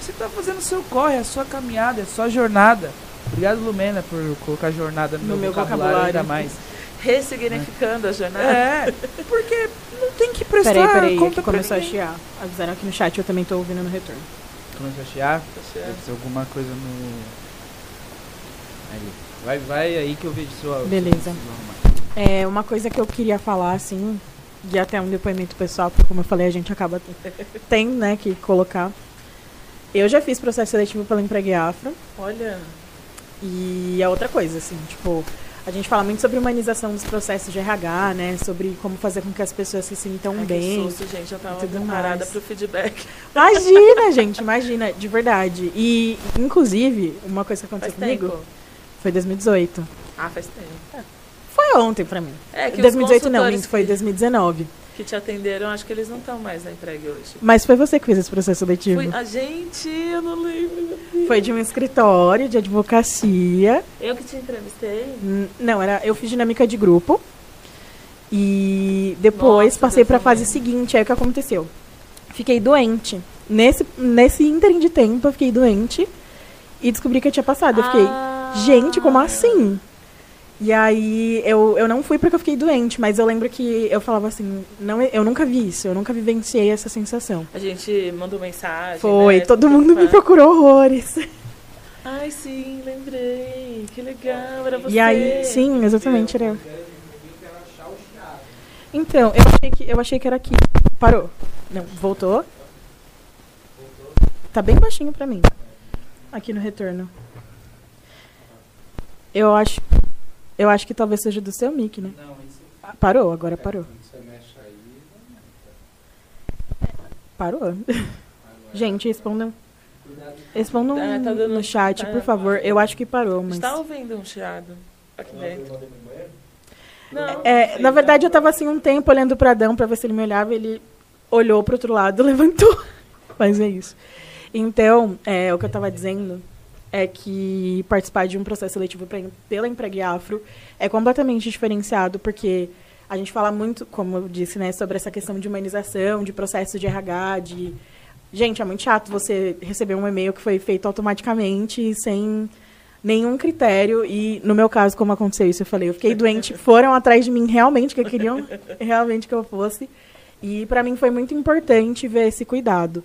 Você tá fazendo o seu corre, a sua caminhada, a sua jornada. Obrigado, Lumena, por colocar jornada no, no meu, vocabulário, vocabulário ainda mais. Ressignificando é. a jornada. É, porque não tem que prestar peraí, peraí, conta aqui começou a chiar. Avisaram aqui no chat, eu também tô ouvindo no retorno. Começou a chiar? Deve ser alguma coisa no... Aí. Vai, vai aí que eu vejo sua... Beleza. É, uma coisa que eu queria falar, assim, e até um depoimento pessoal, porque como eu falei, a gente acaba (laughs) tem, né, que colocar. Eu já fiz processo seletivo pela Empregue Afro. Olha. E é outra coisa, assim, tipo, a gente fala muito sobre humanização dos processos de RH, né? Sobre como fazer com que as pessoas se sintam Ai, bem. Que susto, gente. Eu tava preparada para o feedback. Imagina, gente, imagina, de verdade. E, inclusive, uma coisa que aconteceu faz comigo tempo. foi 2018. Ah, faz tempo. É. Ontem para mim. É, que 2018 não, foi 2019 que te atenderam, acho que eles não estão mais na emprego hoje. Mas foi você que fez esse processo seletivo? Foi a gente, eu não lembro. Foi de um escritório de advocacia. Eu que te entrevistei? Não, era eu fiz dinâmica de grupo. E depois Nossa, passei para a fase seguinte, aí o que aconteceu? Fiquei doente. Nesse nesse ínterim de tempo eu fiquei doente e descobri que eu tinha passado. Eu fiquei, ah. gente, como assim? E aí eu, eu não fui porque eu fiquei doente, mas eu lembro que eu falava assim, não, eu nunca vi isso, eu nunca vivenciei essa sensação. A gente mandou mensagem. Foi, né? todo mundo me procurou horrores. Ai, sim, lembrei. Que legal, era você. E aí, sim, exatamente, era eu. Então, eu achei que, eu achei que era aqui. Parou. Não, voltou? Tá bem baixinho pra mim. Aqui no retorno. Eu acho. Eu acho que talvez seja do seu mic, né? Não, isso... Ah, parou, agora parou. Parou. Gente, respondam. Respondam tá, tá dando, no chat, tá, por favor. Eu acho que parou, mas. Está ouvindo um chiado aqui dentro? Não, é, na verdade, eu estava assim um tempo olhando para Adão para ver se ele me olhava. Ele olhou para outro lado, (laughs) levantou. Mas é isso. Então, é, o que eu estava dizendo é que participar de um processo seletivo pela Empregue Afro é completamente diferenciado, porque a gente fala muito, como eu disse, né, sobre essa questão de humanização, de processo de RH, de... Gente, é muito chato você receber um e-mail que foi feito automaticamente, sem nenhum critério. E, no meu caso, como aconteceu isso, eu falei, eu fiquei doente, (laughs) foram atrás de mim realmente, que queriam realmente que eu fosse. E, para mim, foi muito importante ver esse cuidado.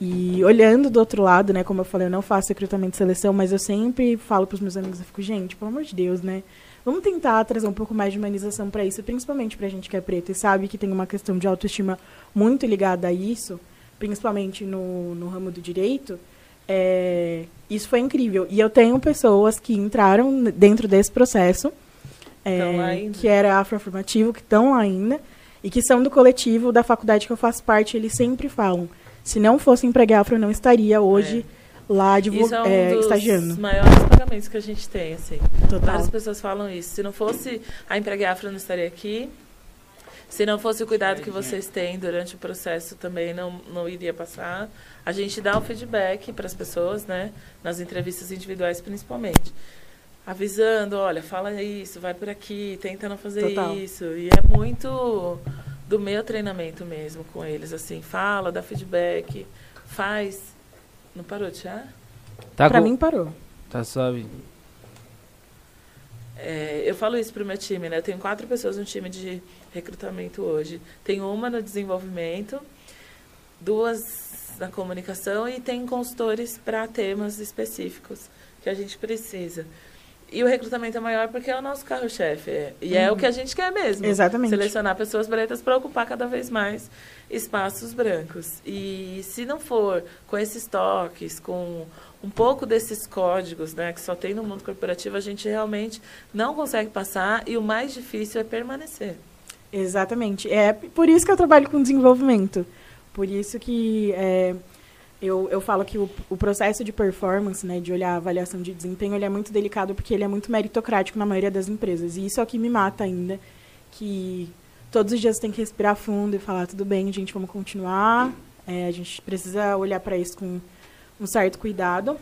E olhando do outro lado, né, como eu falei, eu não faço recrutamento de seleção, mas eu sempre falo para os meus amigos, eu fico, gente, pelo amor de Deus, né? Vamos tentar trazer um pouco mais de humanização para isso, principalmente para a gente que é preto e sabe que tem uma questão de autoestima muito ligada a isso, principalmente no, no ramo do direito. É, isso foi incrível. E eu tenho pessoas que entraram dentro desse processo, é, que era afroafirmativo, que estão lá ainda, e que são do coletivo da faculdade que eu faço parte, eles sempre falam se não fosse empregar afro, eu não estaria hoje é. lá de isso é, um é, dos estagiando. maiores pagamentos que a gente tem, assim. Total. Várias pessoas falam isso. Se não fosse a empregar afro, eu não estaria aqui. Se não fosse o cuidado que vocês têm durante o processo, também não, não iria passar. A gente dá o feedback para as pessoas, né? Nas entrevistas individuais, principalmente. Avisando, olha, fala isso, vai por aqui, tenta não fazer Total. isso. E é muito do meu treinamento mesmo com eles, assim, fala, dá feedback, faz. Não parou chá? Tá pra mim parou. Tá suave. É, eu falo isso pro meu time, né? Eu tenho quatro pessoas no time de recrutamento hoje. Tem uma no desenvolvimento, duas na comunicação e tem consultores para temas específicos que a gente precisa. E o recrutamento é maior porque é o nosso carro-chefe. E uhum. é o uhum. que a gente quer mesmo. Exatamente. Selecionar pessoas pretas para ocupar cada vez mais espaços brancos. E se não for com esses toques, com um pouco desses códigos né, que só tem no mundo corporativo, a gente realmente não consegue passar e o mais difícil é permanecer. Exatamente. É por isso que eu trabalho com desenvolvimento. Por isso que é, eu, eu falo que o, o processo de performance, né, de olhar a avaliação de desempenho, ele é muito delicado porque ele é muito meritocrático na maioria das empresas. E isso é o que me mata ainda, que todos os dias tem que respirar fundo e falar, tudo bem, gente, vamos continuar. É, a gente precisa olhar para isso com um certo cuidado.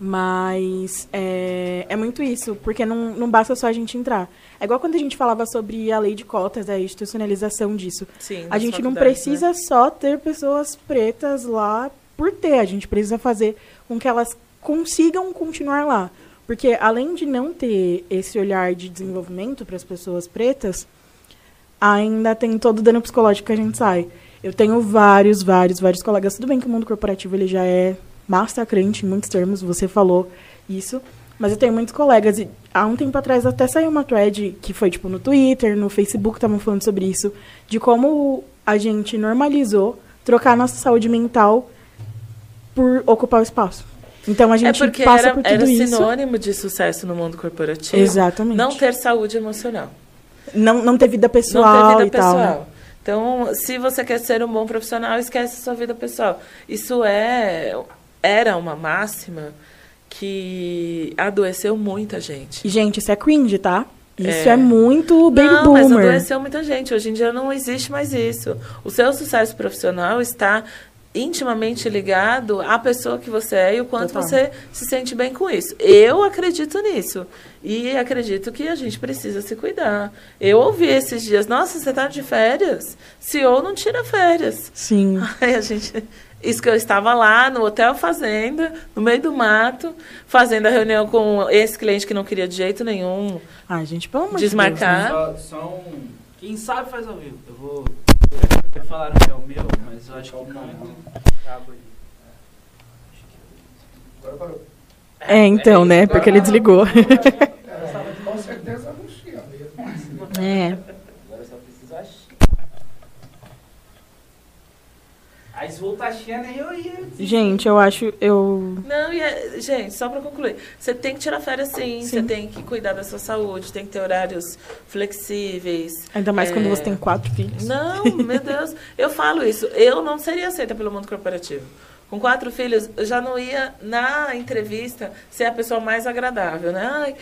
Mas é, é muito isso, porque não, não basta só a gente entrar. É igual quando a gente falava sobre a lei de cotas, a institucionalização disso. Sim, a gente não precisa né? só ter pessoas pretas lá por ter. A gente precisa fazer com que elas consigam continuar lá. Porque além de não ter esse olhar de desenvolvimento para as pessoas pretas, ainda tem todo o dano psicológico que a gente sai. Eu tenho vários, vários, vários colegas. Tudo bem que o mundo corporativo ele já é massacrante em muitos termos, você falou isso. Mas eu tenho muitos colegas, e há um tempo atrás até saiu uma thread que foi tipo no Twitter, no Facebook, estavam falando sobre isso, de como a gente normalizou trocar nossa saúde mental por ocupar o espaço. Então a é gente porque passa era, por tudo era isso. sinônimo de sucesso no mundo corporativo. Exatamente. Não ter saúde emocional. Não, não ter vida pessoal não ter vida e pessoal. tal. Né? Então, se você quer ser um bom profissional, esquece a sua vida pessoal. Isso é era uma máxima que adoeceu muita gente. E, gente, isso é cringe, tá? Isso é, é muito baby não, boomer. mas adoeceu muita gente. Hoje em dia não existe mais isso. O seu sucesso profissional está intimamente ligado à pessoa que você é e o quanto Total. você se sente bem com isso. Eu acredito nisso. E acredito que a gente precisa se cuidar. Eu ouvi esses dias, nossa, você está de férias? CEO não tira férias. Sim. (laughs) Aí a gente isso que eu estava lá no Hotel Fazenda, no meio do mato, fazendo a reunião com esse cliente que não queria de jeito nenhum. Ai, gente, pelo amor desmarcar. de Deus. Né? Só, só um... Quem sabe faz ao vivo. Eu vou. Falaram que é o meu, mas eu acho que não. Agora parou. É, então, né? Porque ele desligou. Com certeza não tinha mesmo. É. Aí se voltaxia nem eu ia. Gente, eu acho. Eu... Não, e é, gente, só para concluir. Você tem que tirar férias sim, sim, você tem que cuidar da sua saúde, tem que ter horários flexíveis. Ainda mais é... quando você tem quatro filhos. Não, meu Deus. (laughs) Eu falo isso. Eu não seria aceita pelo mundo corporativo. Com quatro filhos, eu já não ia na entrevista ser a pessoa mais agradável, né? Ai,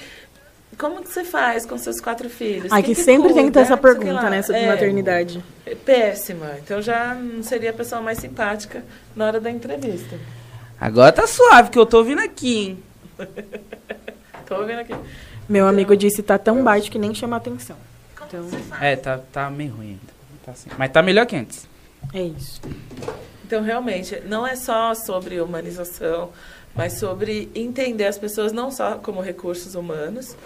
como que você faz com seus quatro filhos? Ai, que, que, sempre cuida? tem que ter essa pergunta, né, sobre é, maternidade. É péssima. Então já não seria a pessoa mais simpática na hora da entrevista. Agora tá suave, que eu tô ouvindo aqui, hein? (laughs) tô ouvindo aqui. Meu então, amigo disse tá tão baixo que nem chama atenção. Então... É, tá, tá meio ruim ainda. Tá assim. Mas tá melhor que antes. É isso. Então, realmente, não é só sobre humanização, mas sobre entender as pessoas não só como recursos humanos,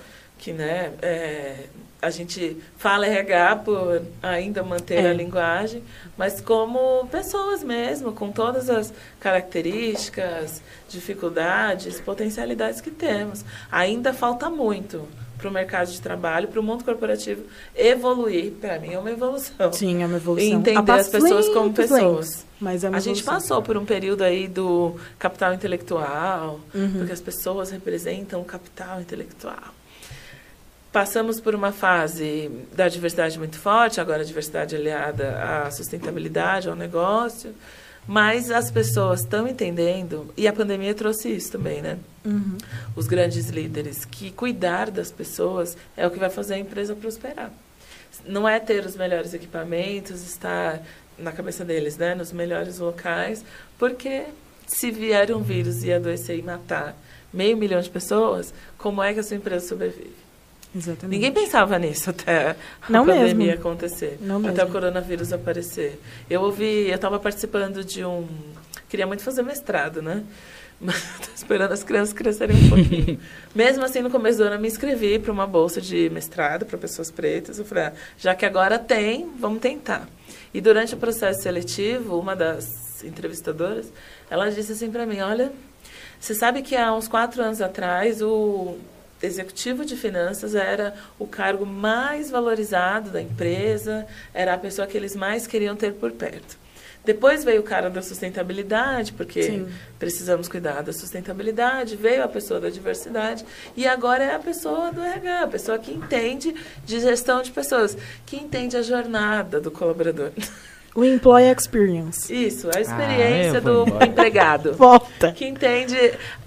que né, é, a gente fala RH por ainda manter é. a linguagem, mas como pessoas mesmo, com todas as características, dificuldades, potencialidades que temos. Ainda falta muito para o mercado de trabalho, para o mundo corporativo evoluir. Para mim é uma evolução. Sim, é uma evolução. E entender as pessoas como pessoas. Mas é a gente passou por um período aí do capital intelectual, uhum. porque as pessoas representam o capital intelectual. Passamos por uma fase da diversidade muito forte, agora a diversidade aliada à sustentabilidade, ao negócio. Mas as pessoas estão entendendo, e a pandemia trouxe isso também, né? Uhum. Os grandes líderes, que cuidar das pessoas é o que vai fazer a empresa prosperar. Não é ter os melhores equipamentos, estar na cabeça deles, né? Nos melhores locais, porque se vier um vírus e adoecer e matar meio milhão de pessoas, como é que a sua empresa sobrevive? Exatamente. Ninguém pensava nisso até a Não pandemia mesmo. acontecer, Não até mesmo. o coronavírus aparecer. Eu ouvi, eu estava participando de um, queria muito fazer mestrado, né? (laughs) Mas estou esperando as crianças crescerem um pouquinho. (laughs) Mesmo assim, no começo do ano, eu me inscrevi para uma bolsa de mestrado para pessoas pretas. Eu falei, ah, já que agora tem, vamos tentar. E durante o processo seletivo, uma das entrevistadoras, ela disse assim para mim, olha, você sabe que há uns quatro anos atrás o executivo de finanças era o cargo mais valorizado da empresa, era a pessoa que eles mais queriam ter por perto. Depois veio o cara da sustentabilidade, porque Sim. precisamos cuidar da sustentabilidade, veio a pessoa da diversidade, e agora é a pessoa do RH, a pessoa que entende de gestão de pessoas, que entende a jornada do colaborador. O employee experience. Isso, a experiência ah, do empregado. (laughs) Volta. Que entende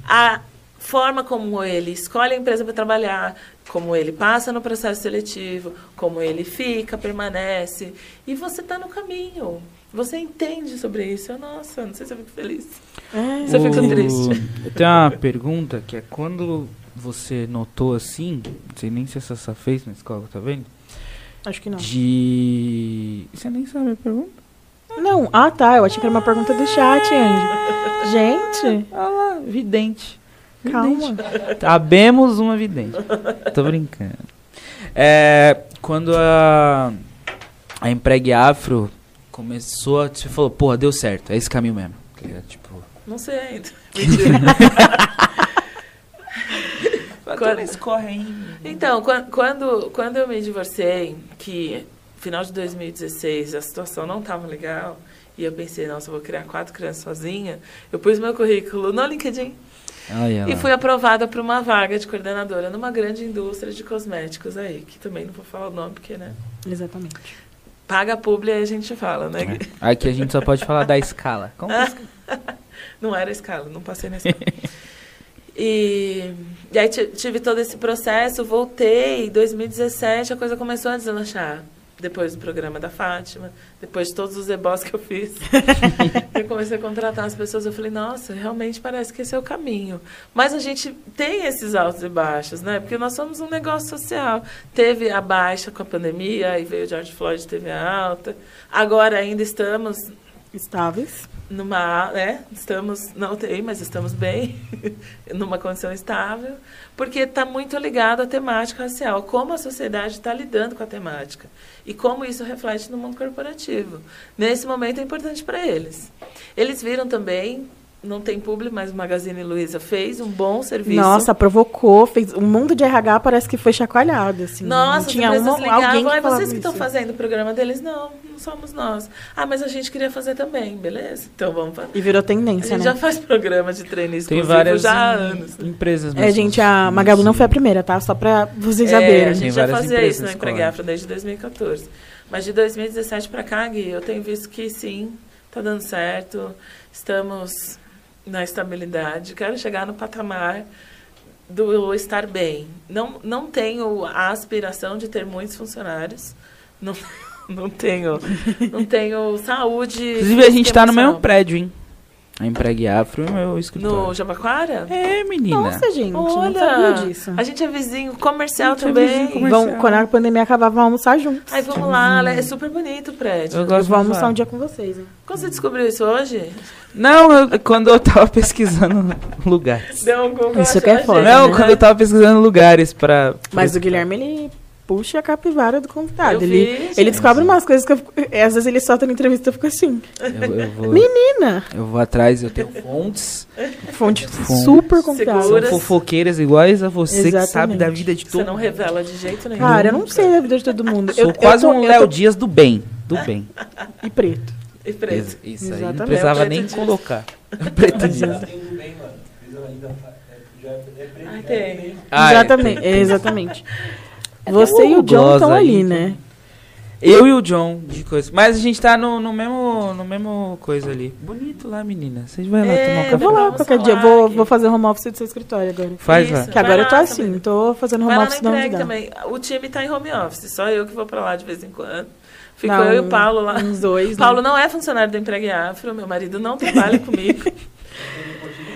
a forma como ele escolhe a empresa para trabalhar, como ele passa no processo seletivo, como ele fica, permanece. E você está no caminho. Você entende sobre isso. Eu, nossa, não sei se eu fico feliz. É. Você fica triste. Eu tenho uma pergunta que é quando você notou assim, não sei nem se essa só fez na escola, tá vendo? Acho que não. De. Você nem sabe a pergunta? Não. Ah, tá. Eu achei que era uma pergunta do chat, Andy. (laughs) Gente. Olha lá, vidente. Calma. Sabemos uma vidente. Tô brincando. É, quando a, a Empregue Afro começou, você falou, porra, deu certo, é esse caminho mesmo. Tipo... Não sei ainda. (laughs) (laughs) quando escorre ainda. Então, quando, quando eu me divorciei, que final de 2016 a situação não estava legal, E eu pensei, nossa, eu vou criar quatro crianças sozinha. Eu pus meu currículo no LinkedIn. E fui aprovada para uma vaga de coordenadora numa grande indústria de cosméticos aí, que também não vou falar o nome, porque, né? Exatamente. Paga publi aí a gente fala, né? É. Aqui a gente só pode falar da escala. Como (laughs) não era escala, não passei na escala. E, e aí tive todo esse processo, voltei, em 2017 a coisa começou a deslanchar. Depois do programa da Fátima, depois de todos os ebós que eu fiz. (laughs) eu comecei a contratar as pessoas, eu falei, nossa, realmente parece que esse é o caminho. Mas a gente tem esses altos e baixos, né? Porque nós somos um negócio social. Teve a baixa com a pandemia, aí veio o George Floyd, teve a alta. Agora ainda estamos estáveis numa, né, estamos na UTI, mas estamos bem, (laughs) numa condição estável, porque está muito ligado à temática racial, como a sociedade está lidando com a temática e como isso reflete no mundo corporativo. Nesse momento é importante para eles. Eles viram também não tem público, mas o Magazine Luiza fez um bom serviço. Nossa, provocou, fez o mundo de RH parece que foi chacoalhado, assim. Nossa, tinha as uma, ligavam, ah, vocês que estão fazendo o programa deles? Não, não somos nós. Ah, mas a gente queria fazer também, beleza? Então vamos fazer. E virou tendência, A gente né? já faz programa de treino Tem várias já há anos. empresas. É, gente, a Magabu não foi a primeira, tá? Só pra vocês é, saberem. a gente já fazia isso no Empregueafra desde 2014. Mas de 2017 para cá, Gui, eu tenho visto que sim, tá dando certo. Estamos na estabilidade, quero chegar no patamar do estar bem. Não, não tenho a aspiração de ter muitos funcionários. Não, (laughs) não tenho, não tenho saúde. Inclusive, a gente está no mesmo prédio, hein? A Empregue Afro o meu escritório. No Jabaquara? É, menina. Nossa, gente, Olha, não sabia disso. A gente é vizinho comercial também. É vizinho comercial. Vão, quando a pandemia acabar, vamos almoçar juntos. Aí vamos lá, é super bonito o prédio. Eu, gosto eu vou almoçar um dia com vocês. Hein? Quando você descobriu isso hoje? Não, eu, quando eu tava pesquisando (laughs) lugares. Deu um Google Isso que é foda. Não, né? quando eu tava pesquisando lugares pra... Mas o Guilherme, ele puxa a capivara do convidado. ele, ele descobre umas coisas que eu, às vezes ele solta na entrevista e eu fico assim. Eu, eu vou, Menina! Eu vou atrás, eu tenho fontes. Fontes, fontes super confiáveis. São fofoqueiras iguais a você Exatamente. que sabe da vida de todo mundo. Você não revela de jeito nenhum. Cara, eu não sei da vida de todo mundo. Sou eu, quase um Léo tô... Dias do bem. Do bem. E preto. E preto. Isso, isso aí não precisava nem dias. colocar. (laughs) preto Dias. Ah, tem. Ah, exatamente, é, exatamente. É Você e o John estão ali, né? Eu e o John de coisa. Mas a gente tá no, no mesmo no mesmo coisa ali. Bonito lá, menina. Vocês vão lá é, tomar um café? Eu vou lá qualquer dia. Vou, vou fazer home office do seu escritório agora. Faz lá. Que agora eu tô assim, também. tô fazendo home office não também. O time tá em home office, só eu que vou pra lá de vez em quando. Ficou não, eu e o Paulo lá. Uns dois. Paulo né? não é funcionário do Empregue Afro, meu marido não trabalha comigo. (laughs)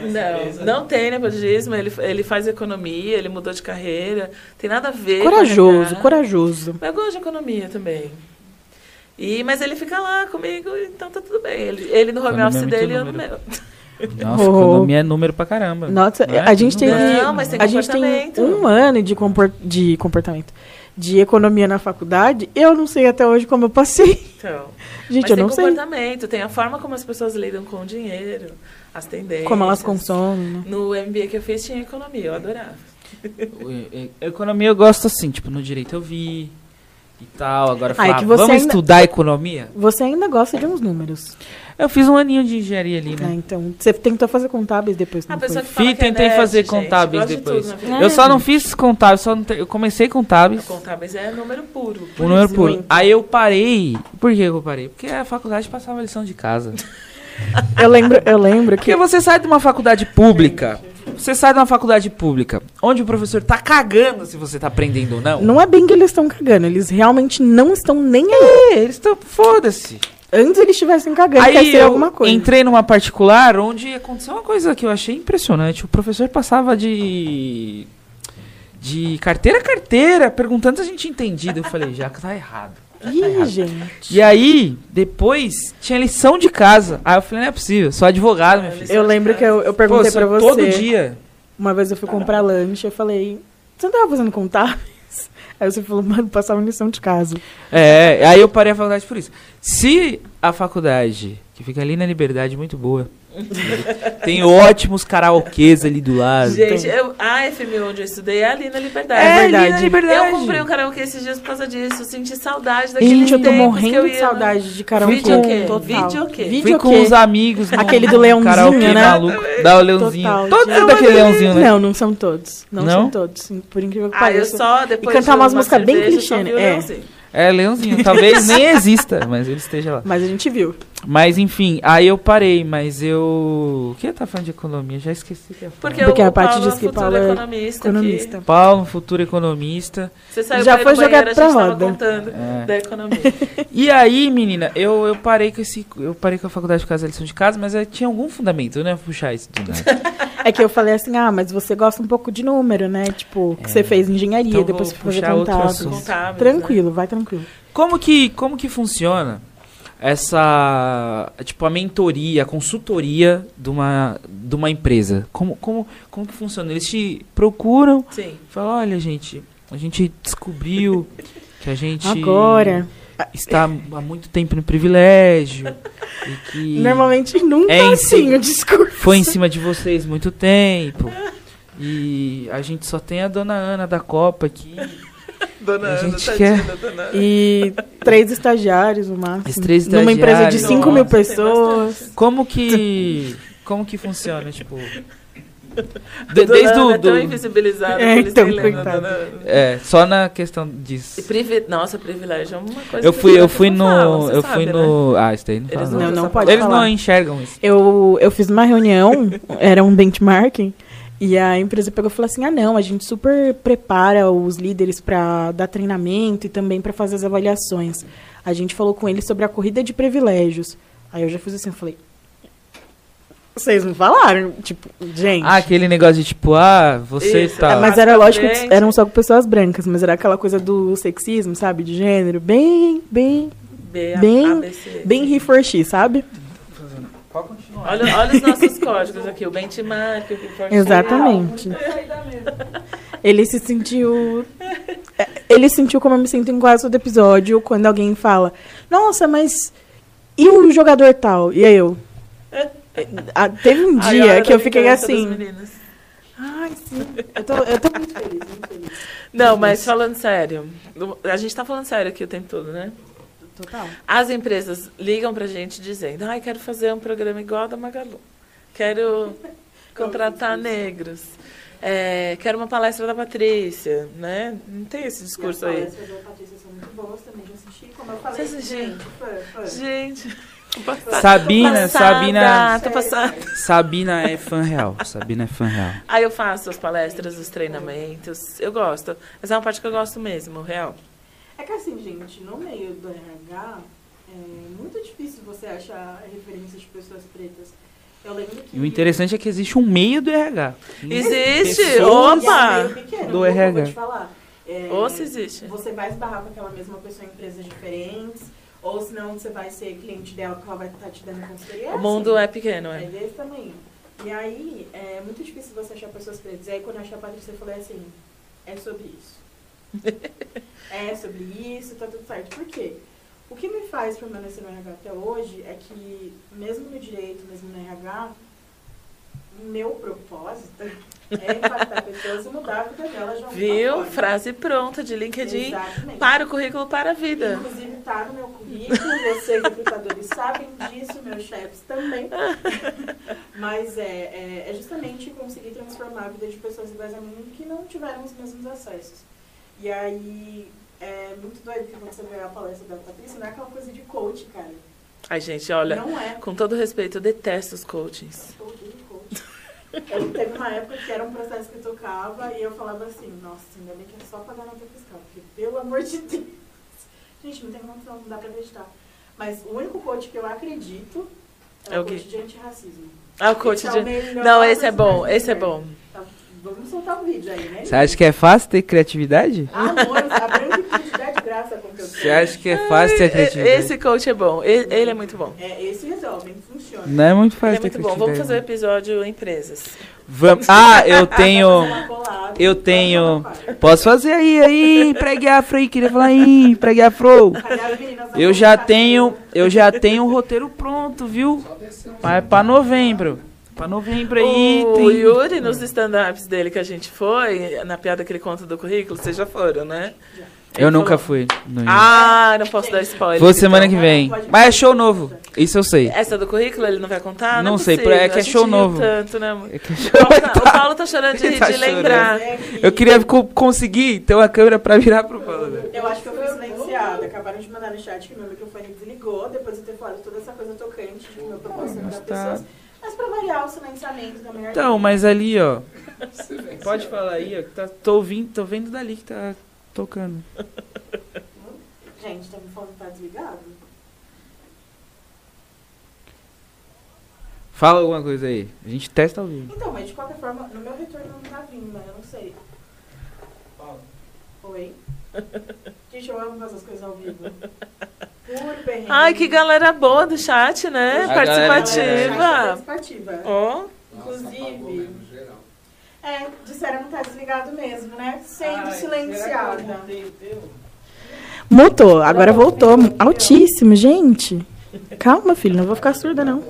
Não, não tem nepotismo, ele, ele faz economia, ele mudou de carreira, tem nada a ver Corajoso, com corajoso. Eu gosto de economia também. E, mas ele fica lá comigo, então tá tudo bem. Ele, ele no home office dele e eu no meu. Nossa, oh. economia é número pra caramba. Nossa, é? a gente tem, não, mas tem a gente tem um ano de, comport, de comportamento de economia na faculdade, eu não sei até hoje como eu passei. Então, gente, mas eu tem não comportamento, sei. tem a forma como as pessoas lidam com o dinheiro as tendências. Como elas consomem, né? No MBA que eu fiz tinha economia, eu adorava. economia eu gosto assim, tipo, no direito eu vi e tal. Agora ah, é falar, vamos ainda, estudar economia? Você ainda gosta de uns números. Eu fiz um aninho de engenharia ali, né? Ah, então. Você tentou fazer contábeis depois, não a pessoa Fui, é tentei é fazer nerd, contábeis gente, depois. De tudo, eu só não fiz contábeis, só te... eu comecei contábeis. Contábeis é número puro. O número puro. Aí eu parei. Por que eu parei? Porque a faculdade passava lição de casa. (laughs) Eu lembro, eu lembro que. Porque você sai de uma faculdade pública. Você sai de uma faculdade pública, onde o professor tá cagando se você tá aprendendo ou não. Não é bem que eles estão cagando, eles realmente não estão nem aí. É, eles estão. Foda-se. Antes eles estivessem cagando, Aí quer ser alguma coisa. Entrei numa particular onde aconteceu uma coisa que eu achei impressionante. O professor passava de. de carteira a carteira, perguntando se a gente tinha entendido. Eu falei, já que tá errado. Ih, gente. E aí, depois, tinha lição de casa. Aí eu falei, não é possível, sou advogado, meu filho. Eu lembro que eu, eu perguntei Pô, pra você. Todo dia. Uma vez eu fui comprar lanche, eu falei, você não tava fazendo contábeis? (laughs) Aí você falou, mano, passava lição de casa. É, aí eu parei a faculdade por isso. Se a faculdade que fica ali na Liberdade, muito boa. (laughs) Tem ótimos karaokês ali do lado. Gente, eu, a FM onde eu estudei é ali na Liberdade. É, verdade. Ali na Liberdade. Eu comprei um karaokê esses dias por causa disso. Senti saudade daquele Gente, eu tô morrendo de saudade de karaokê. Vídeo o quê? Vídeo o quê? Fui com os amigos. Aquele do Leãozinho, karaokê né? maluco. Da o Leãozinho. Total, todos são daquele Leãozinho, né? Não, não são todos. Não, não? são todos. Por incrível que pareça. Ah, eu só depois E cantar umas músicas bem clichê, né? É. É, Leãozinho. Talvez nem exista, mas ele esteja lá. Mas a gente viu. Mas enfim, aí eu parei, mas eu. O que eu tá falando de economia? Já esqueci que é Porque, Porque o a parte Paulo diz que é Paulo é economista. economista. Paulo, futuro economista. Você saiu Já foi jogado banheiro, pra a gente tava roda. contando É. da economia. E aí, menina, eu, eu parei com esse. Eu parei com a faculdade de casa, lição de casa, mas tinha algum fundamento, eu não ia puxar isso do nada. É que eu falei assim, ah, mas você gosta um pouco de número, né? Tipo, que você fez engenharia, Então depois vou você foi assunto. Contábeis, Tranquilo, vai tranquilo. Como que, como que funciona essa, tipo, a mentoria, a consultoria de uma, de uma empresa? Como, como, como que funciona? Eles te procuram, Né? Sim. falam, olha, gente, a gente descobriu que a gente Agora. Está há muito tempo no privilégio e que Normalmente nunca É assim si- o discurso. foi em cima de vocês muito tempo. E a gente só tem a dona Ana da Copa aqui. Dona A Ana, gente tadinha quer- Dona Ana. E três estagiários, no máximo. Esses três Numa empresa de estagiários, 5 mil pessoas. Como que. Como que funciona, tipo. (laughs) de- desde o. é tão do- invisibilizada É, então, Ana. é, só na questão E disso. privi... Nossa, privilégio é uma coisa Eu que fui, eu fui no. falam, eu sabe, fui né? no. Ah, isso daí não Eles fala. não Não. Pode Eles falar. não enxergam isso. Eu, eu fiz uma reunião, (laughs) era um benchmarking, e a empresa pegou e falou assim: ah, não, a gente super prepara os líderes para dar treinamento e também para fazer as avaliações. A gente falou com eles sobre a corrida de privilégios. Aí eu já fiz assim, eu falei. Vocês não falaram? Tipo, gente. Ah, aquele negócio de tipo, ah, você Isso, tá. é, mas era lógico que eram só com pessoas brancas, mas era aquela coisa do sexismo, sabe? De gênero, bem, bem, B, Bem- bem he for she, sabe? Pode continuar. Olha, olha os nossos códigos aqui, o benchmark, o report Exatamente. Ele se sentiu. é, Ele sentiu como eu me sinto em quase todo episódio, quando alguém fala, nossa, mas. E o jogador tal? E aí eu. Ah, teve um dia que eu fiquei assim. Ai, sim. Eu tô, eu tô muito feliz, muito feliz. Não, mas falando sério, a gente tá falando sério aqui o tempo todo, né? Total. As empresas ligam pra gente dizendo, ai, quero fazer um programa igual a da Magalu. Quero contratar negros. É, quero uma palestra da Patrícia, né? Não tem esse discurso aí. da Patrícia são muito boas também, já assisti, como eu falei, Você assistiu? gente, Gente, Sabina, passada, Sabina. Tá passada. Sabina é fã real. Sabina é fã real. Aí eu faço as palestras, os treinamentos. Eu gosto. Mas é uma parte que eu gosto mesmo, real. É que assim, gente, no meio do RH, é muito difícil você achar referências de pessoas pretas. Eu lembro que. E o interessante é que existe um meio do RH. Existe! Pessoas- é Opa! meio pequeno, do RH. Vou te falar. É, Ou se existe. Você vai esbarrar com aquela mesma pessoa em empresas diferentes, ou senão você vai ser cliente dela que ela vai estar te dando consultoria. O mundo assim. é pequeno, É é. desse tamanho. E aí, é muito difícil você achar pessoas pretas. E aí, quando eu achei a Patrícia, eu falei assim, é sobre isso. (laughs) é sobre isso, tá tudo certo. Por quê? O que me faz permanecer no RH até hoje é que, mesmo no direito, mesmo no RH, meu propósito é impactar pessoas e mudar a vida delas de alguma Viu? forma. Frase pronta de LinkedIn Exatamente. para o currículo para a vida. Inclusive tá no meu currículo, vocês recrutadores sabem disso, meus chefes também. (laughs) Mas é, é, é justamente conseguir transformar a vida de pessoas iguais a mim que não tiveram os mesmos acessos. E aí é muito doido que você vê a palestra da Patrícia, não é aquela coisa de coach, cara. Ai, gente, olha, é. com todo respeito, eu detesto os coachings. Eu. Eu teve uma época que era um processo que eu tocava e eu falava assim, nossa, ainda bem que é só pagar nota fiscal, porque pelo amor de Deus. Gente, não tem condição, não dá pra acreditar. Mas o único coach que eu acredito é, É o o coach de antirracismo. Ah, o coach Esse é o de... melhor Não, esse é bom, esse é bom. Tá, vamos soltar o vídeo aí, né? Você acha que é fácil ter criatividade? Amor, a branca e dá de graça com o que eu Você acha que é fácil ter criatividade? Esse coach é bom, ele, ele é muito bom. É, esse resolve, funciona. Não é muito Ele fácil é ter muito bom. Vamos fazer o criatividade. episódio empresas. Vamos. Ah, eu tenho. Eu tenho. Posso fazer aí, aí, pregue afro aí, queria falar aí, pregue afro. Eu já tenho, eu já tenho o roteiro pronto, viu? Mas é pra novembro. Pra novembro aí. O tem... Yuri, nos stand-ups dele que a gente foi, na piada que ele conta do currículo, vocês já foram, né? Eu nunca fui. Não ah, não posso dar spoiler. Vou semana então. que vem. Mas é show novo. Isso eu sei. Essa do currículo ele não vai contar? Não, não é sei, é que é show novo. Tanto, né? é que é show... o, Paulo tá, o, Paulo tá, chorando de, (laughs) tá de lembrar. Eu queria conseguir ter uma câmera pra virar pro Paulo. Né? Eu acho que eu fui silenciada. Acabaram de mandar no chat que meu microfone desligou depois de ter falado toda essa coisa tocante que meu propósito das tá. pessoas. Mas pra variar o silenciamento também. É então, mas ali, ó. (laughs) Pode falar aí, ó. Tá, tô, ouvindo, tô vendo dali que tá tocando. Gente, tá me falando que tá desligado? Fala alguma coisa aí. A gente testa ao vivo. Então, mas de qualquer forma, no meu retorno não tá vindo, mas eu não sei. Fala. Oi? (laughs) Gente, eu amo fazer as coisas ao vivo. Ai, que galera boa do chat, né? A participativa. Participativa. Ó. Oh. Inclusive. É, disseram que tá desligado mesmo, né? Sendo Ai, silenciada. Mutou, agora voltou. Altíssimo, gente. Calma, filho, não vou ficar surda, não.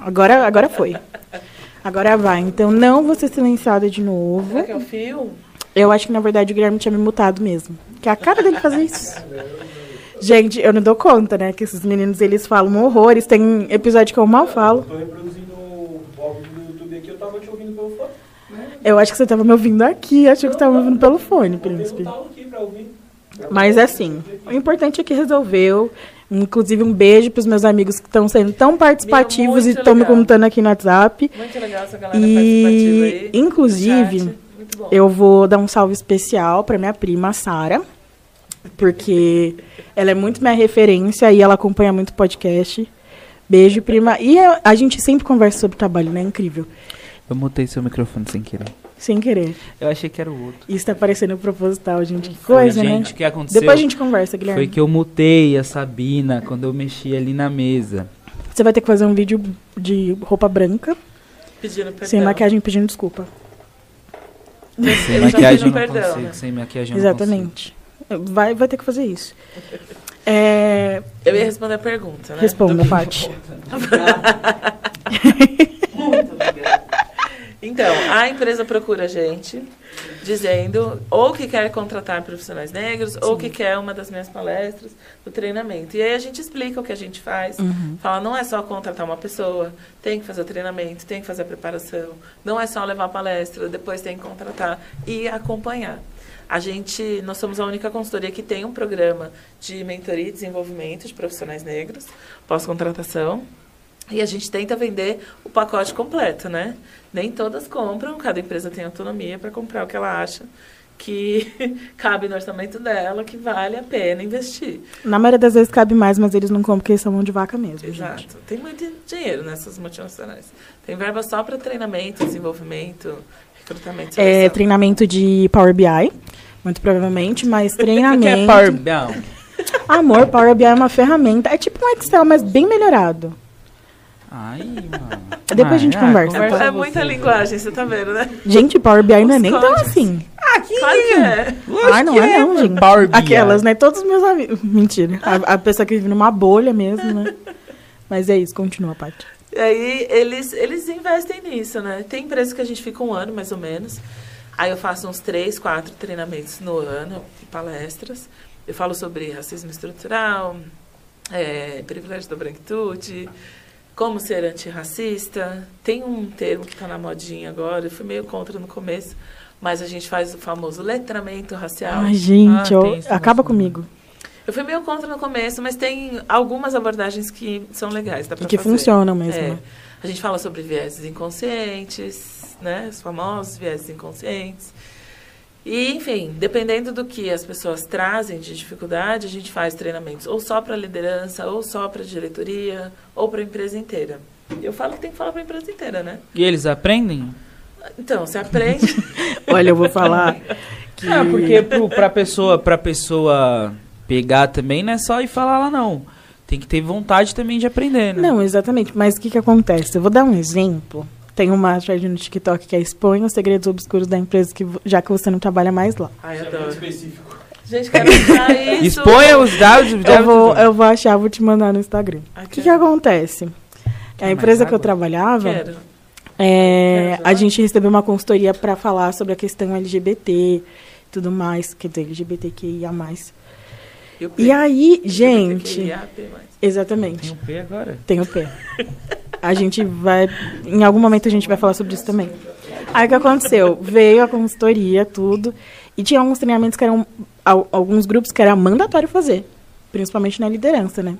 Agora, agora foi. Agora vai. Então, não vou ser silenciada de novo. Será que é o fio? Eu acho que, na verdade, o Guilherme tinha me mutado mesmo. Que é a cara dele fazer isso. Gente, eu não dou conta, né? Que esses meninos, eles falam horrores. Tem episódio que eu mal falo. Eu tô reproduzindo o áudio do YouTube aqui, eu tava te ouvindo pelo fone. Eu acho que você tava me ouvindo aqui, achei que você tava me ouvindo pelo fone, príncipe. Mas assim, o importante é que resolveu. Inclusive, um beijo para os meus amigos que estão sendo tão participativos e estão me contando aqui no WhatsApp. Muito legal essa galera e, aí. Inclusive, eu vou dar um salve especial para minha prima, Sara, porque ela é muito minha referência e ela acompanha muito o podcast. Beijo, prima. E a, a gente sempre conversa sobre trabalho, né? Incrível. Eu mutei seu microfone sem querer. Sem querer. Eu achei que era o outro. Isso tá parecendo proposital, gente. Que coisa, Foi, né? Gente, o que aconteceu? Depois a gente conversa, Guilherme. Foi que eu mutei a Sabina quando eu mexi ali na mesa. Você vai ter que fazer um vídeo de roupa branca. Pedindo perdão. Sem maquiagem pedindo desculpa. Sem maquiagem não perdão, consigo. Né? Sem maquiagem Exatamente. Vai, vai ter que fazer isso. É... Eu ia responder a pergunta, né? Responda, Paty. (laughs) (laughs) Então, a empresa procura a gente dizendo ou que quer contratar profissionais negros Sim. ou que quer uma das minhas palestras do treinamento. E aí a gente explica o que a gente faz. Uhum. Fala, não é só contratar uma pessoa, tem que fazer o treinamento, tem que fazer a preparação. Não é só levar a palestra, depois tem que contratar e acompanhar. A gente, nós somos a única consultoria que tem um programa de mentoria e desenvolvimento de profissionais negros, pós-contratação. E a gente tenta vender o pacote completo, né? Nem todas compram, cada empresa tem autonomia para comprar o que ela acha que (laughs) cabe no orçamento dela, que vale a pena investir. Na maioria das vezes cabe mais, mas eles não compram porque eles são mão de vaca mesmo. Exato. Gente. Tem muito dinheiro nessas multinacionais. Tem verba só para treinamento, desenvolvimento, recrutamento. É, treinamento de Power BI, muito provavelmente, mas treinamento. (laughs) que é Power BI? Amor, Power BI é uma ferramenta. É tipo um Excel, mas bem melhorado. Ai, mano. Depois a gente conversa. conversa é, muita linguagem, você tá vendo, né? Gente, Power BI não é nem tão assim. Ah, que claro que é. Ah, não é, não, gente. Power BI. Aquelas, né? Todos os meus amigos. (laughs) Mentira. A, a, pessoa que vive numa bolha mesmo, né? Mas é isso, continua, Paty. E aí, eles, eles investem nisso, né? Tem empresas que a gente fica um ano, mais ou menos. Aí eu faço uns três, quatro treinamentos no ano, palestras. Eu falo sobre racismo estrutural, é, privilégio da branquitude, como ser antirracista. Tem um termo que está na modinha agora, eu fui meio contra no começo, mas a gente faz o famoso letramento racial. Ai, gente, ah, acaba comigo. Eu fui meio contra no começo, mas tem algumas abordagens que são legais. Dá e que fazer. funcionam mesmo. É. Né? A gente fala sobre vieses inconscientes, né? Os famosos vieses inconscientes. E, enfim, dependendo do que as pessoas trazem de dificuldade, a gente faz treinamentos ou só para liderança, ou só para diretoria, ou para a empresa inteira. Eu falo que tem que falar para a empresa inteira, né? E eles aprendem? Então, você aprende. (laughs) Olha, eu vou falar. Que... Ah, porque para pessoa, pra pessoa pegar também não é só ir falar lá, não. Tem que ter vontade também de aprender, né? Não, exatamente. Mas o que, que acontece? Eu vou dar um exemplo Tem uma thread no TikTok que é expõe os segredos obscuros da empresa, que, já que você não trabalha mais lá. Ai, adoro. específico. Gente, quero usar (laughs) isso. Exponha os dados. Eu vou, eu vou achar, vou te mandar no Instagram. O que, que acontece? a empresa que eu trabalhava, Quero. É, a gente recebeu uma consultoria para falar sobre a questão LGBT tudo mais, quer dizer, LGBTQIA+. E, e aí, gente... Exatamente. Tem o P agora? Tem o P. A gente vai... Em algum momento a gente vai falar sobre isso também. Aí o que aconteceu? Veio a consultoria, tudo, e tinha alguns treinamentos que eram... Alguns grupos que era mandatório fazer. Principalmente na liderança, né?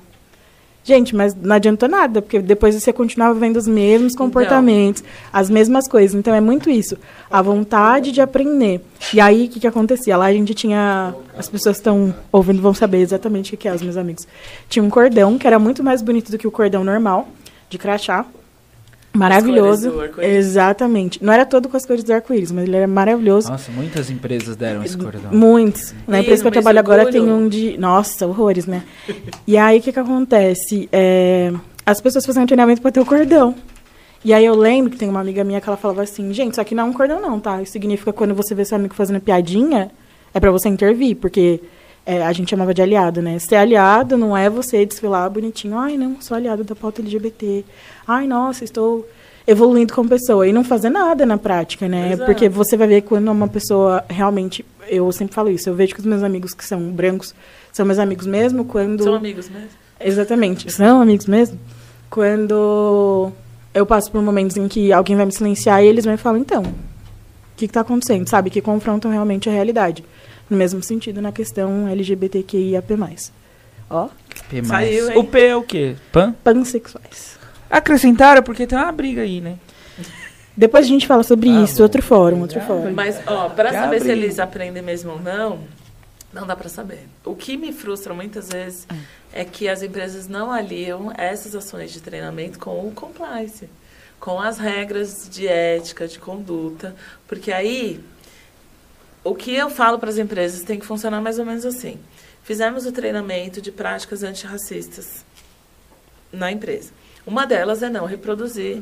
Gente, mas não adiantou nada, porque depois você continuava vendo os mesmos então. comportamentos, então. as mesmas coisas. Então é muito isso. A vontade de aprender. E aí, o que, que acontecia? Lá a gente tinha. As pessoas estão ouvindo vão saber exatamente o que é, os meus amigos. Tinha um cordão que era muito mais bonito do que o cordão normal, de crachá. Maravilhoso. Exatamente. Não era todo com as cores do arco-íris, mas ele era maravilhoso. Nossa, muitas empresas deram esse cordão. Muitos. Na empresa que eu trabalho agora tem um de. Nossa, horrores, né? e aí o que, que acontece? É... As pessoas faziam um treinamento para ter o cordão. E aí eu lembro que tem uma amiga minha que ela falava assim, gente, isso aqui não é um cordão não, tá? Isso significa que quando você vê seu amigo fazendo piadinha, é para você intervir, porque é, a gente chamava de aliado, né? Ser aliado não é você desfilar bonitinho, ai não, sou aliado da pauta LGBT ai, nossa, estou evoluindo como pessoa e não fazer nada na prática, né? Exato. Porque você vai ver quando uma pessoa realmente, eu sempre falo isso, eu vejo que os meus amigos que são brancos são meus amigos mesmo quando São amigos mesmo. Exatamente, são amigos mesmo. Quando eu passo por momentos em que alguém vai me silenciar e eles vão e falam, então, o que está acontecendo? Sabe? Que confrontam realmente a realidade. No mesmo sentido na questão LGBTQIAP+. Ó. P+. Saiu, hein? O P é o quê? Pan? Pansexuais. Acrescentaram porque tem uma briga aí, né? Depois a gente fala sobre ah, isso, bom. outro fórum, outro fórum. Mas, ó, para saber se eles aprendem mesmo ou não, não dá para saber. O que me frustra muitas vezes é que as empresas não aliam essas ações de treinamento com o compliance, com as regras de ética, de conduta, porque aí o que eu falo para as empresas tem que funcionar mais ou menos assim. Fizemos o treinamento de práticas antirracistas na empresa. Uma delas é não reproduzir.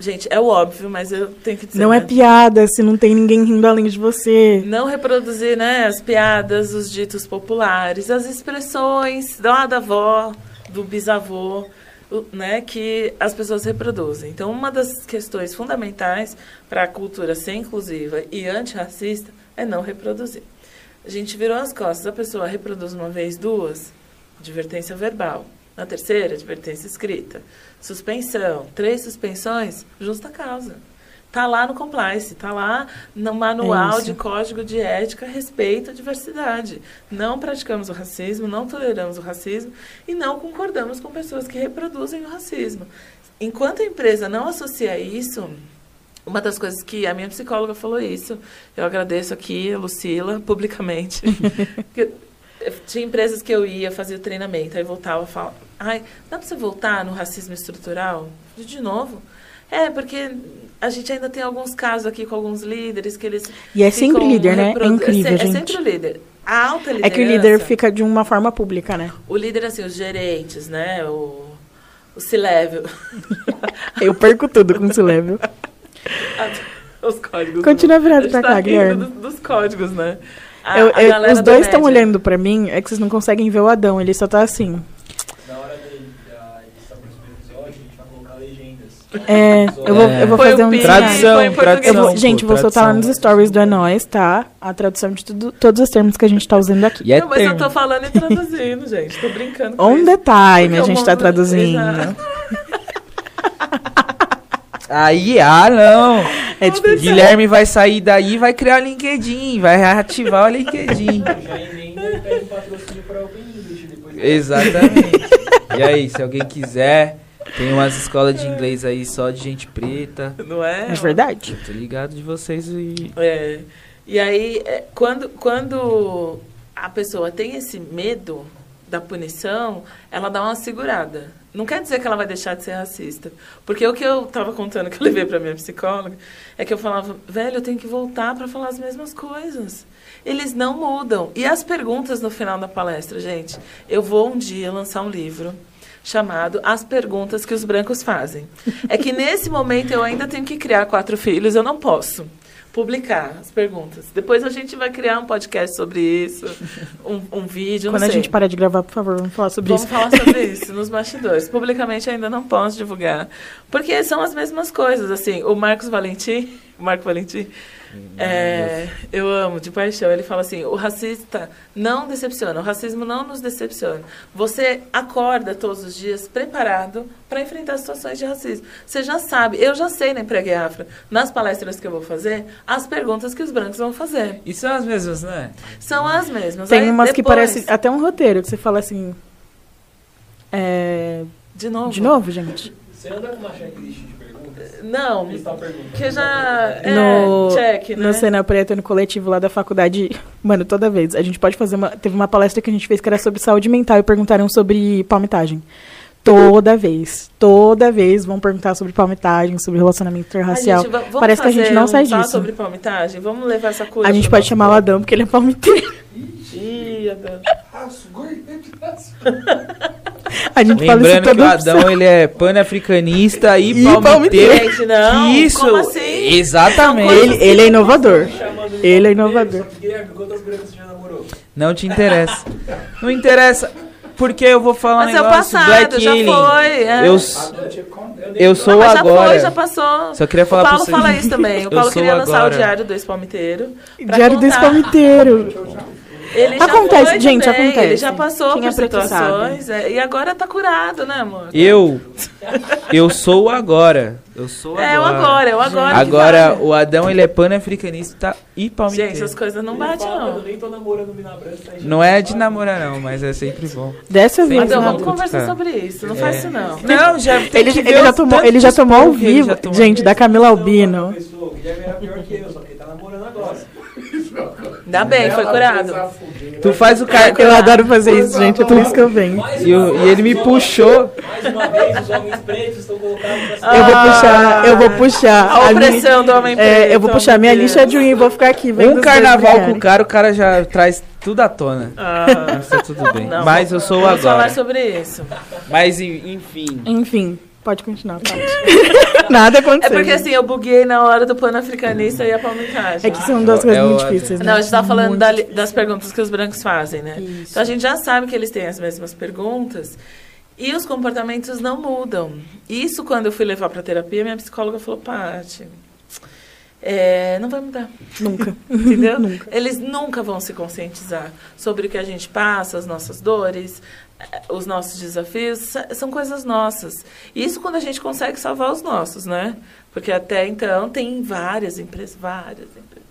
Gente, é o óbvio, mas eu tenho que dizer. Não é né? é piada se não tem ninguém rindo além de você. Não reproduzir, né, as piadas, os ditos populares, as expressões lá da avó, do bisavô, né, que as pessoas reproduzem. Então, uma das questões fundamentais para a cultura ser inclusiva e antirracista é não reproduzir. A gente virou as costas, a pessoa reproduz uma vez, duas, advertência verbal. Na terceira, advertência escrita. Suspensão. Três suspensões, justa causa. Está lá no compliance, está lá no manual é de código de ética respeito à diversidade. Não praticamos o racismo, não toleramos o racismo e não concordamos com pessoas que reproduzem o racismo. Enquanto a empresa não associa isso, uma das coisas que a minha psicóloga falou isso, eu agradeço aqui a Lucila publicamente. (laughs) tinha empresas que eu ia fazer o treinamento, aí voltava e falava, ai, dá para você voltar no racismo estrutural? De novo? É, porque a gente ainda tem alguns casos aqui com alguns líderes que eles. E é sempre líder, né? É incrível, é, gente. É sempre o líder. A alta liderança. É que o líder fica de uma forma pública, né? O líder, assim, os gerentes, né? O, o C-Level. (laughs) Eu perco tudo com o C-Level. (laughs) Os códigos. Continua virado pra tá cá, Guilherme. Dos, dos códigos, né? A, eu, eu, os dois estão olhando pra mim, é que vocês não conseguem ver o Adão, ele só tá assim. Na hora de, edição episódio, a gente vai colocar legendas. É, eu vou, eu vou fazer um tradução, tradução. Vou, gente, vou soltar lá nos stories do É Nós, tá? A tradução de tudo, todos os termos que a gente tá usando aqui. É não, mas eu tô falando e traduzindo, gente. Tô brincando. On the time a gente tá traduzindo. (laughs) Aí, ah, não. É tipo, Guilherme vai sair daí e vai criar o LinkedIn, vai reativar o LinkedIn. Exatamente. E aí, se alguém quiser, tem umas escolas de inglês aí só de gente preta. Não é? É verdade. Eu tô ligado de vocês e. É. E aí, é, quando, quando a pessoa tem esse medo da punição, ela dá uma segurada não quer dizer que ela vai deixar de ser racista. Porque o que eu estava contando, que eu levei para minha psicóloga, é que eu falava, velho, eu tenho que voltar para falar as mesmas coisas. Eles não mudam. E as perguntas no final da palestra, gente, eu vou um dia lançar um livro chamado As Perguntas que os Brancos Fazem. É que nesse momento eu ainda tenho que criar quatro filhos, eu não posso publicar as perguntas. Depois a gente vai criar um podcast sobre isso, um, um vídeo, Quando a gente parar de gravar, por favor, vamos falar sobre vamos isso. Vamos falar sobre (laughs) isso nos bastidores. Publicamente ainda não posso divulgar, porque são as mesmas coisas, assim, o Marcos Valentim, Marco Valentim, é, eu amo, de paixão. Ele fala assim: o racista não decepciona, o racismo não nos decepciona. Você acorda todos os dias preparado para enfrentar situações de racismo. Você já sabe, eu já sei na Empregue Afra, nas palestras que eu vou fazer, as perguntas que os brancos vão fazer. E são as mesmas, né? São as mesmas. Tem Aí, umas depois... que parecem até um roteiro, que você fala assim. É... De novo? De novo, gente. Você anda com uma checklist não, que já é, no, check, né? No Cena Preta, no coletivo lá da faculdade, mano, toda vez. A gente pode fazer uma... Teve uma palestra que a gente fez que era sobre saúde mental e perguntaram sobre palmitagem. Toda vez, toda vez vão perguntar sobre palmitagem, sobre relacionamento interracial. Gente, Parece que a gente não um sai disso. sobre palmitagem? Vamos levar essa coisa. A gente pode chamar o Adão, porque ele é palmiteiro. Ih, Adão. (laughs) A gente Lembrando fala isso que o Adão ele é pan-africanista e, e palmiteiro. Gente, não, isso, como assim? Exatamente. Ele, ele é inovador. Ele é inovador. Não te interessa. Não interessa. Porque eu vou falar Mas um negócio, é o Black já Healing. Foi, é. Eu, eu sou Não, mas agora. Já foi, já passou. Só queria falar o Paulo pra vocês. fala isso também. O Paulo queria lançar agora. o Diário do Ex-Palmiteiro. Diário do Ex-Palmiteiro. (laughs) Ele acontece, foi gente, também, acontece. Ele já passou Quem por é situações é, e agora tá curado, né, amor? Eu, (laughs) eu sou o agora. Eu sou É, o agora. agora, é o agora. que Agora, vale. o Adão, ele é pan-africanista e palmiteiro. Gente, as coisas não batem, Eu não. nem tô namorando Mina Branca. tá Não é de namorar, não, mas é sempre bom. Dessa vez, né? vamos conversar cara. sobre isso. Não É. faz isso, não. Não, já tem Ele, que ele ver já tomou, ele já tomou ao vivo. Gente, da Camila Albino. Pessoa, o Guilherme era pior que eu, só que ele tá namorando agora. Ainda bem, foi curado. Tu faz o cara. Eu adoro fazer isso, gente. É por isso que eu venho. E, o- e ele me puxou. Mais uma vez, os homens pretos estão colocados pra Eu vou puxar, eu vou puxar. A minha- opressão do homem É, preto. eu vou puxar minha lixa de e vou ficar aqui Um carnaval com o cara, o cara já traz tudo à tona. Ah, Mas tá tudo bem. não, Mas eu sou o vamos falar agora. sobre isso. Mas en- enfim. Enfim, pode continuar. Pode. (laughs) Nada É aconteceu. porque gente. assim, eu buguei na hora do pan-africanista e a palmitagem. É que são duas É coisas o- muito difíceis. né? Não, a gente tá falando da das perguntas que os brancos fazem, né? Isso. Então a gente já sabe que eles têm as mesmas perguntas e os comportamentos não mudam. Isso, quando eu fui levar para terapia, minha psicóloga falou: Paty, é, não vai mudar. Nunca. (laughs) Entendeu? (laughs) Nunca. Eles nunca vão se conscientizar sobre o que a gente passa, as nossas dores, os nossos desafios, sa- são coisas nossas. Isso quando a gente consegue salvar os nossos, né? Porque até então tem várias empresas, várias empresas,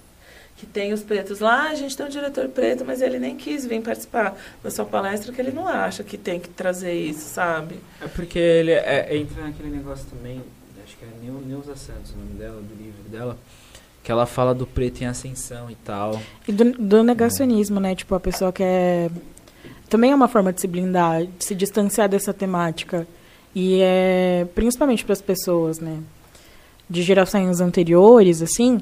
que tem os pretos lá, "Ah, a gente tem um diretor preto, mas ele nem quis vir participar da sua palestra, porque ele não acha que tem que trazer isso, sabe? É porque ele é- é- entra naquele negócio também, acho que é Neu- Neuza Santos o nome dela, do livro dela, que ela fala do preto em ascensão e tal. E do, do negacionismo, né? Tipo, a pessoa quer. Também é uma forma de se blindar, de se distanciar dessa temática. E é. Principalmente para as pessoas, né? De gerações anteriores, assim.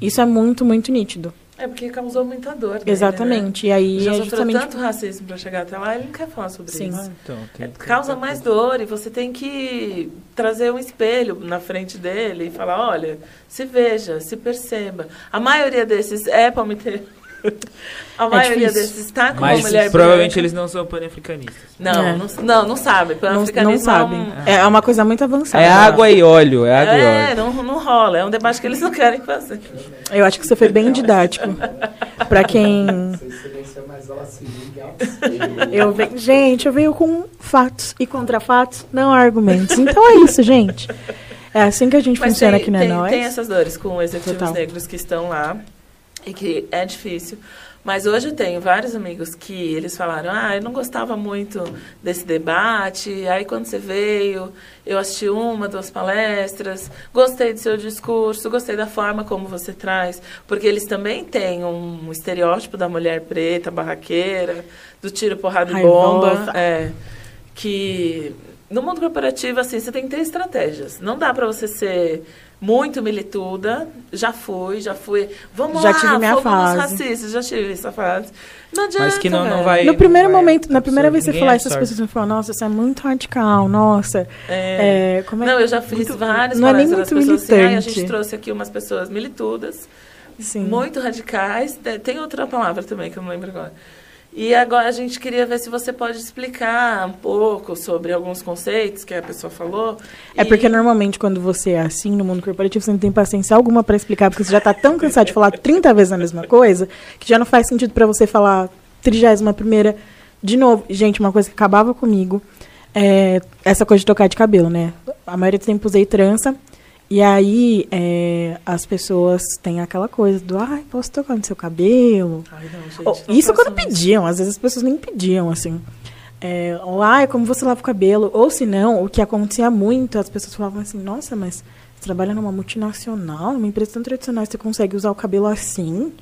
Isso é muito, muito nítido. É porque causou muita dor. nele, Exatamente. E Né? aí Já é justamente. tanto racismo para chegar até lá, ele não quer falar sobre Sim. isso. então, É, causa mais dor e você tem que trazer um espelho na frente dele e falar, olha, se veja, se perceba. A maioria desses é palmiteiro. (laughs) A maioria difícil. desses está com Mas uma mulher provavelmente branca. eles não são pan-africanistas. Não, É. não, não, não sabe. Não, Pan-africanismo não sabem. É, um- É uma coisa muito avançada. É água e óleo, é água e é óleo. não, não rola. É um debate que eles não querem fazer. Eu acho que você foi bem didático. Pra quem. Eu venho, gente, eu venho com fatos e contra fatos, não argumentos. Então é isso, gente. É assim que a gente Mas funciona tem, aqui, não é tem, nós? tem essas dores com executivos Total. negros que estão lá e que é difícil. Mas hoje eu tenho vários amigos que eles falaram, ah, eu não gostava muito desse debate, aí quando você veio, eu assisti uma, duas palestras, gostei do seu discurso, gostei da forma como você traz, porque eles também têm um estereótipo da mulher preta, barraqueira, do tiro, porrada e bomba, é, que no mundo corporativo, assim, você tem que ter estratégias. Não dá para você ser muito milituda. Já fui, já fui. Vamos já lá, tive minha fase. racistas, já tive essa fase. Não adianta, Mas que não, não vai. No primeiro vai momento, na primeira vez que você falar, essas pessoas vão falar, nossa, isso é muito radical, nossa. É. É, como é não, eu já fiz muito, várias não é nem muito militante. Assim, a gente trouxe aqui umas pessoas militudas, Sim. muito radicais. Tem outra palavra também que eu não lembro agora. E agora a gente queria ver se você pode explicar um pouco sobre alguns conceitos que a pessoa falou. É e... porque normalmente quando você é assim no mundo corporativo, você não tem paciência alguma para explicar, porque você já está tão cansado de falar 30 vezes a mesma coisa, que já não faz sentido para você falar 31 primeira de novo. Gente, uma coisa que acabava comigo é essa coisa de tocar de cabelo, né? A maioria do tempo usei trança. E aí, é, as pessoas têm aquela coisa do, ai, posso tocar no seu cabelo? Ai, não, gente, não isso quando pediam, às vezes as pessoas nem pediam, assim. É, ou, ai, como você lava o cabelo? Ou se não, o que acontecia muito, as pessoas falavam assim, nossa, mas você trabalha numa multinacional, numa empresa tão tradicional, você consegue usar o cabelo assim?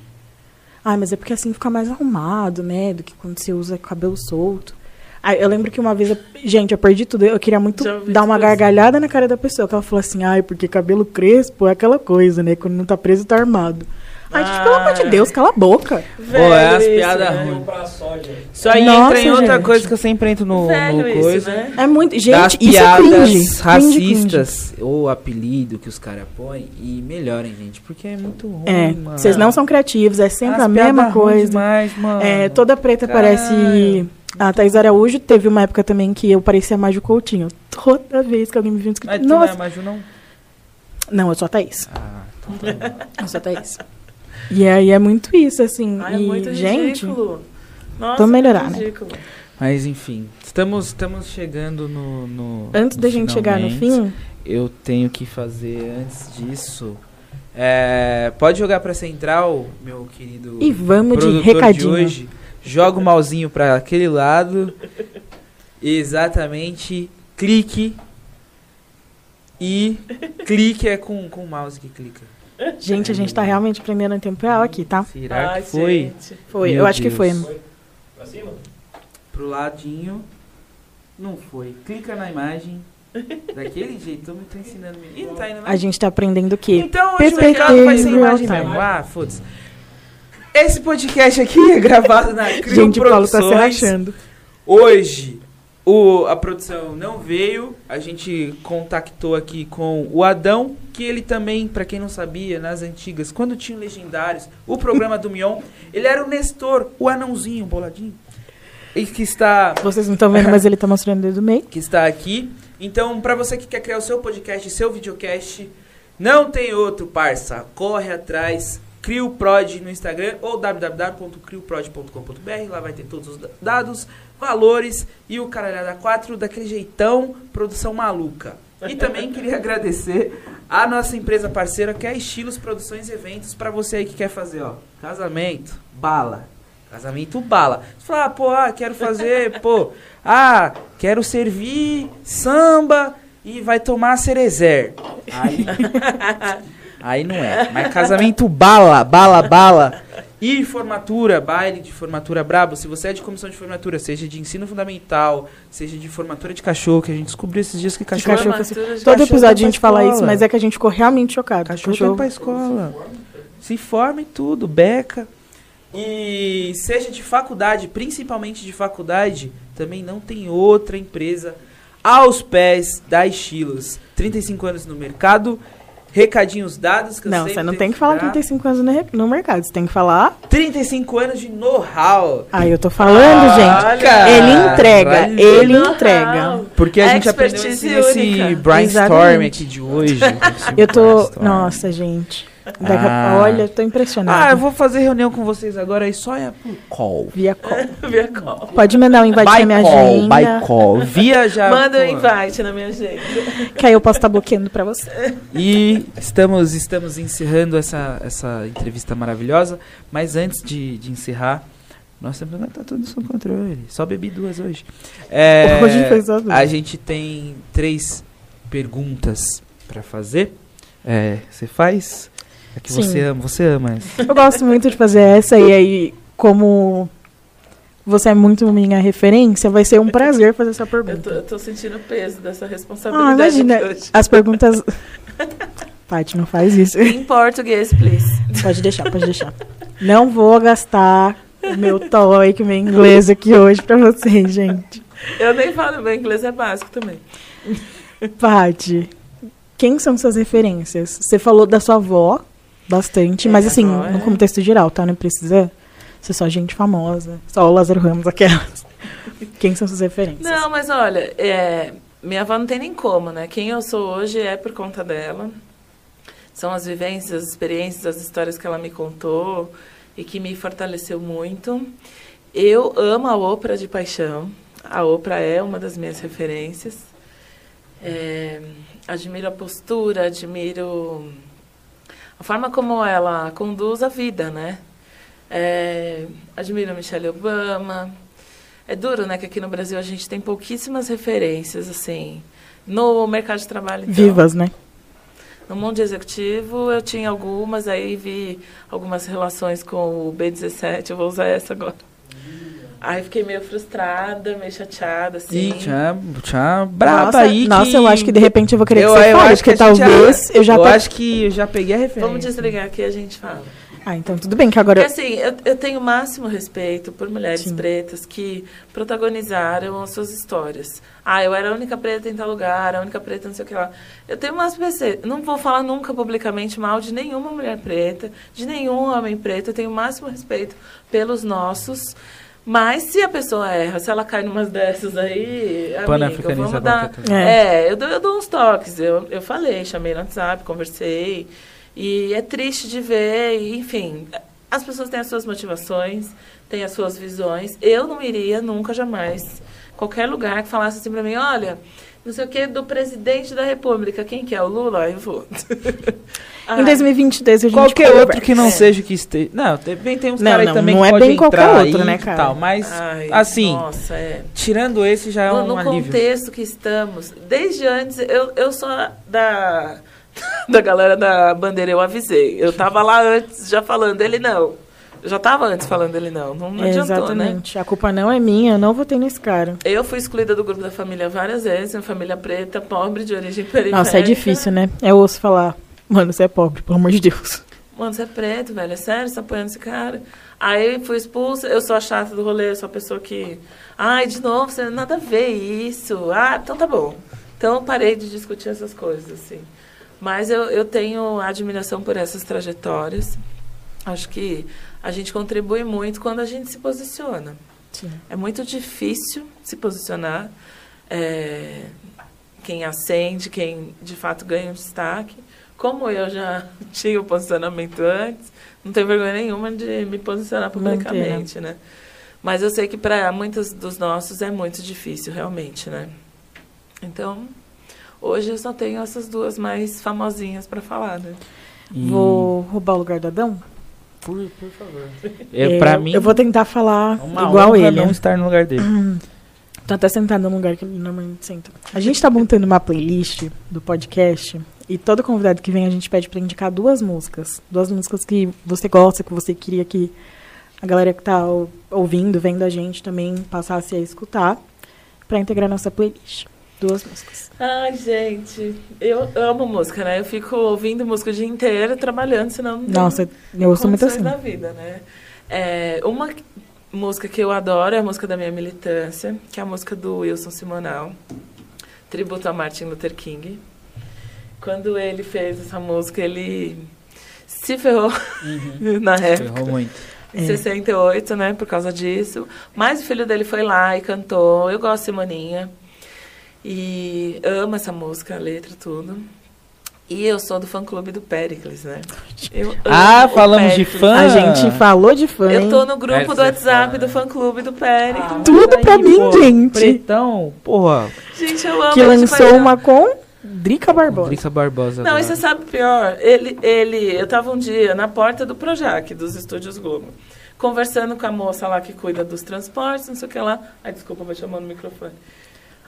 Ai, mas é porque assim fica mais arrumado, né, do que quando você usa cabelo solto. Aí eu lembro que uma vez, eu, gente, eu perdi tudo. Eu queria muito dar uma gargalhada na cara da pessoa. Que ela falou assim, ai, porque cabelo crespo é aquela coisa, né? Quando não tá preso, tá armado. Ai, gente, pelo amor de Deus, cala a boca. Velho Pô, é as piadas ruins. Isso aí Nossa, entra em outra gente. coisa que eu sempre entro no, no coisa. né? É muito. Gente, das isso é piadas é cringe. racistas cringe. ou apelido que os caras põem e melhorem, gente, porque é muito ruim. É, vocês não são criativos, é sempre as a mesma coisa. Demais, mano. É, toda preta Caralho. parece a Thais Araújo teve uma época também que eu parecia mais o Coutinho. Toda vez que alguém me viu escrito. Mas Nossa. não é Maju, não? Não, eu sou a Thaís. Ah, então tá eu sou a Thaís. E aí é muito isso, assim. Ai, é e, é muito gente, ridículo. Nossa, vamos melhorar, né? Mas enfim, estamos, estamos chegando no. no antes da gente chegar no fim. Eu tenho que fazer antes disso. É, pode jogar para central, meu querido. E vamos de recadinho. De hoje joga o malzinho para aquele lado. Exatamente. Clique. E clique é com, com o mouse que clica. Gente, a gente tá realmente aprendendo em tempo real aqui, tá? Será Ai, que foi? Gente. Foi, Meu eu acho Deus. que foi. foi. Pra cima? Pro ladinho. Não foi. Clica na imagem. Daquele jeito, eu me tô ensinando. Ih, tá indo, A gente tá aprendendo o quê? Então, hoje PPT, vai ser imagem mesmo. Ah, foda-se. Esse podcast aqui é gravado na (laughs) Crio Gente, o Paulo tá se achando. Hoje, o, a produção não veio. A gente contactou aqui com o Adão, que ele também, para quem não sabia, nas antigas, quando tinha Legendários, o programa do Mion, ele era o Nestor, o anãozinho, boladinho. E que está. Vocês não estão vendo, mas ele está mostrando o dedo do meio. Que está aqui. Então, para você que quer criar o seu podcast, seu videocast, não tem outro, parça. Corre atrás CrioProd no Instagram ou www.crioprod.com.br. Lá vai ter todos os dados, valores e o Caralhada 4 daquele jeitão, produção maluca. E também (laughs) queria agradecer a nossa empresa parceira que é Estilos Produções e Eventos para você aí que quer fazer, ó, casamento, bala. Casamento bala. Você fala, ah, pô, ah, quero fazer, (laughs) pô, ah, quero servir samba e vai tomar cerezer. (laughs) Aí Aí não é. Mas casamento bala, bala, bala. E formatura, baile de formatura brabo. Se você é de comissão de formatura, seja de ensino fundamental, seja de formatura de cachorro, que a gente descobriu esses dias que cachorro. De cachorro, de todo cachorro episódio a gente fala isso, mas é que a gente ficou realmente chocado. Cachorro, cachorro. pra escola. Se forma em tudo, beca. E seja de faculdade, principalmente de faculdade, também não tem outra empresa aos pés da Estilos. 35 anos no mercado recadinhos dados. Que não, você não tem que falar 35 anos no, no, mercado, você tem que falar. 35 anos de know-how. Ah, eu tô falando, ah, gente. Olha, ele entrega, ele entrega. Porque a, gente aprendeu esse, nesse brainstorm aqui de hoje. eu tô. Nossa, gente. Ah. Olha, tô impressionado. Ah, eu vou fazer reunião com vocês agora e só é por call. Via call. (laughs) Via call. Pode mandar um invite by na minha call, agenda. By call. Via já. Manda um invite na minha agenda. Que aí eu posso estar tá bloqueando pra você. E estamos, estamos encerrando essa, essa entrevista maravilhosa. Mas antes de, de encerrar, nossa, tá tudo sob controle. Só bebi duas hoje. É, hoje foi só duas. A gente tem três perguntas para fazer. É, você faz é que Sim. você ama, você ama essa. Eu gosto muito de fazer essa e aí, como você é muito minha referência, vai ser um prazer fazer essa pergunta. Eu tô, eu tô sentindo o peso dessa responsabilidade. Ah, imagina, as perguntas. (laughs) Tati, não faz isso. Em português, please. Pode deixar, pode deixar. Não vou gastar o meu TOEIC, meu inglês aqui hoje pra vocês, gente. Eu nem falo, meu inglês é básico também. Paty, quem são suas referências? Você falou da sua avó bastante, é, mas assim, avó, no é. contexto geral, tá? Não precisa ser só gente famosa, só o Lázaro Ramos, aquelas. quem são suas referências? Não, mas olha, é, minha avó não tem nem como, né? Quem eu sou hoje é por conta dela. São as vivências, as experiências, as histórias que ela me contou e que me fortaleceu muito. Eu amo a ópera de paixão. A ópera é uma das minhas referências. É, admiro a postura, admiro a forma como ela conduz a vida, né? É, admiro Michelle Obama. É duro, né? Que aqui no Brasil a gente tem pouquíssimas referências, assim, no mercado de trabalho. Então. Vivas, né? No mundo executivo eu tinha algumas, aí vi algumas relações com o B17, eu vou usar essa agora. Aí fiquei meio frustrada, meio chateada, assim. Ih, tinha, tinha braba nossa, aí Nossa, que... eu acho que de repente eu vou querer eu, que você eu fale, porque talvez já, eu já... Eu acho que eu já peguei a referência. Vamos desligar aqui e a gente fala. Ah, então tudo bem que agora... Porque assim, eu, eu tenho o máximo respeito por mulheres Sim. pretas que protagonizaram as suas histórias. Ah, eu era a única preta em tal lugar, a única preta não sei o que lá. Eu tenho o máximo respeito. Não vou falar nunca publicamente mal de nenhuma mulher preta, de nenhum homem preto. Eu tenho o máximo respeito pelos nossos. Mas se a pessoa erra, se ela cai numas dessas aí, amiga, vamos dar... É, é eu, dou, eu dou uns toques. Eu, eu falei, chamei no WhatsApp, conversei... E é triste de ver, e, enfim, as pessoas têm as suas motivações, têm as suas visões. Eu não iria nunca, jamais, qualquer lugar que falasse assim para mim, olha, não sei o que, do presidente da república, quem que é? O Lula? Eu vou. (laughs) ah, em 2022 a gente Qualquer conversa. outro que não é. seja que esteja... Não, também tem uns caras aí também não que é bem qualquer outro, né, cara? Tal, mas, Ai, assim, nossa, é. tirando esse já é no, um no alívio. No contexto que estamos, desde antes, eu, eu sou da (laughs) da galera da bandeira, eu avisei. Eu tava lá antes já falando, ele não. Eu já tava antes falando ele não. Não, não adiantou, né? Exatamente. Né? A culpa não é minha, eu não votei nesse cara. Eu fui excluída do grupo da família várias vezes, uma família preta, pobre, de origem periférica. Nossa, é difícil, né? É osso falar, mano, você é pobre, pelo amor de Deus. Mano, você é preto, velho, é sério, você tá apoiando esse cara? Aí fui expulsa, eu sou a chata do rolê, eu sou a pessoa que... Ai, de novo, você nada a ver isso. Ah, então tá bom. Então parei de discutir essas coisas, assim. Mas eu, eu tenho admiração por essas trajetórias. Acho que a gente contribui muito quando a gente se posiciona. Sim. É muito difícil se posicionar. É, quem acende, quem de fato ganha um destaque. Como eu já (laughs) tinha o posicionamento antes, não tenho vergonha nenhuma de me posicionar publicamente, Manter. né? Mas eu sei que para muitos dos nossos é muito difícil, realmente, né? Então, Hoje eu só tenho essas duas mais famosinhas para falar, né? E... Vou roubar o lugar do Adão? Por, por favor. É, pra mim, eu vou tentar falar Uma igual ele. não estar no lugar dele. Hum. Tô até sentado no lugar que ele normalmente senta. A gente tá montando uma playlist do podcast e todo convidado que vem a gente pede para indicar duas músicas. Duas músicas que você gosta, que você queria que a galera que tá ouvindo, vendo a gente também passasse a escutar para integrar nossa playlist. Duas músicas. Ai, gente, eu amo música, né? Eu fico ouvindo música o dia inteiro, trabalhando, senão não Nossa, eu ouço muito assim. da vida, né? É, uma música que eu adoro é a música da minha militância, que é a música do Wilson Simonal, tributo a Martin Luther King. Quando ele fez essa música, ele se ferrou uhum. (laughs) na época. Ferrou muito. Em é. 68, né, por causa disso. Mas o filho dele foi lá e cantou. Eu gosto de Simoninha. E amo essa música, a letra, tudo. E eu sou do fã clube do Pericles, né? ah, falamos de fã? A gente falou de fã. Eu tô no grupo do WhatsApp do fã clube do Pericles. Ah, Tudo pra mim, pô, gente. Pretão, porra. Gente, eu amo. Que lançou uma com Drica Barbosa. Drica Barbosa. Não, e você sabe o pior? Ele, ele, eu tava um dia na porta do Projac, dos estúdios Globo, conversando com a moça lá que cuida dos transportes, não sei o que lá. Ai, desculpa, vou chamar no microfone.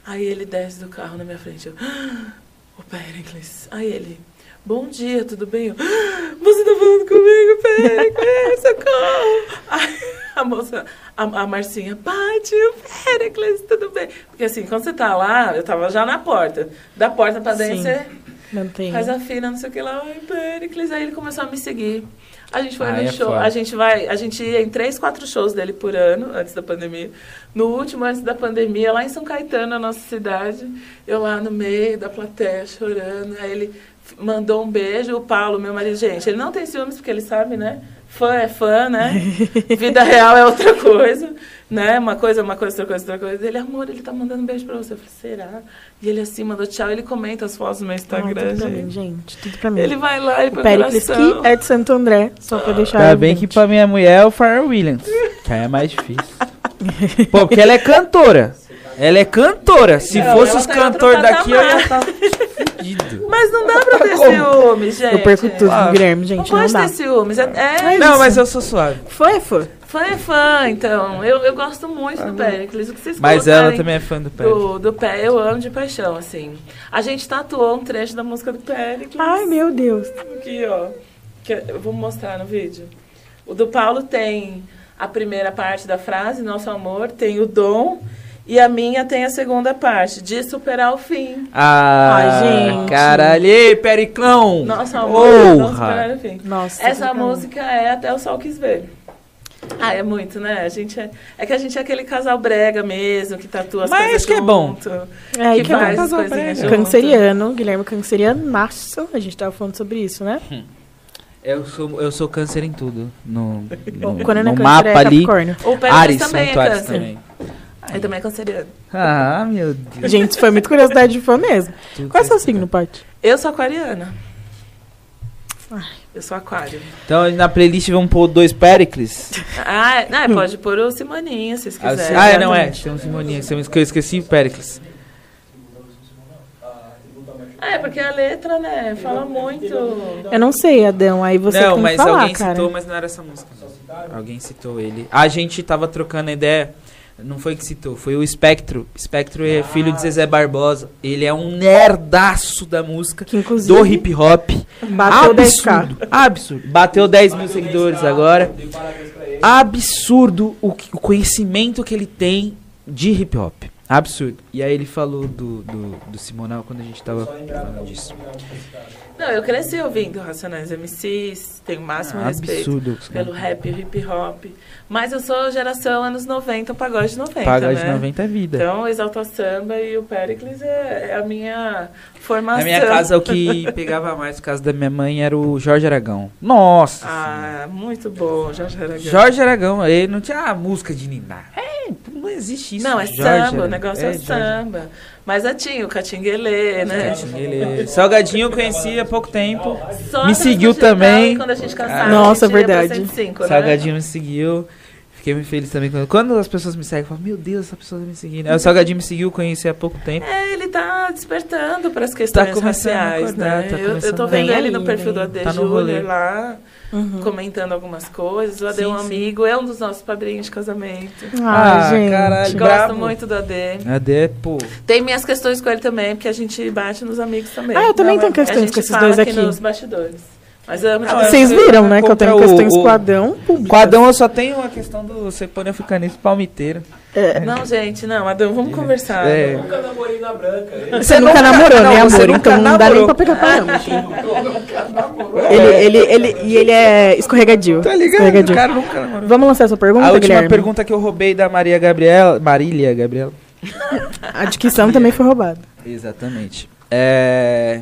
Aí ele desce do carro na minha frente. Eu, ah, o Pericles. Aí ele, bom dia, tudo bem? Eu, ah, você tá falando comigo, Pericles, socorro! Aí a moça, a, a Marcinha, Paty, o Pericles, tudo bem? Porque assim, quando você tá lá, eu tava já na porta. Da porta pra dentro, você... Mantém. Faz a fina, não sei o que lá, em Péricles. Aí ele começou a me seguir. A gente foi ah, no é show. A gente vai. A gente ia em três, quatro shows dele por ano, antes da pandemia. No último, antes da pandemia, lá em São Caetano, na nossa cidade, eu lá no meio da plateia chorando. Aí ele mandou um beijo. O Paulo, meu marido, gente, ele não tem ciúmes, porque ele sabe, né? Fã é fã, né? (laughs) Vida real é outra coisa, né? Uma coisa, uma coisa, outra coisa, outra coisa. Ele, amor, ele tá mandando um beijo pra você. Eu falei, será? E ele assim, mandou tchau. Ele comenta as fotos no meu Instagram, ah, tudo gente. Mim, gente. Tudo pra mim. Ele vai lá, ele põe Pericles que é de Santo André, só pra deixar... Tá bem que pra minha mulher é o Pharrell Williams, que aí é mais difícil. (laughs) Pô, porque ela é cantora. Ela é cantora. Se não, fosse os tá cantores daqui, eu ia estar fudido. Mas não dá pra ter ciúmes, gente. Eu perco tudo, ah, Guilherme, gente. Não, não pode ter ciúmes. É, é não, mas eu sou suave. Fã é fã. Fã é fã, então. Eu, eu gosto muito ah, do Pericles. O que vocês Mas ela também é fã do Pericles. Do, do pé, eu amo de paixão, assim. A gente tatuou um trecho da música do Pericles. Ai, meu Deus. Aqui, ó. Que eu vou mostrar no vídeo. O do Paulo tem a primeira parte da frase, nosso amor, tem o dom e a minha tem a segunda parte, de superar o fim. Ah, Ai, gente. Caralho, Periclão! Nossa, amor, não superar o fim. Nossa, Essa música é Até o Sol Quis Ver. Ah, é muito, né? A gente é, é que a gente é aquele casal brega mesmo, que tatua as Mas coisas que junto, é bom. É, que, que é um casal brega. Canceriano, Guilherme Canceriano, macho. A gente tava falando sobre isso, né? Hum. Eu sou, eu sou câncer em tudo. No, no, Quando no é mapa é ali. O Ares, também é câncer. Também. Ele também é canceriano. Ah, meu Deus. Gente, foi muito curiosidade de fã mesmo. Tudo Qual é o seu signo, Paty? Eu sou aquariana. Ai, eu sou aquário. Então na playlist vamos pôr dois Pericles. Ah, não, é, pode pôr o Simoninha, se vocês ah, quiserem. Ah, não é. Tem um Simoninha. Eu esqueci o Pericles. Ah, é, porque a letra, né, fala muito. Eu não sei, Adão, aí você não, tem que falar, Não, mas alguém citou, mas não era essa música. Alguém citou ele. A gente tava trocando ideia não foi que citou, foi o Espectro. Espectro é filho de Zezé Barbosa. Ele é um nerdaço da música, do hip hop. Bateu absurdo, 10k. Absurdo. Bateu 10 mil seguidores agora. Absurdo o, o conhecimento que ele tem de hip hop. Absurdo. E aí ele falou do, do, do Simonal quando a gente tava falando disso. Não, eu cresci ouvindo Racionais MCs, tenho o máximo ah, respeito absurdo, pelo rap e hip hop. Mas eu sou geração anos 90, pagode 90. Pagode né? 90 é vida. Então, Exalta Samba e o Pericles é, é, a minha formação. Na minha casa, o que (laughs) pegava mais, por causa da minha mãe, era o Jorge Aragão. Nossa! Ah, muito bom, Jorge Aragão. Jorge Aragão, ele não tinha a música de Niná. É, não existe isso. Não, é Jorge samba, o negócio é, é samba. Mas a tinha o Catinguelê, né? Catinguelê. Salgadinho eu conheci há pouco tempo. Só me seguiu também. Quando a gente cansava, Nossa, verdade. 105, né? Salgadinho me seguiu. Fiquei muito feliz também. Quando, quando as pessoas me seguem, eu falo, meu Deus, essa pessoa tá me seguindo. Aí o Salgadinho me seguiu, conheci há pouco tempo. É, ele tá despertando para as questões tá raciais, acordar, né? Tá eu, eu tô vendo ele no perfil do AD tá Júnior lá, uhum. comentando algumas coisas. O AD sim, é um amigo, sim. é um dos nossos padrinhos de casamento. Ah, ah gente. caralho. Gosto bravo. muito do AD. AD, pô. Tem minhas questões com ele também, porque a gente bate nos amigos também. Ah, eu também Não, tenho questões com esses dois aqui. nos bastidores. Mas amo. Ah, Vocês viram, né? Que eu tenho questões com Adão Com Adão eu só tenho uma questão do você pôr africanista palmiteiro. É. Não, gente, não, Adão, vamos conversar. É. Eu nunca namorei na branca. Você, nunca, namorou, né, amor? Então não dá nem pra pegar parâmetro. ele, ele, ele, e ele é escorregadio. Tá ligado? Escorregadio. Cara, nunca namorou. Vamos lançar essa pergunta, A última Guilherme? pergunta que eu roubei da Maria Gabriela. Marília Gabriela. A dicção também foi roubada. Exatamente. É...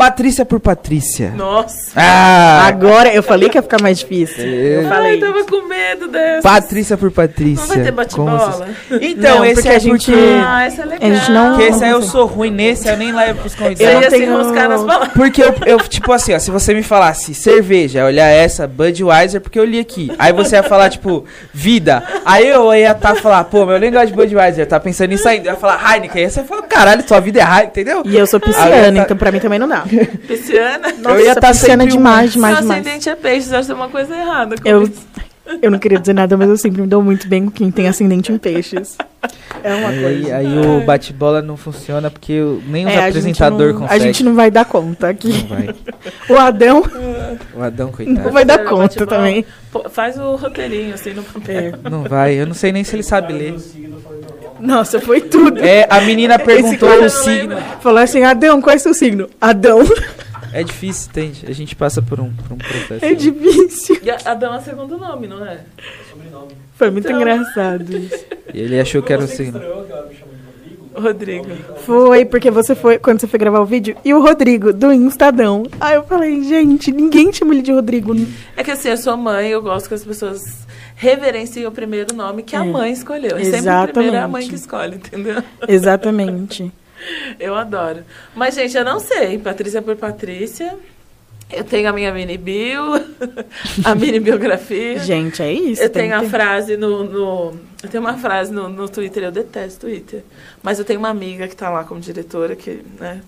Patrícia por Patrícia. Nossa. Ah, agora eu falei que ia ficar mais difícil. Eu falei. Ai, tava com medo dessa. Patrícia por Patrícia. Não vai ter bate-bola? Então, não, esse é a gente. Ah, essa é legal. A gente não. Porque esse aí eu sou ruim nesse, eu nem levo pros convidados. Eu, eu tenho... se nas palavras. Porque eu, eu, tipo assim, ó, se você me falasse cerveja, olhar essa, Budweiser, porque eu li aqui. Aí você ia falar, tipo, vida. Aí eu ia estar tá, falar, pô, meu nem gosta de Budweiser, tá pensando nisso ainda. Eu ia falar Heineken. Aí você fala, caralho, sua vida é Heineken, entendeu? E eu sou pisciana, tá... então pra mim também não dá. (laughs) Pisciana? Nossa, eu ia estar tá pisciana demais, demais, Seu demais. ascendente é peixe, acho que tem uma coisa errada. eu, eu não queria dizer nada, mas eu sempre me dou muito bem com quem tem ascendente em peixes. É uma aí, coisa. Aí o bate-bola não funciona porque nem os é, apresentadores conseguem. A gente não vai dar conta aqui. Não vai. o Adão. (laughs) O Adão, coitado. Não vai dar conta também. Pô, faz o roteirinho assim no papel. Não vai, eu não sei nem se ele sabe ler. Nossa, foi tudo. É, a menina perguntou o signo. Falou assim, Adão, qual é o seu signo? Adão. É difícil, entende? A gente passa por um, por um processo. É difícil. E Adão é segundo nome, não é? É sobrenome. Foi muito então... engraçado isso. E ele achou que era o signo. Rodrigo. Foi, porque você foi, quando você foi gravar o vídeo, e o Rodrigo, do Instadão. Aí eu falei, gente, ninguém chama ele de Rodrigo. É que assim, eu sou mãe, eu gosto que as pessoas reverenciem o primeiro nome que é. a mãe escolheu. Exatamente. sempre primeiro é a mãe que escolhe, entendeu? Exatamente. (laughs) eu adoro. Mas, gente, eu não sei. Patrícia por Patrícia. Eu tenho a minha mini bio, (laughs) a mini biografia. Gente, é isso. Eu tenho a frase no, no, Eu tenho uma frase no, no Twitter, eu detesto Twitter. Mas eu tenho uma amiga que está lá como diretora, que, né?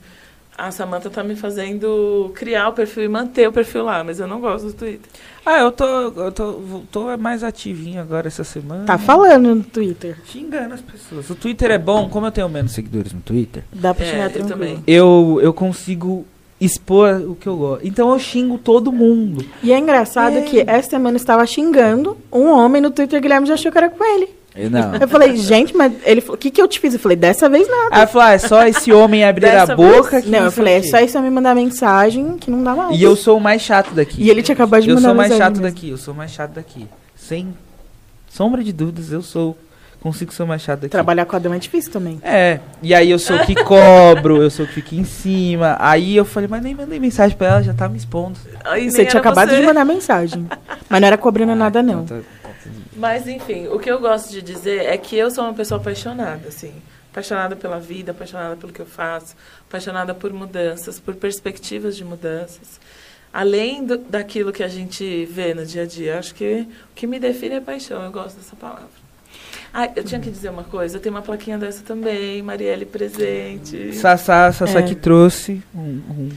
A Samanta tá me fazendo criar o perfil e manter o perfil lá, mas eu não gosto do Twitter. Ah, eu tô, eu tô, tô mais ativinho agora essa semana. Tá falando no Twitter. Xingando as pessoas. O Twitter é bom, como eu tenho menos seguidores no Twitter. Dá pra xingar é, eu também. Eu, eu consigo expor o que eu gosto. Então eu xingo todo mundo. E é engraçado é. que essa semana eu estava xingando um homem no Twitter, Guilherme já achou que era com ele. Não. Eu falei, gente, mas ele falou, o que, que eu te fiz? Eu falei, dessa vez nada. Aí eu falei, ah, é só esse homem (laughs) abrir a boca. Que não, eu falei, é só esse homem mandar mensagem que não dá mais. E eu sou o mais chato daqui. E ele te acabou de eu mandar mensagem. Eu sou mais chato mesmo. daqui, eu sou mais chato daqui. Sem sombra de dúvidas, eu sou. Consigo ser mais chato daqui. Trabalhar com a dama é difícil também. É. E aí eu sou o que cobro, eu sou o que fica em cima. Aí eu falei, mas nem mandei mensagem pra ela, já tá me expondo. Aí você tinha acabado você. de mandar mensagem. mas não era cobrando (laughs) ah, nada, não. Então tá... Mas, enfim, o que eu gosto de dizer é que eu sou uma pessoa apaixonada, assim. Apaixonada pela vida, apaixonada pelo que eu faço, apaixonada por mudanças, por perspectivas de mudanças. Além do, daquilo que a gente vê no dia a dia. Acho que o que me define é paixão. Eu gosto dessa palavra. Ah, eu tinha que dizer uma coisa. Eu tenho uma plaquinha dessa também, Marielle presente. Sassá, Sassá é. que trouxe um, um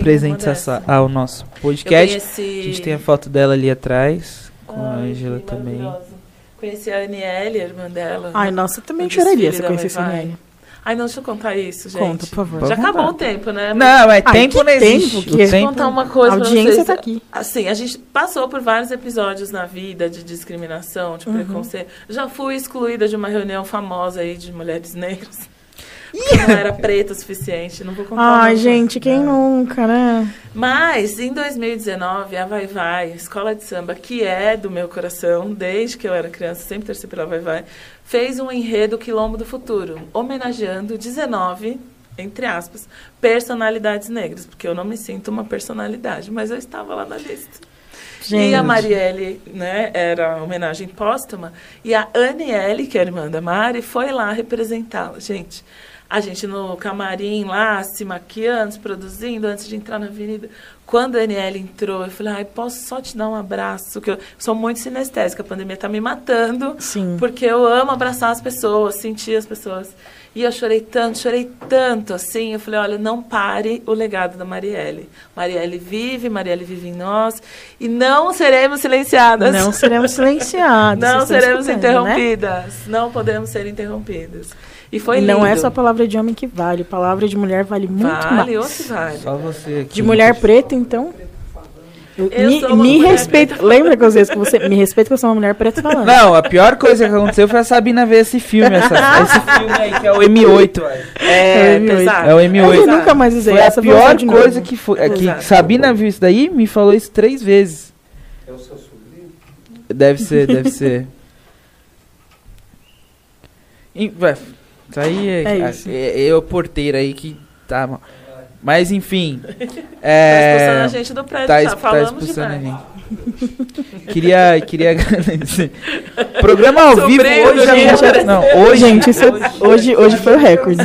presente Sassá ao nosso podcast. Conheci... A gente tem a foto dela ali atrás com Ai, a Angela também. Conheci a Aniele, a irmã dela. Ai, nossa, eu também choraria se conhecesse a Aniele. Ai, não, deixa eu contar isso, gente. Conta, por favor. Já acabou o tempo, né? Não, é tempo não existe. Tempo, Deixa eu contar uma coisa a audiência tá aqui. Assim, a gente passou por vários episódios na vida de discriminação, de uhum. preconceito. Já fui excluída de uma reunião famosa aí de mulheres negras. Porque não era preta o suficiente, não vou contar. Ai, gente, quem nunca, né? Mas, em 2019, a Vai Vai, escola de samba, que é do meu coração, desde que eu era criança, sempre torci pela Vai Vai, fez um enredo Quilombo do Futuro, homenageando 19 entre aspas, personalidades negras, porque eu não me sinto uma personalidade, mas eu estava lá na lista. Gente. E a Marielle, né, era homenagem póstuma, e a Aniele, que é a irmã da Mari, foi lá representá-la. Gente, a gente no camarim lá, se maquiando, se produzindo, antes de entrar na avenida. Quando a Aniele entrou, eu falei, ai, posso só te dar um abraço? Que eu sou muito sinestésica, a pandemia está me matando. Sim. Porque eu amo abraçar as pessoas, sentir as pessoas. E eu chorei tanto, chorei tanto, assim. Eu falei, olha, não pare o legado da Marielle. Marielle vive, Marielle vive em nós. E não seremos silenciadas. Não seremos silenciadas. (laughs) não seremos né? interrompidas. Né? Não podemos ser interrompidas. E foi lindo. Não é só palavra de homem que vale, palavra de mulher vale muito vale, mais. Vale, outro vale. Só você aqui. De mulher preta, então. Eu me, me respeita. Lembra que às vezes que você me respeita que eu sou uma mulher preta falando? Não, a pior coisa que aconteceu foi a Sabina ver esse filme, essa, (laughs) esse filme aí, que é o M8. É, é, o M8. É o M8. Eu nunca mais usei foi essa. A pior coisa que foi. É que Sabina viu isso daí me falou isso três vezes. É o seu sobrinho? Deve ser, deve ser. (laughs) E, isso aí é, é, isso. é, é o porteiro aí que tá. Mas enfim. (laughs) É, tá expulsando a gente do prédio, tá, tá, tá expulsando a gente. queria, queria (laughs) agradecer. Programa ao vivo hoje, gente, não, hoje, gente, isso, hoje, hoje foi o recorde.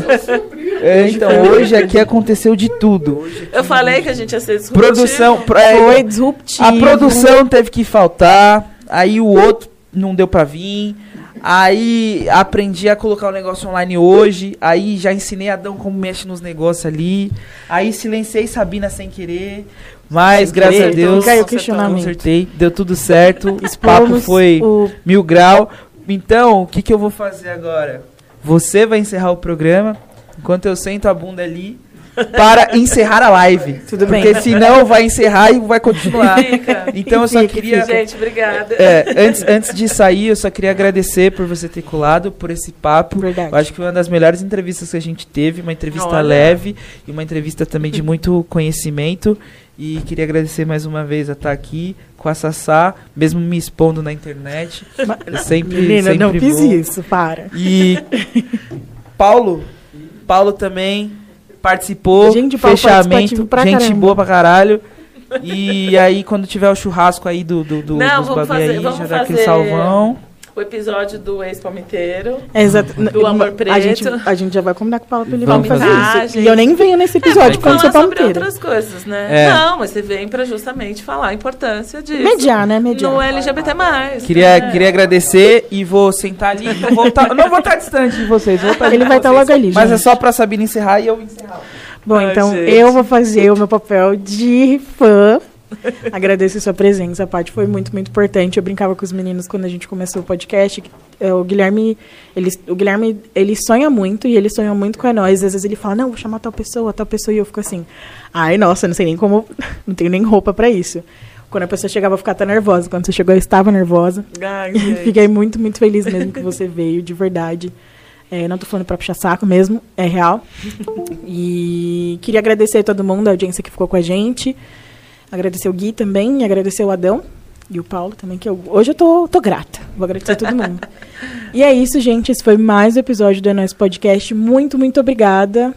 É, então, hoje aqui aconteceu de tudo. Eu falei que a gente ia ser disruptivo. Produção, é, foi disruptivo. A produção teve que faltar, aí o outro não deu pra vir. Aí aprendi a colocar o negócio online hoje. Aí já ensinei a Adão como mexe nos negócios ali. Aí silenciei Sabina sem querer. Mas, sem graças querer, a Deus, caiu questionamento. consertei. Deu tudo certo. (laughs) o papo foi o... mil grau. Então, o que, que eu vou fazer agora? Você vai encerrar o programa. Enquanto eu sento a bunda ali. Para encerrar a live. Tudo bem. Porque senão vai encerrar e vai continuar. Fica. Então eu só fica, queria. Gente, obrigada. É, antes, antes de sair, eu só queria agradecer por você ter colado, por esse papo. Verdade. Eu acho que foi uma das melhores entrevistas que a gente teve, uma entrevista Olha. leve e uma entrevista também de muito conhecimento. E queria agradecer mais uma vez a estar aqui com a Sassá, mesmo me expondo na internet. Eu sempre, Menina, sempre não fiz vou. isso, para. E (laughs) Paulo, Paulo também participou. Gente, fechamento, gente caramba. boa pra caralho. E aí, quando tiver o churrasco aí do, do, do Não, dos bagulho aí, já dá aquele salvão o episódio do ex-palmiteiro. É exato. Do Amor Preto. A gente, a gente já vai combinar com o Paulo pra ele vamos fazer isso. E eu nem venho nesse episódio é, quando você sobre outras coisas, né? É. Não, mas você vem pra justamente falar a importância disso. Mediar, né? Mediar. No LGBT+. Queria, né? queria agradecer e vou sentar ali. Não vou, tá, não vou estar distante de vocês. Vou ele vai estar logo ali, Mas é só pra Sabina encerrar e eu encerrar. Bom, Ai, então gente. eu vou fazer o meu papel de fã (laughs) Agradeço sua presença, a parte foi muito, muito importante. Eu brincava com os meninos quando a gente começou o podcast. É, o Guilherme, ele, o Guilherme, ele sonha muito e ele sonha muito com a nós. Às vezes ele fala, não, vou chamar tal pessoa, tal pessoa, e eu fico assim, ai, nossa, não sei nem como, (laughs) não tenho nem roupa para isso. Quando a pessoa chegava, eu ficava até nervosa. Quando você chegou, eu estava nervosa. Ai, (laughs) Fiquei muito, muito feliz mesmo que você veio, de verdade. É, não tô falando pra puxar saco mesmo, é real. E queria agradecer a todo mundo, a audiência que ficou com a gente. Agradecer o Gui também, e agradecer o Adão e o Paulo também, que eu, hoje eu tô, tô grata. Vou agradecer a todo mundo. (laughs) e é isso, gente. Esse foi mais um episódio do Nós Podcast. Muito, muito obrigada